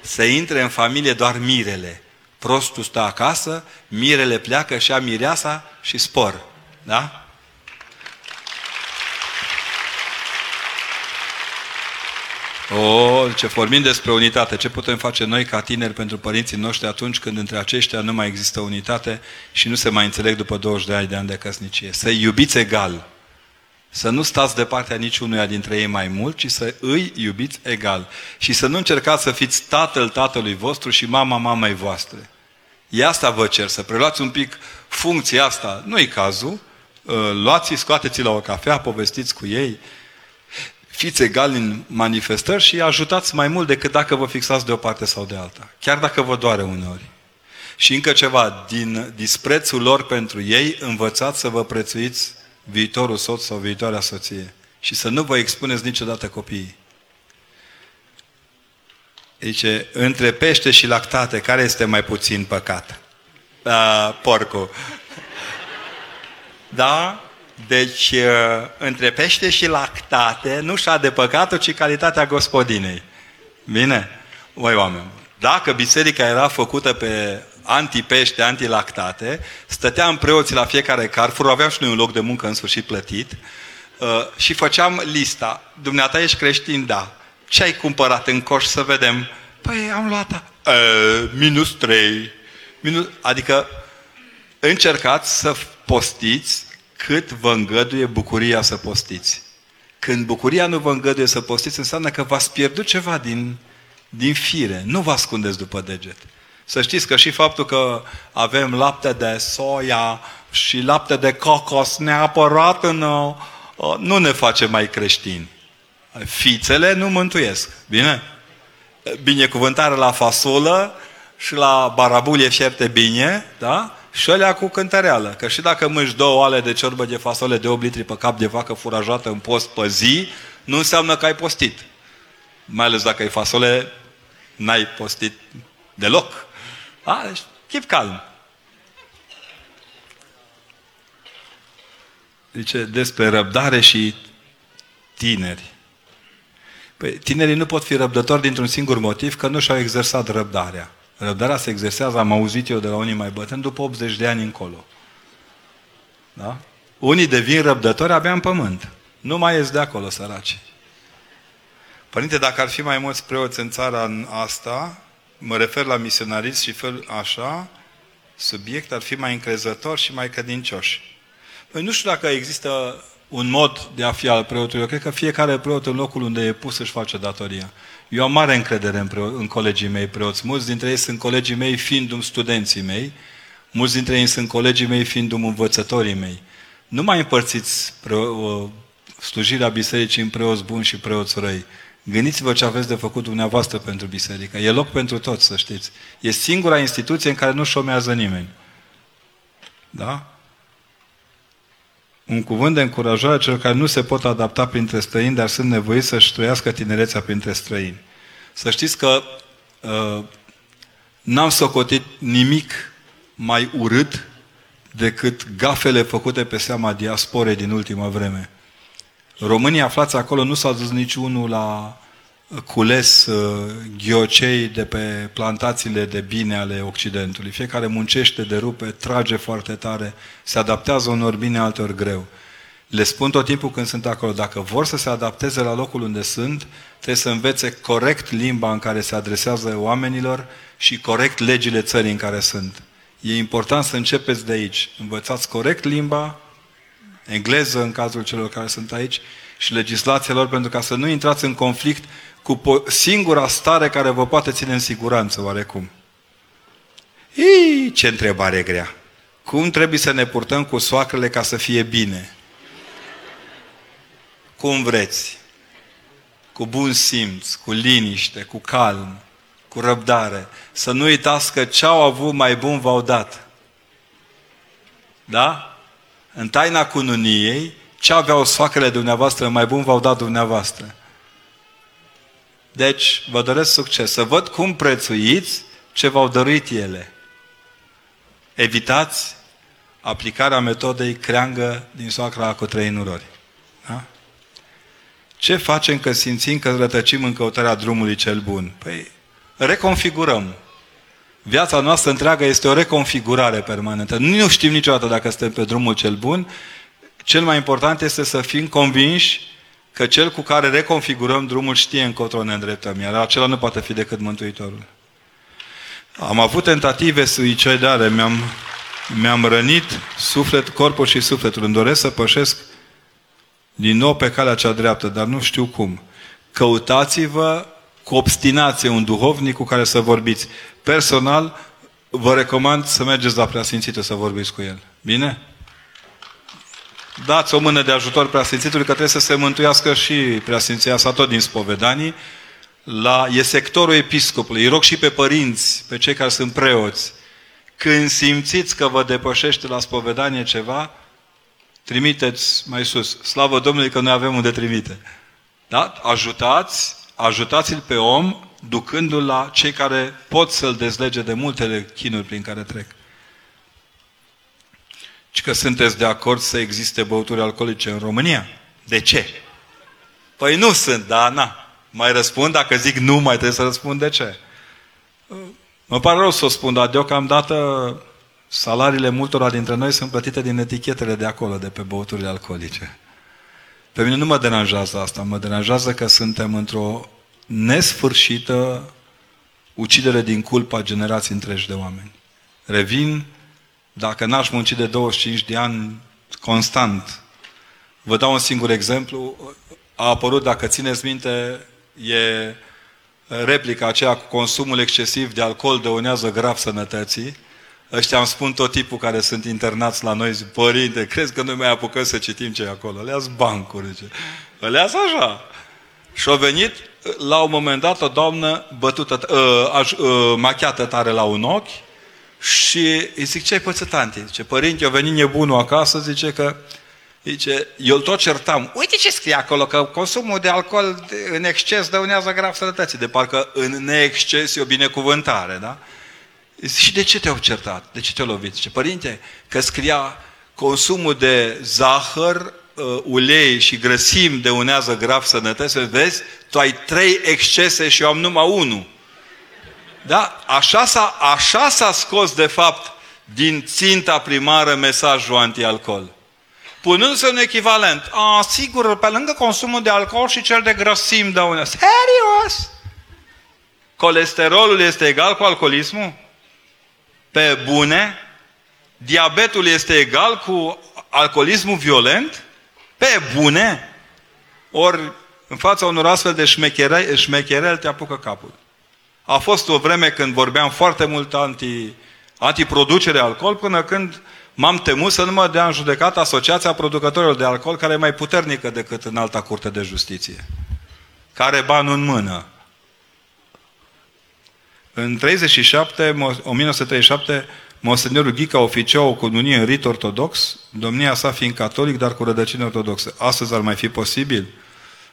Să intre în familie doar mirele. Prostul stă acasă, mirele pleacă și a mireasa și spor. Da? O, ce vorbim despre unitate. Ce putem face noi ca tineri pentru părinții noștri atunci când între aceștia nu mai există unitate și nu se mai înțeleg după 20 de ani de ani de căsnicie? Să iubiți egal. Să nu stați de partea niciunuia dintre ei mai mult, ci să îi iubiți egal. Și să nu încercați să fiți tatăl tatălui vostru și mama mamei voastre. E asta vă cer, să preluați un pic funcția asta. Nu-i cazul, Uh, luați-i, scoateți la o cafea, povestiți cu ei, fiți egali în manifestări și ajutați mai mult decât dacă vă fixați de o parte sau de alta. Chiar dacă vă doare uneori. Și încă ceva, din disprețul lor pentru ei, învățați să vă prețuiți viitorul soț sau viitoarea soție. Și să nu vă expuneți niciodată copiii. Zice, între pește și lactate, care este mai puțin păcat? A, porcul. Da? Deci, uh, între pește și lactate, nu și-a de păcatul, ci calitatea gospodinei. Bine? Voi oameni, dacă biserica era făcută pe antipește, antilactate, stăteam preoții la fiecare carfur, aveam și noi un loc de muncă în sfârșit plătit, uh, și făceam lista. Dumneata ești creștin? Da. Ce ai cumpărat în coș să vedem? Păi am luat uh, minus 3. Minus, adică încercați să postiți cât vă îngăduie bucuria să postiți. Când bucuria nu vă îngăduie să postiți, înseamnă că v-ați pierdut ceva din, din fire. Nu vă ascundeți după deget. Să știți că și faptul că avem lapte de soia și lapte de cocos neapărat în, uh, nu ne face mai creștini. Fițele nu mântuiesc. Bine? binecuvântare la fasolă și la barabulie fierte bine, da? Și alea cu cântăreală. Că și dacă mânci două ale de ciorbă de fasole de 8 litri pe cap de vacă furajată în post pe zi, nu înseamnă că ai postit. Mai ales dacă ai fasole, n-ai postit deloc. A, deci, chip calm. Zice despre răbdare și tineri. Păi, tinerii nu pot fi răbdători dintr-un singur motiv, că nu și-au exersat răbdarea. Răbdarea se exersează, am auzit eu de la unii mai bătrâni, după 80 de ani încolo. Da? Unii devin răbdători abia în pământ. Nu mai ies de acolo, săraci. Părinte, dacă ar fi mai mulți preoți în țara în asta, mă refer la misionariți și fel așa, subiect ar fi mai încrezător și mai credincioși. Păi nu știu dacă există un mod de a fi al preotului. Eu cred că fiecare preot în locul unde e pus își face datoria. Eu am mare încredere în, preo- în colegii mei preoți. Mulți dintre ei sunt colegii mei fiind studenții mei. Mulți dintre ei sunt colegii mei fiind învățătorii mei. Nu mai împărțiți pre- slujirea bisericii în preoți buni și preoți răi. Gândiți-vă ce aveți de făcut dumneavoastră pentru biserică. E loc pentru toți, să știți. E singura instituție în care nu șomează nimeni. Da? Un cuvânt de încurajare celor care nu se pot adapta printre străini, dar sunt nevoiți să-și trăiască tinerețea printre străini. Să știți că uh, n-am socotit nimic mai urât decât gafele făcute pe seama diasporei din ultima vreme. Românii aflați acolo nu s-au dus niciunul la cules uh, ghiocei de pe plantațiile de bine ale Occidentului. Fiecare muncește, derupe, trage foarte tare, se adaptează unor bine, altor greu. Le spun tot timpul când sunt acolo, dacă vor să se adapteze la locul unde sunt, trebuie să învețe corect limba în care se adresează oamenilor și corect legile țării în care sunt. E important să începeți de aici. Învățați corect limba, engleză în cazul celor care sunt aici, și legislația lor pentru ca să nu intrați în conflict cu singura stare care vă poate ține în siguranță, oarecum. Ii, ce întrebare grea! Cum trebuie să ne purtăm cu soacrele ca să fie bine? Cum vreți? Cu bun simț, cu liniște, cu calm, cu răbdare. Să nu uitați că ce au avut mai bun v-au dat. Da? În taina cununiei, ce aveau soacrele dumneavoastră mai bun v-au dat dumneavoastră. Deci, vă doresc succes. Să văd cum prețuiți ce v-au dăruit ele. Evitați aplicarea metodei creangă din soacra cu trei nurori. Da? Ce facem că simțim că rătăcim în căutarea drumului cel bun? Păi, reconfigurăm. Viața noastră întreagă este o reconfigurare permanentă. Nu știm niciodată dacă suntem pe drumul cel bun. Cel mai important este să fim convinși că cel cu care reconfigurăm drumul știe încotro ne îndreptăm, iar acela nu poate fi decât Mântuitorul. Am avut tentative suicidare, mi-am, mi-am rănit suflet, corpul și sufletul. Îmi doresc să pășesc din nou pe calea cea dreaptă, dar nu știu cum. Căutați-vă cu obstinație un duhovnic cu care să vorbiți. Personal, vă recomand să mergeți la Preasfințitul să vorbiți cu el. Bine? Dați o mână de ajutor preasfințitului că trebuie să se mântuiască și preasfinția sa tot din spovedanii. La, e sectorul episcopului. Îi rog și pe părinți, pe cei care sunt preoți. Când simțiți că vă depășește la spovedanie ceva, trimiteți mai sus. Slavă Domnului că noi avem unde trimite. Da? Ajutați, ajutați-l pe om, ducându-l la cei care pot să-l dezlege de multele chinuri prin care trec și că sunteți de acord să existe băuturi alcoolice în România. De ce? Păi nu sunt, da, na. Mai răspund, dacă zic nu, mai trebuie să răspund de ce. Mă pare rău să o spun, dar deocamdată salariile multora dintre noi sunt plătite din etichetele de acolo, de pe băuturile alcoolice. Pe mine nu mă deranjează asta, mă deranjează că suntem într-o nesfârșită ucidere din culpa generații întregi de oameni. Revin dacă n-aș munci de 25 de ani constant. Vă dau un singur exemplu. A apărut, dacă țineți minte, e replica aceea cu consumul excesiv de alcool dăunează grav sănătății. Ăștia îmi spun tot tipul care sunt internați la noi, zic, părinte, crezi că noi mai apucăm să citim ce e acolo? Le bancuri, zice. Le așa. Și-au venit la un moment dat, o doamnă bătută, uh, uh, machiată tare la un ochi și îi zic, ce ai pățit, tanti? Zice, părinte, eu venit nebunul acasă, zice că Zice, eu tot certam. Uite ce scrie acolo, că consumul de alcool în exces dăunează grav sănătății. De parcă în neexces e o binecuvântare, da? Și de ce te-au certat? De ce te-au lovit? Zice, părinte, că scria consumul de zahăr, uh, ulei și grăsim dăunează grav sănătății. Vezi, tu ai trei excese și eu am numai unul. Da? Așa s-a, așa s-a scos, de fapt, din ținta primară mesajul anti-alcool punându-se un echivalent. A, sigur, pe lângă consumul de alcool și cel de grăsim dăună. Serios? Colesterolul este egal cu alcoolismul? Pe bune? Diabetul este egal cu alcoolismul violent? Pe bune? Ori în fața unor astfel de șmecherel te apucă capul. A fost o vreme când vorbeam foarte mult anti, antiproducere alcool, până când m-am temut să nu mă dea în judecat Asociația Producătorilor de Alcool, care e mai puternică decât în alta curte de justiție. Care banul în mână. În 37, 1937, Monseniorul Ghica oficia o cununie în rit ortodox, domnia sa fiind catolic, dar cu rădăcini ortodoxe. Astăzi ar mai fi posibil?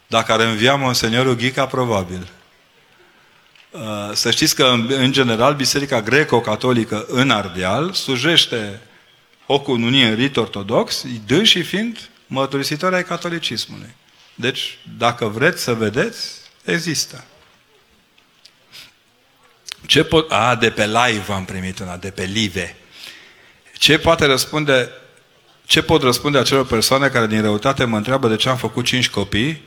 Dacă ar învia Monseniorul Ghica, probabil. Uh, să știți că, în general, Biserica Greco-Catolică în Ardeal sujește o cununie în rit ortodox, și fiind mărturisitoare ai catolicismului. Deci, dacă vreți să vedeți, există. Ce pot... A, de pe live am primit una, de pe live. Ce poate răspunde... Ce pot răspunde acelor persoane care din răutate mă întreabă de ce am făcut cinci copii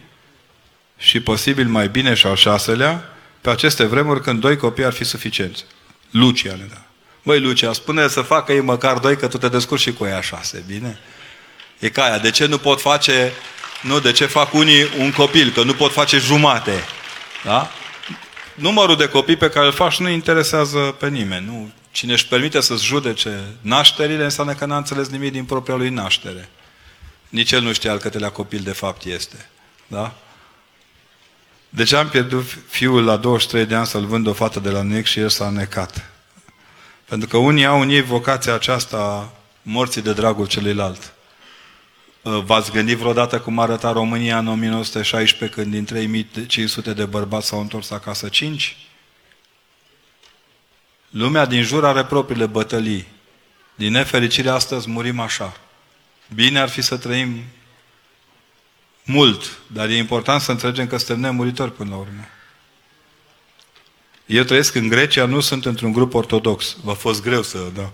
și posibil mai bine și al șaselea pe aceste vremuri când doi copii ar fi suficienți? Lucia ne da. Băi, Lucia, spune să facă ei măcar doi, că tu te descurci și cu ea șase, bine? E ca aia. De ce nu pot face, nu, de ce fac unii un copil, că nu pot face jumate? Da? Numărul de copii pe care îl faci nu interesează pe nimeni. Nu. Cine își permite să-ți judece nașterile, înseamnă că n-a înțeles nimic din propria lui naștere. Nici el nu știa al câtelea copil de fapt este. Da? De ce am pierdut fiul la 23 de ani să-l vând o fată de la nec și el s-a necat? Pentru că unii au în ei vocația aceasta morții de dragul celuilalt. Uh, v-ați gândit vreodată cum arăta România în 1916 când din 3500 de bărbați s-au întors acasă 5? Lumea din jur are propriile bătălii. Din nefericire astăzi murim așa. Bine ar fi să trăim mult, dar e important să înțelegem că suntem nemuritori până la urmă. Eu trăiesc în Grecia, nu sunt într-un grup ortodox. V-a fost greu să... Da.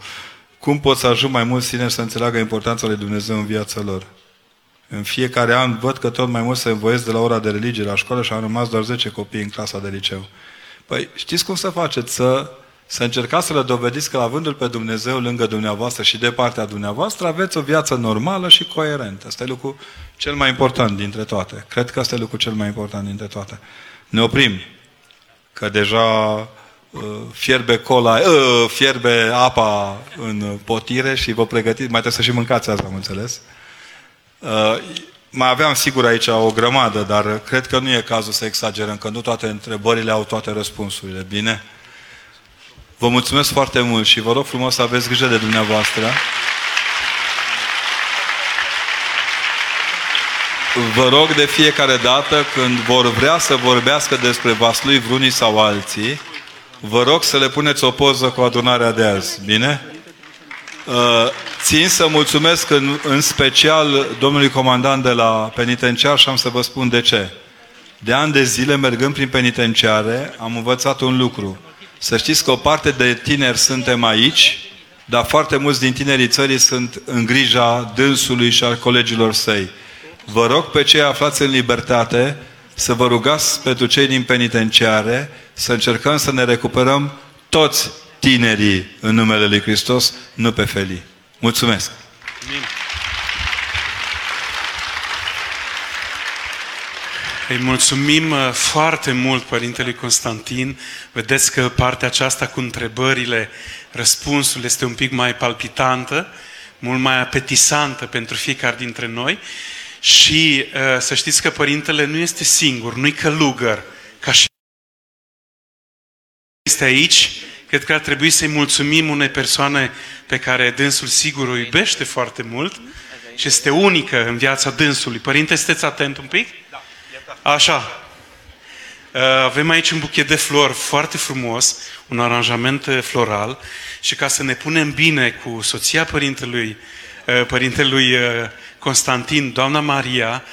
Cum pot să ajung mai mulți tineri să înțeleagă importanța lui Dumnezeu în viața lor? În fiecare an văd că tot mai mult se învoiesc de la ora de religie la școală și au rămas doar 10 copii în clasa de liceu. Păi știți cum să faceți? Să, să încercați să le dovediți că avându-L pe Dumnezeu lângă dumneavoastră și de partea dumneavoastră, aveți o viață normală și coerentă. Asta e lucru cel mai important dintre toate. Cred că asta e lucru cel mai important dintre toate. Ne oprim că deja uh, fierbe cola, uh, fierbe apa în potire și vă pregătiți, mai trebuie să și mâncați asta, am înțeles. Uh, mai aveam sigur aici o grămadă, dar cred că nu e cazul să exagerăm, că nu toate întrebările au toate răspunsurile. Bine? Vă mulțumesc foarte mult și vă rog frumos să aveți grijă de dumneavoastră. vă rog de fiecare dată când vor vrea să vorbească despre vaslui vrunii sau alții, vă rog să le puneți o poză cu adunarea de azi. Bine? Uh, țin să mulțumesc în, în special domnului comandant de la penitenciar și am să vă spun de ce. De ani de zile, mergând prin penitenciare, am învățat un lucru. Să știți că o parte de tineri suntem aici, dar foarte mulți din tinerii țării sunt în grija dânsului și al colegilor săi. Vă rog pe cei aflați în libertate să vă rugați pentru cei din penitenciare să încercăm să ne recuperăm toți tinerii în numele Lui Hristos, nu pe felii. Mulțumesc! Amin. Îi mulțumim uh, foarte mult Părintele Constantin. Vedeți că partea aceasta cu întrebările, răspunsul este un pic mai palpitantă, mult mai apetisantă pentru fiecare dintre noi. Și uh, să știți că părintele nu este singur, nu-i călugăr, este aici, cred că ar trebui să-i mulțumim unei persoane pe care dânsul sigur o iubește foarte mult și este unică în viața dânsului. Părinte, sunteți atent un pic? Așa. Uh, Avem aici un buchet de flori foarte frumos, un aranjament uh, floral și ca să ne punem bine cu soția părintelui, uh, părintelui uh, Constantin, doamna Maria,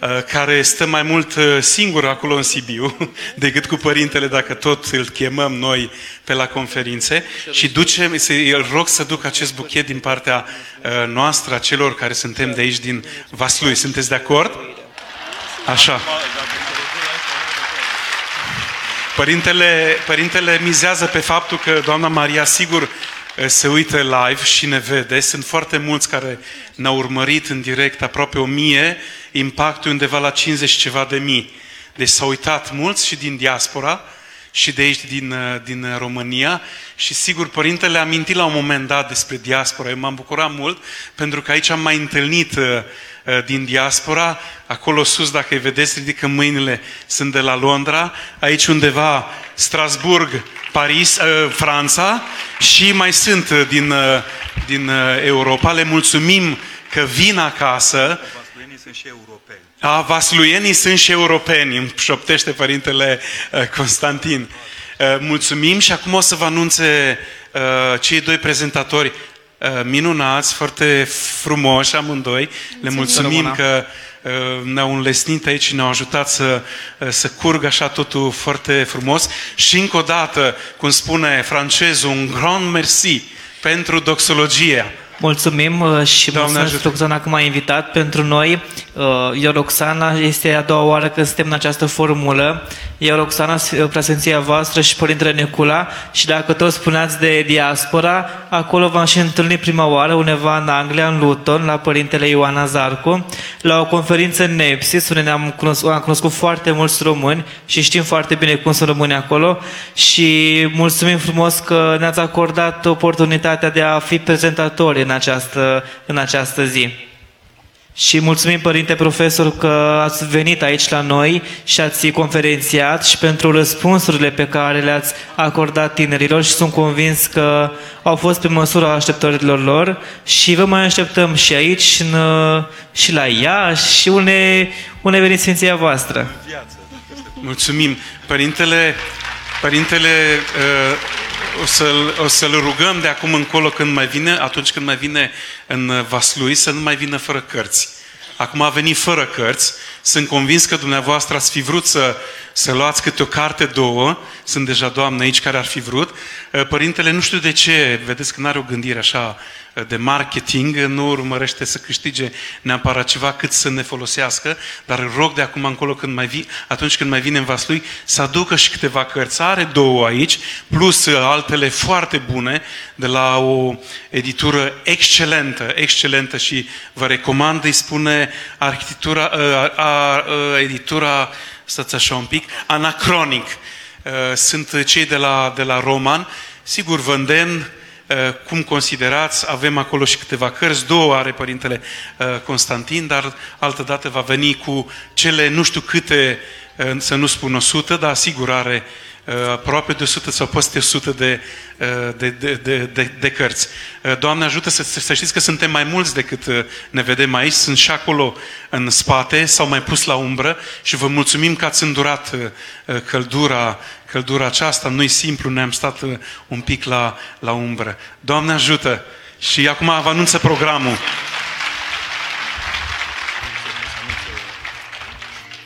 uh, care stă mai mult uh, singur acolo în Sibiu decât cu părintele dacă tot îl chemăm noi pe la conferințe și ducem, să- îl rog să duc acest buchet din partea uh, noastră, a celor care suntem de aici din Vaslui. Sunteți de acord? Așa. Părintele, părintele mizează pe faptul că doamna Maria sigur eh, se uită live și ne vede. Sunt foarte mulți care ne-au urmărit în direct, aproape o mie, impactul undeva la 50 ceva de mii. Deci s-au uitat mulți și din diaspora și de aici din, eh, din România și sigur părintele a amintit la un moment dat despre diaspora. Eu m-am bucurat mult pentru că aici am mai întâlnit eh, eh, din diaspora, acolo sus, dacă îi vedeți, ridică mâinile, sunt de la Londra, aici undeva Strasburg, Paris, eh, Franța și mai sunt eh, din, eh, din eh, Europa. Le mulțumim că vin acasă. Vasluienii sunt și europeni. A, vasluienii sunt și europeni, îmi șoptește părintele eh, Constantin. Eh, Mulțumim și acum o să vă anunțe eh, cei doi prezentatori eh, minunați, foarte frumoși amândoi. Le mulțumim că eh, ne-au înlesnit aici și ne-au ajutat să, eh, să curgă așa totul foarte frumos. Și încă o dată, cum spune francezul, un grand merci pentru doxologia. Mulțumim uh, și Doamne mulțumesc, ajută. Roxana, că m-a invitat pentru noi. Uh, Eu, Roxana, este a doua oară când suntem în această formulă. Eu, Roxana, uh, prezenția voastră și Părintele Necula și dacă tot spuneați de diaspora, acolo v-am și întâlnit prima oară undeva în Anglia, în Luton, la Părintele Ioan Azarcu, la o conferință în Nepsis, unde ne-am cunoscut, am cunoscut foarte mulți români și știm foarte bine cum sunt români acolo și mulțumim frumos că ne-ați acordat oportunitatea de a fi prezentatori în această, în această zi. Și mulțumim, Părinte Profesor, că ați venit aici la noi și ați conferențiat și pentru răspunsurile pe care le-ați acordat tinerilor și sunt convins că au fost pe măsura așteptărilor lor și vă mai așteptăm și aici și, în, și la ea și une, une veniți Sfinția voastră. Mulțumim. Părintele, părintele uh, o, să-l, o să-l rugăm de acum încolo când mai vine, atunci când mai vine în Vaslui, să nu mai vină fără cărți. Acum a venit fără cărți. Sunt convins că dumneavoastră ați fi vrut să, să luați câte o carte, două. Sunt deja doamne aici care ar fi vrut. Uh, Părintele, nu știu de ce, vedeți că nu are o gândire așa uh, de marketing, nu urmărește să câștige neapărat ceva cât să ne folosească, dar îl rog de acum încolo, când mai vi, atunci când mai vine în Vaslui, să aducă și câteva cărți. Are două aici, plus uh, altele foarte bune, de la o editură excelentă, excelentă și vă recomand, îi spune arhitectura, uh, a, a, editura, stați așa un pic, anacronic. Uh, Sunt cei de la, de la Roman. Sigur, vă îndemn, uh, cum considerați, avem acolo și câteva cărți, două are Părintele uh, Constantin, dar altă dată va veni cu cele nu știu câte, uh, să nu spun 100, dar sigur are uh, aproape de 100 sau peste 100 de, uh, de, de, de, de, de cărți. Uh, Doamne ajută să, să știți că suntem mai mulți decât uh, ne vedem aici, sunt și acolo în spate, s-au mai pus la umbră și vă mulțumim că ați îndurat uh, uh, căldura, căldura aceasta. Nu-i simplu, ne-am stat uh, un pic la, la umbră. Doamne ajută! Și acum vă anunță programul.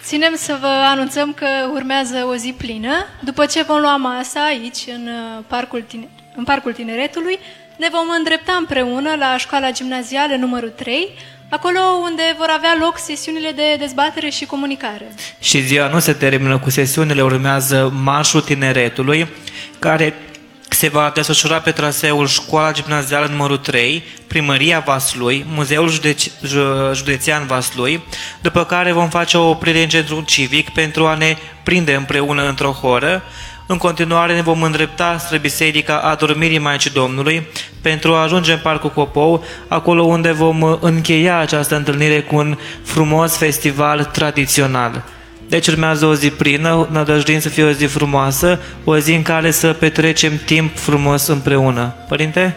Ținem să vă anunțăm că urmează o zi plină. După ce vom lua masa aici, în uh, Parcul, Tine- în Parcul Tineretului, ne vom îndrepta împreună la școala gimnazială numărul 3, acolo unde vor avea loc sesiunile de dezbatere și comunicare. Și ziua nu se termină cu sesiunile, urmează Marșul Tineretului, care se va desfășura pe traseul Școala Gimnazială numărul 3, Primăria Vaslui, Muzeul Judeci- Ju- Județean Vaslui, după care vom face o oprire în centrul civic pentru a ne prinde împreună într-o horă. În continuare ne vom îndrepta spre Biserica Adormirii Maicii Domnului pentru a ajunge în Parcul Copou, acolo unde vom încheia această întâlnire cu un frumos festival tradițional. Deci urmează o zi plină, nădăjduim să fie o zi frumoasă, o zi în care să petrecem timp frumos împreună. Părinte?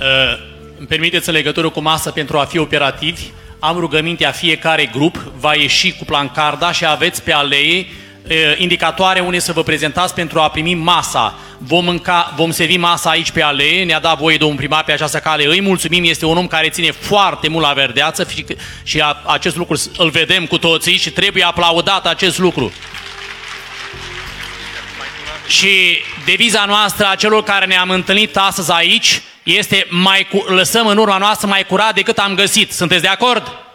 Uh, îmi permiteți în legătură cu masă pentru a fi operativi, am rugămintea fiecare grup, va ieși cu plancarda și aveți pe alee uh, indicatoare unde să vă prezentați pentru a primi masa. Vom, mânca, vom servi masa aici pe alee, ne-a dat voie domnul primar pe această cale, îi mulțumim, este un om care ține foarte mult la verdeață și, și a, acest lucru îl vedem cu toții și trebuie aplaudat acest lucru. Și deviza noastră a celor care ne-am întâlnit astăzi aici este mai cu, lăsăm în urma noastră mai curat decât am găsit. Sunteți de acord?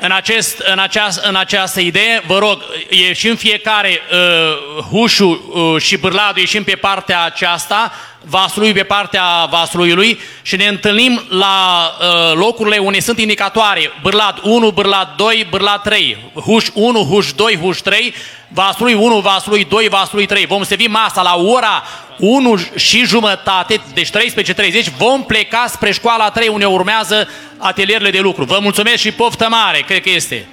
În, acest, în, aceast, în această idee, vă rog, ieșim fiecare uh, hușul uh, și bârladul, ieșim pe partea aceasta, vasului pe partea vasului și ne întâlnim la uh, locurile unde sunt indicatoare, bârlat 1, bârlat 2, bârlat 3, huș 1, huș 2, huș 3, vasului 1, vasului 2, vasului 3. Vom servi masa la ora 1 și jumătate, deci 13.30, vom pleca spre școala 3 unde urmează atelierele de lucru. Vă mulțumesc și poftă mare, cred că este.